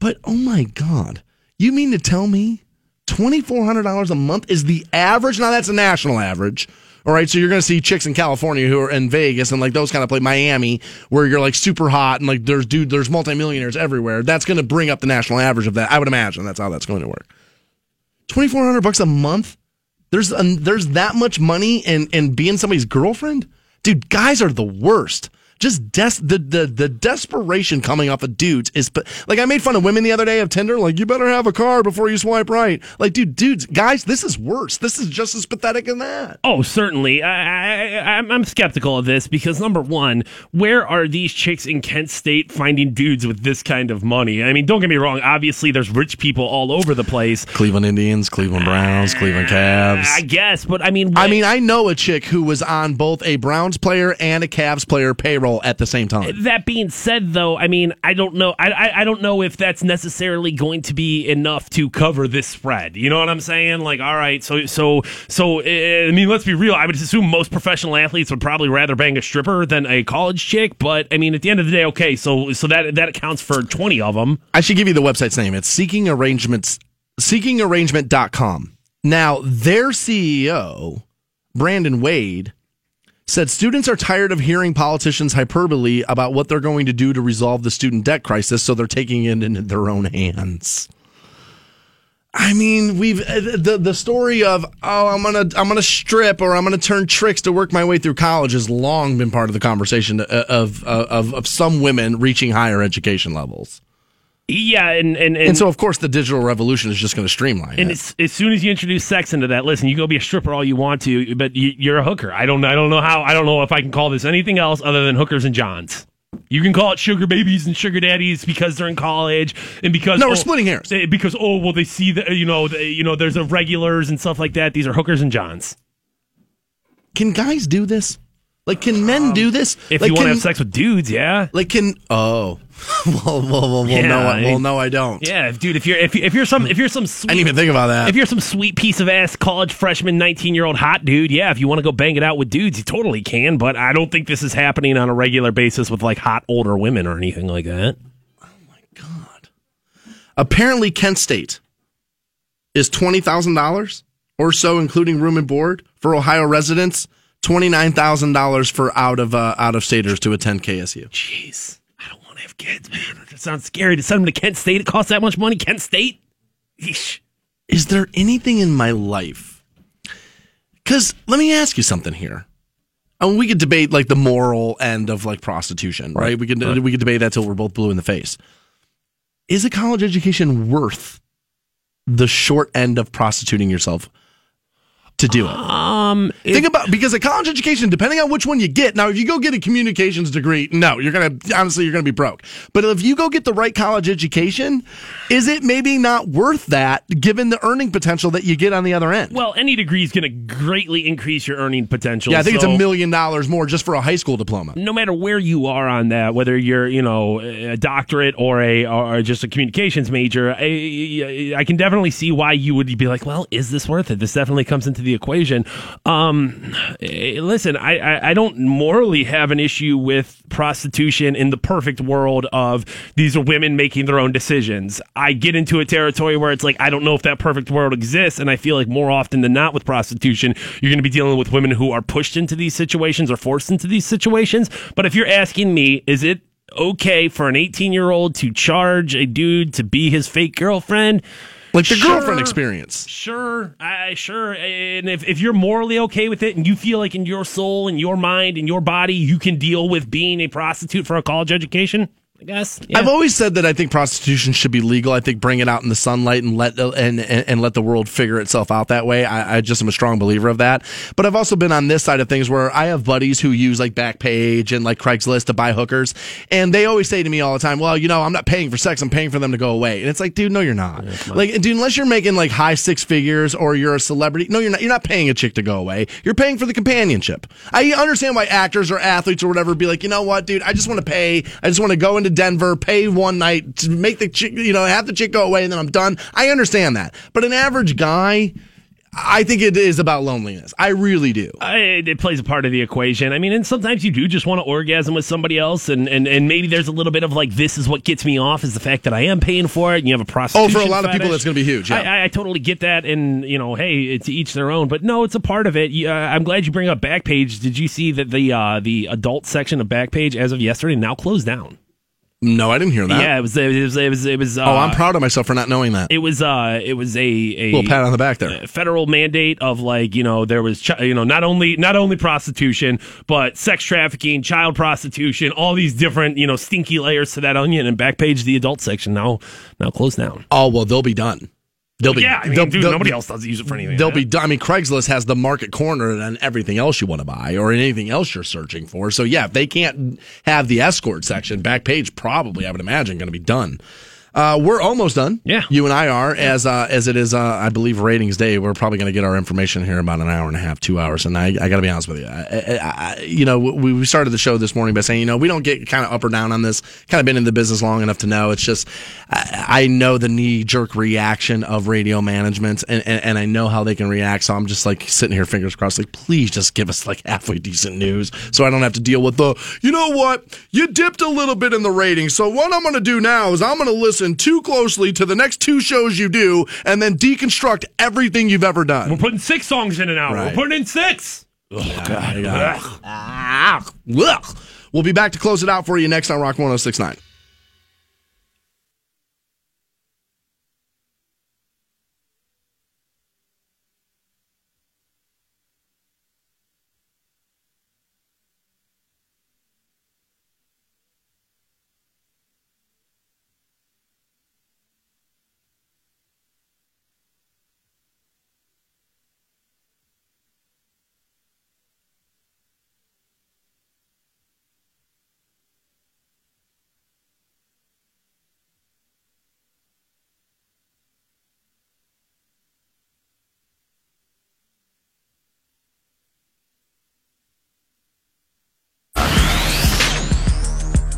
But oh my god, you mean to tell me twenty four hundred dollars a month is the average? Now that's a national average. All right, so you're going to see chicks in California who are in Vegas and like those kind of play Miami, where you're like super hot and like there's dude, there's multimillionaires everywhere. That's going to bring up the national average of that. I would imagine that's how that's going to work. Twenty four hundred bucks a month. There's um, there's that much money in in being somebody's girlfriend, dude. Guys are the worst. Just des- the the the desperation coming off of dudes is pa- like I made fun of women the other day of Tinder. Like you better have a car before you swipe right. Like dude, dudes, guys, this is worse. This is just as pathetic as that. Oh, certainly. I, I, I'm, I'm skeptical of this because number one, where are these chicks in Kent State finding dudes with this kind of money? I mean, don't get me wrong. Obviously, there's rich people all over the place. Cleveland Indians, Cleveland Browns, Cleveland ah, Cavs. I guess, but I mean, I mean, I know a chick who was on both a Browns player and a Cavs player payroll at the same time. That being said, though, I mean, I don't know. I, I I don't know if that's necessarily going to be enough to cover this spread. You know what I'm saying? Like, all right, so so so. uh, I mean, let's be real. I would assume most professional athletes would probably rather bang a stripper than a college chick. But I mean, at the end of the day, okay, so so that that accounts for 20 of them. I should give you the website's name. It's Seeking Arrangements, seekingarrangement.com. Now, their CEO, Brandon Wade, said students are tired of hearing politicians' hyperbole about what they're going to do to resolve the student debt crisis, so they're taking it into their own hands. I mean, we've uh, the the story of oh, I'm gonna I'm gonna strip or I'm gonna turn tricks to work my way through college has long been part of the conversation uh, of of of, of some women reaching higher education levels. Yeah, and and and, And so, of course, the digital revolution is just going to streamline And as, as soon as you introduce sex into that, listen, you go be a stripper all you want to, but you, you're a hooker. I don't, I don't know how, I don't know if I can call this anything else other than hookers and johns. You can call it sugar babies and sugar daddies because they're in college and because No, we're oh, splitting hairs. eh, Because oh well, they see that you know, the, you know, there's a regulars and stuff like that. These are hookers and johns. Can guys do this? Like, can men do this? Um, If like, you want to have sex with dudes, yeah. like, can oh, well, well, well, well, Yeah, no, I, I- well, no, I don't. Yeah, dude. If you're if, you- if you're some if you're some I sweet didn't even think about that. If you're some sweet piece of ass college freshman, 19 year old hot dude, yeah, if you want to go bang it out with dudes, you totally can. But I don't think this is happening on a regular basis with like hot older women or anything like that. Oh my god! Apparently, Kent State is twenty thousand dollars or so, including room and board for Ohio residents. Twenty nine thousand dollars for out of uh, out of staters to attend KSU. Jeez, I don't want to have kids, man. It sounds scary to send them to Kent State. It costs that much money. Kent State. Yeesh. is there anything in my life? Because let me ask you something here. I mean, we could debate like the moral end of like prostitution, right? We could we could debate that till we're both blue in the face. Is a college education worth the short end of prostituting yourself? To do it? Um, Think about because a college education, depending on which one you get. Now, if you go get a communications degree, no, you're gonna honestly you're gonna be broke. But if you go get the right college education, is it maybe not worth that given the earning potential that you get on the other end? well, any degree is going to greatly increase your earning potential. yeah, I think it's a million dollars more just for a high school diploma. no matter where you are on that, whether you're you know a doctorate or a or just a communications major, I, I can definitely see why you would be like, well, is this worth it? This definitely comes into the equation. Um, eh, listen, I, I I don't morally have an issue with prostitution in the perfect world of these are women making their own decisions. I get into a territory where it's like I don't know if that perfect world exists, and I feel like more often than not with prostitution, you're going to be dealing with women who are pushed into these situations or forced into these situations. But if you're asking me, is it okay for an 18 year old to charge a dude to be his fake girlfriend? Like the Sure. girlfriend experience. Sure, I sure. And if, if you're morally okay with it and you feel like in your soul and your mind and your body you can deal with being a prostitute for a college education, I guess. yeah. I've always said that I think prostitution should be legal. I think bring it out in the sunlight and let the, and, and and let the world figure itself out that way. I, I just am a strong believer of that. But I've also been on this side of things where I have buddies who use like Backpage and like Craigslist to buy hookers, and they always say to me all the time, "Well, you know, I'm not paying for sex. I'm paying for them to go away." And it's like, dude, no, you're not. like, dude, unless you're making like high six figures or you're a celebrity, no, you're not. You're not paying a chick to go away. You're paying for the companionship. I understand why actors or athletes or whatever be like, you know what, dude, I just want to pay. I just want to go into Denver, pay one night to make the chick, you know, have the chick go away, and then I'm done. I understand that, but an average guy. I think it is about loneliness. I really do. I, it plays a part of the equation. I mean, and sometimes you do just want to orgasm with somebody else, and, and, and maybe there's a little bit of like, this is what gets me off is the fact that I am paying for it, and you have a prostitution. Oh, for a lot of people, that's gonna be huge, yeah. I, I, I totally get that, and you know, hey, it's each their own. But no, it's a part of it. You- Uh, I'm glad you bring up Backpage. Did you see that the uh, the adult section of Backpage as of yesterday now closed down? No, I didn't hear that. yeah, it was it was it was it was. Uh, oh, I'm proud of myself for not knowing that. It was uh, it was a a little pat on the back there. federal mandate of like you know there was chi- you know not only not only prostitution but sex trafficking child prostitution all these different you know stinky layers to that onion and backpage the adult section now now closed down Oh well, they'll be done. They'll be. yeah I mean, dude, nobody else does use it for anything They'll be. I mean, Craigslist has the market cornered on everything else you want to buy or anything else you're searching for. So yeah, if they can't have the escort section, Backpage probably, I would imagine, going to be done. Uh, we're almost done. Yeah. you and I are as uh, as it is. Uh, I believe ratings day. We're probably going to get our information here in about an hour and a half, two hours. And I, I got to be honest with you. I, I, I, you know, we, we started the show this morning by saying, you know, we don't get kind of up or down on this. Kind of been in the business long enough to know. It's just I, I know the knee jerk reaction of radio management, and, and and I know how they can react. So I'm just like sitting here, fingers crossed. Like, please just give us like halfway decent news, so I don't have to deal with the. You know what? You dipped a little bit in the ratings. So what I'm going to do now is I'm going to listen too closely to the next two shows you do, and then deconstruct everything you've ever done. we're putting six songs in an hour Right. we're putting in six Ah, ugh. We'll be back to close it out for you next on Rock 1069.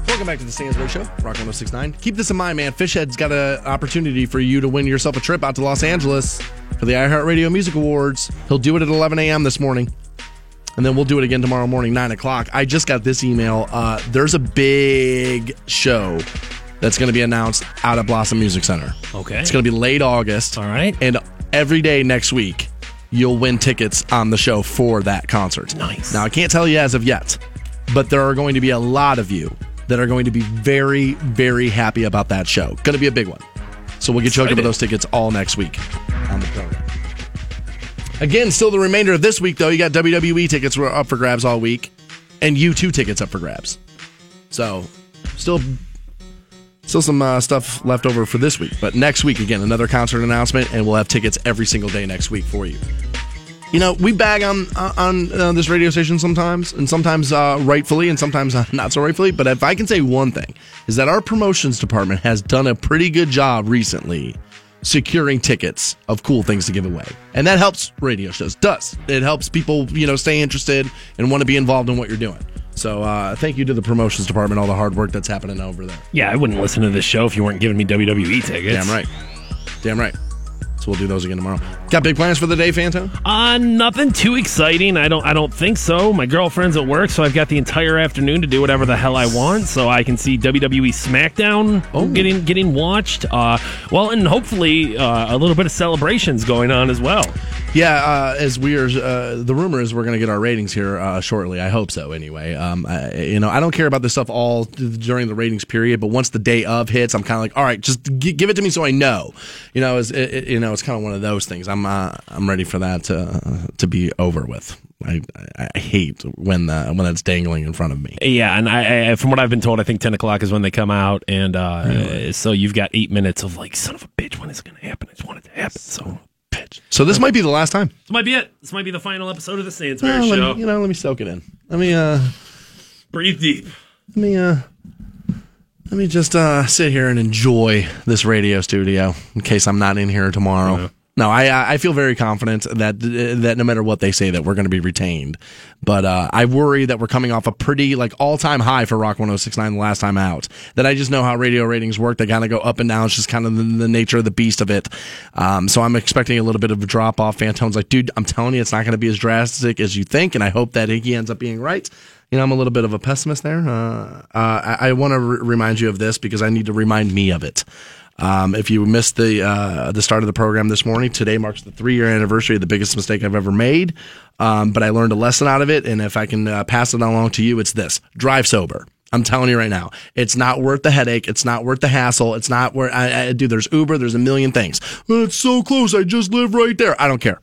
Welcome back to the Stansbury Show, Rock 1069. Keep this in mind, man. Fishhead's got an opportunity for you to win yourself a trip out to Los Angeles for the iHeartRadio Music Awards. He'll do it at 11 a.m. this morning. And then we'll do it again tomorrow morning, 9 o'clock. I just got this email. Uh, there's a big show that's going to be announced out at Blossom Music Center. Okay. It's going to be late August. All right. And every day next week, you'll win tickets on the show for that concert. Nice. Now, I can't tell you as of yet, but there are going to be a lot of you that are going to be very, very happy about that show. Going to be a big one. So we'll get you hooked up with those tickets all next week on the program. Again, still the remainder of this week, though. You got WWE tickets were up for grabs all week, and U2 tickets up for grabs. So, still, still some uh, stuff left over for this week. But next week, again, another concert announcement, and we'll have tickets every single day next week for you. You know, we bag on on uh, this radio station sometimes, and sometimes uh, rightfully, and sometimes uh, not so rightfully. But if I can say one thing, is that our promotions department has done a pretty good job recently securing tickets of cool things to give away, and that helps radio shows. Does it helps people you know stay interested and want to be involved in what you're doing? So uh, thank you to the promotions department, all the hard work that's happening over there. Yeah, I wouldn't listen to this show if you weren't giving me WWE tickets. Damn right, damn right. So we'll do those again tomorrow. Got big plans for the day, Fantone? Uh, nothing too exciting. I don't. I don't think so. My girlfriend's at work, so I've got the entire afternoon to do whatever the hell I want. So I can see WWE SmackDown Oh. getting getting watched. Uh, well, and hopefully uh, a little bit of celebrations going on as well. Yeah, uh, as we are, uh, the rumor is we're going to get our ratings here uh, shortly. I hope so. Anyway, um, I, you know, I don't care about this stuff all during the ratings period, but once the day of hits, I'm kind of like, all right, just g- give it to me so I know. You know, it- you know, it's kind of one of those things. I'm, uh, I'm ready for that to to be over with. I, I, hate when uh, when that's dangling in front of me. Yeah, and I, I from what I've been told, I think ten o'clock is when they come out, and uh, so you've got eight minutes of like, son of a bitch, when is it going to happen? I just want it to happen. So, bitch. So this might be the last time. This might be it. This might be the final episode of the Stansbury Well, Show. me, you know, let me soak it in. Let me, uh, Breathe deep. let me, uh, let me just uh, sit here and enjoy this radio studio in case I'm not in here tomorrow. No, I I feel very confident that that no matter what they say that we're going to be retained, but uh, I worry that we're coming off a pretty like all time high for Rock 106.9 the last time out. That I just know how radio ratings work; they kind of go up and down. It's just kind of the, the nature of the beast of it. Um, so I'm expecting a little bit of a drop off. Fantone's like, dude, I'm telling you, it's not going to be as drastic as you think, and I hope that he ends up being right. You know, I'm a little bit of a pessimist there. Uh, uh, I, I want to re- remind you of this because I need to remind me of it. Um, if you missed the uh, the start of the program this morning, today marks the three year anniversary of the biggest mistake I've ever made. Um, but I learned a lesson out of it, and if I can uh, pass it along to you, it's this: drive sober. I'm telling you right now, it's not worth the headache. It's not worth the hassle. It's not worth. I, I, dude, there's Uber. There's a million things. "Well, it's so close. I just live right there. I don't care.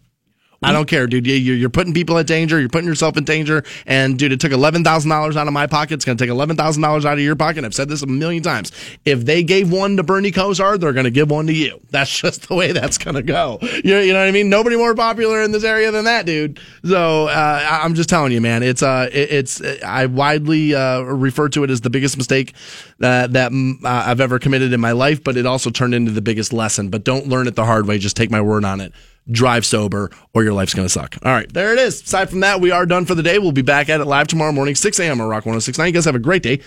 I don't care, dude. You- You're, you're putting people at danger. You're putting yourself in danger. And dude, it took eleven thousand dollars out of my pocket. It's going to take eleven thousand dollars out of your pocket. I've said this a million times. If they gave one to Bernie Kosar, they're going to give one to you. That's just the way that's going to go. You, you know what I mean? Nobody more popular in this area than that, dude. So uh, I'm just telling you, man. It's uh, it, it's I widely uh, refer to it as the biggest mistake uh, that mm, uh, I've ever committed in my life, but it also turned into the biggest lesson. But don't learn it the hard way. Just take my word on it drive sober or your life's going to suck. All right, there it is. Aside from that, we are done for the day. We'll be back at it live tomorrow morning, 6 a.m. on Rock 1069. You guys have a great day.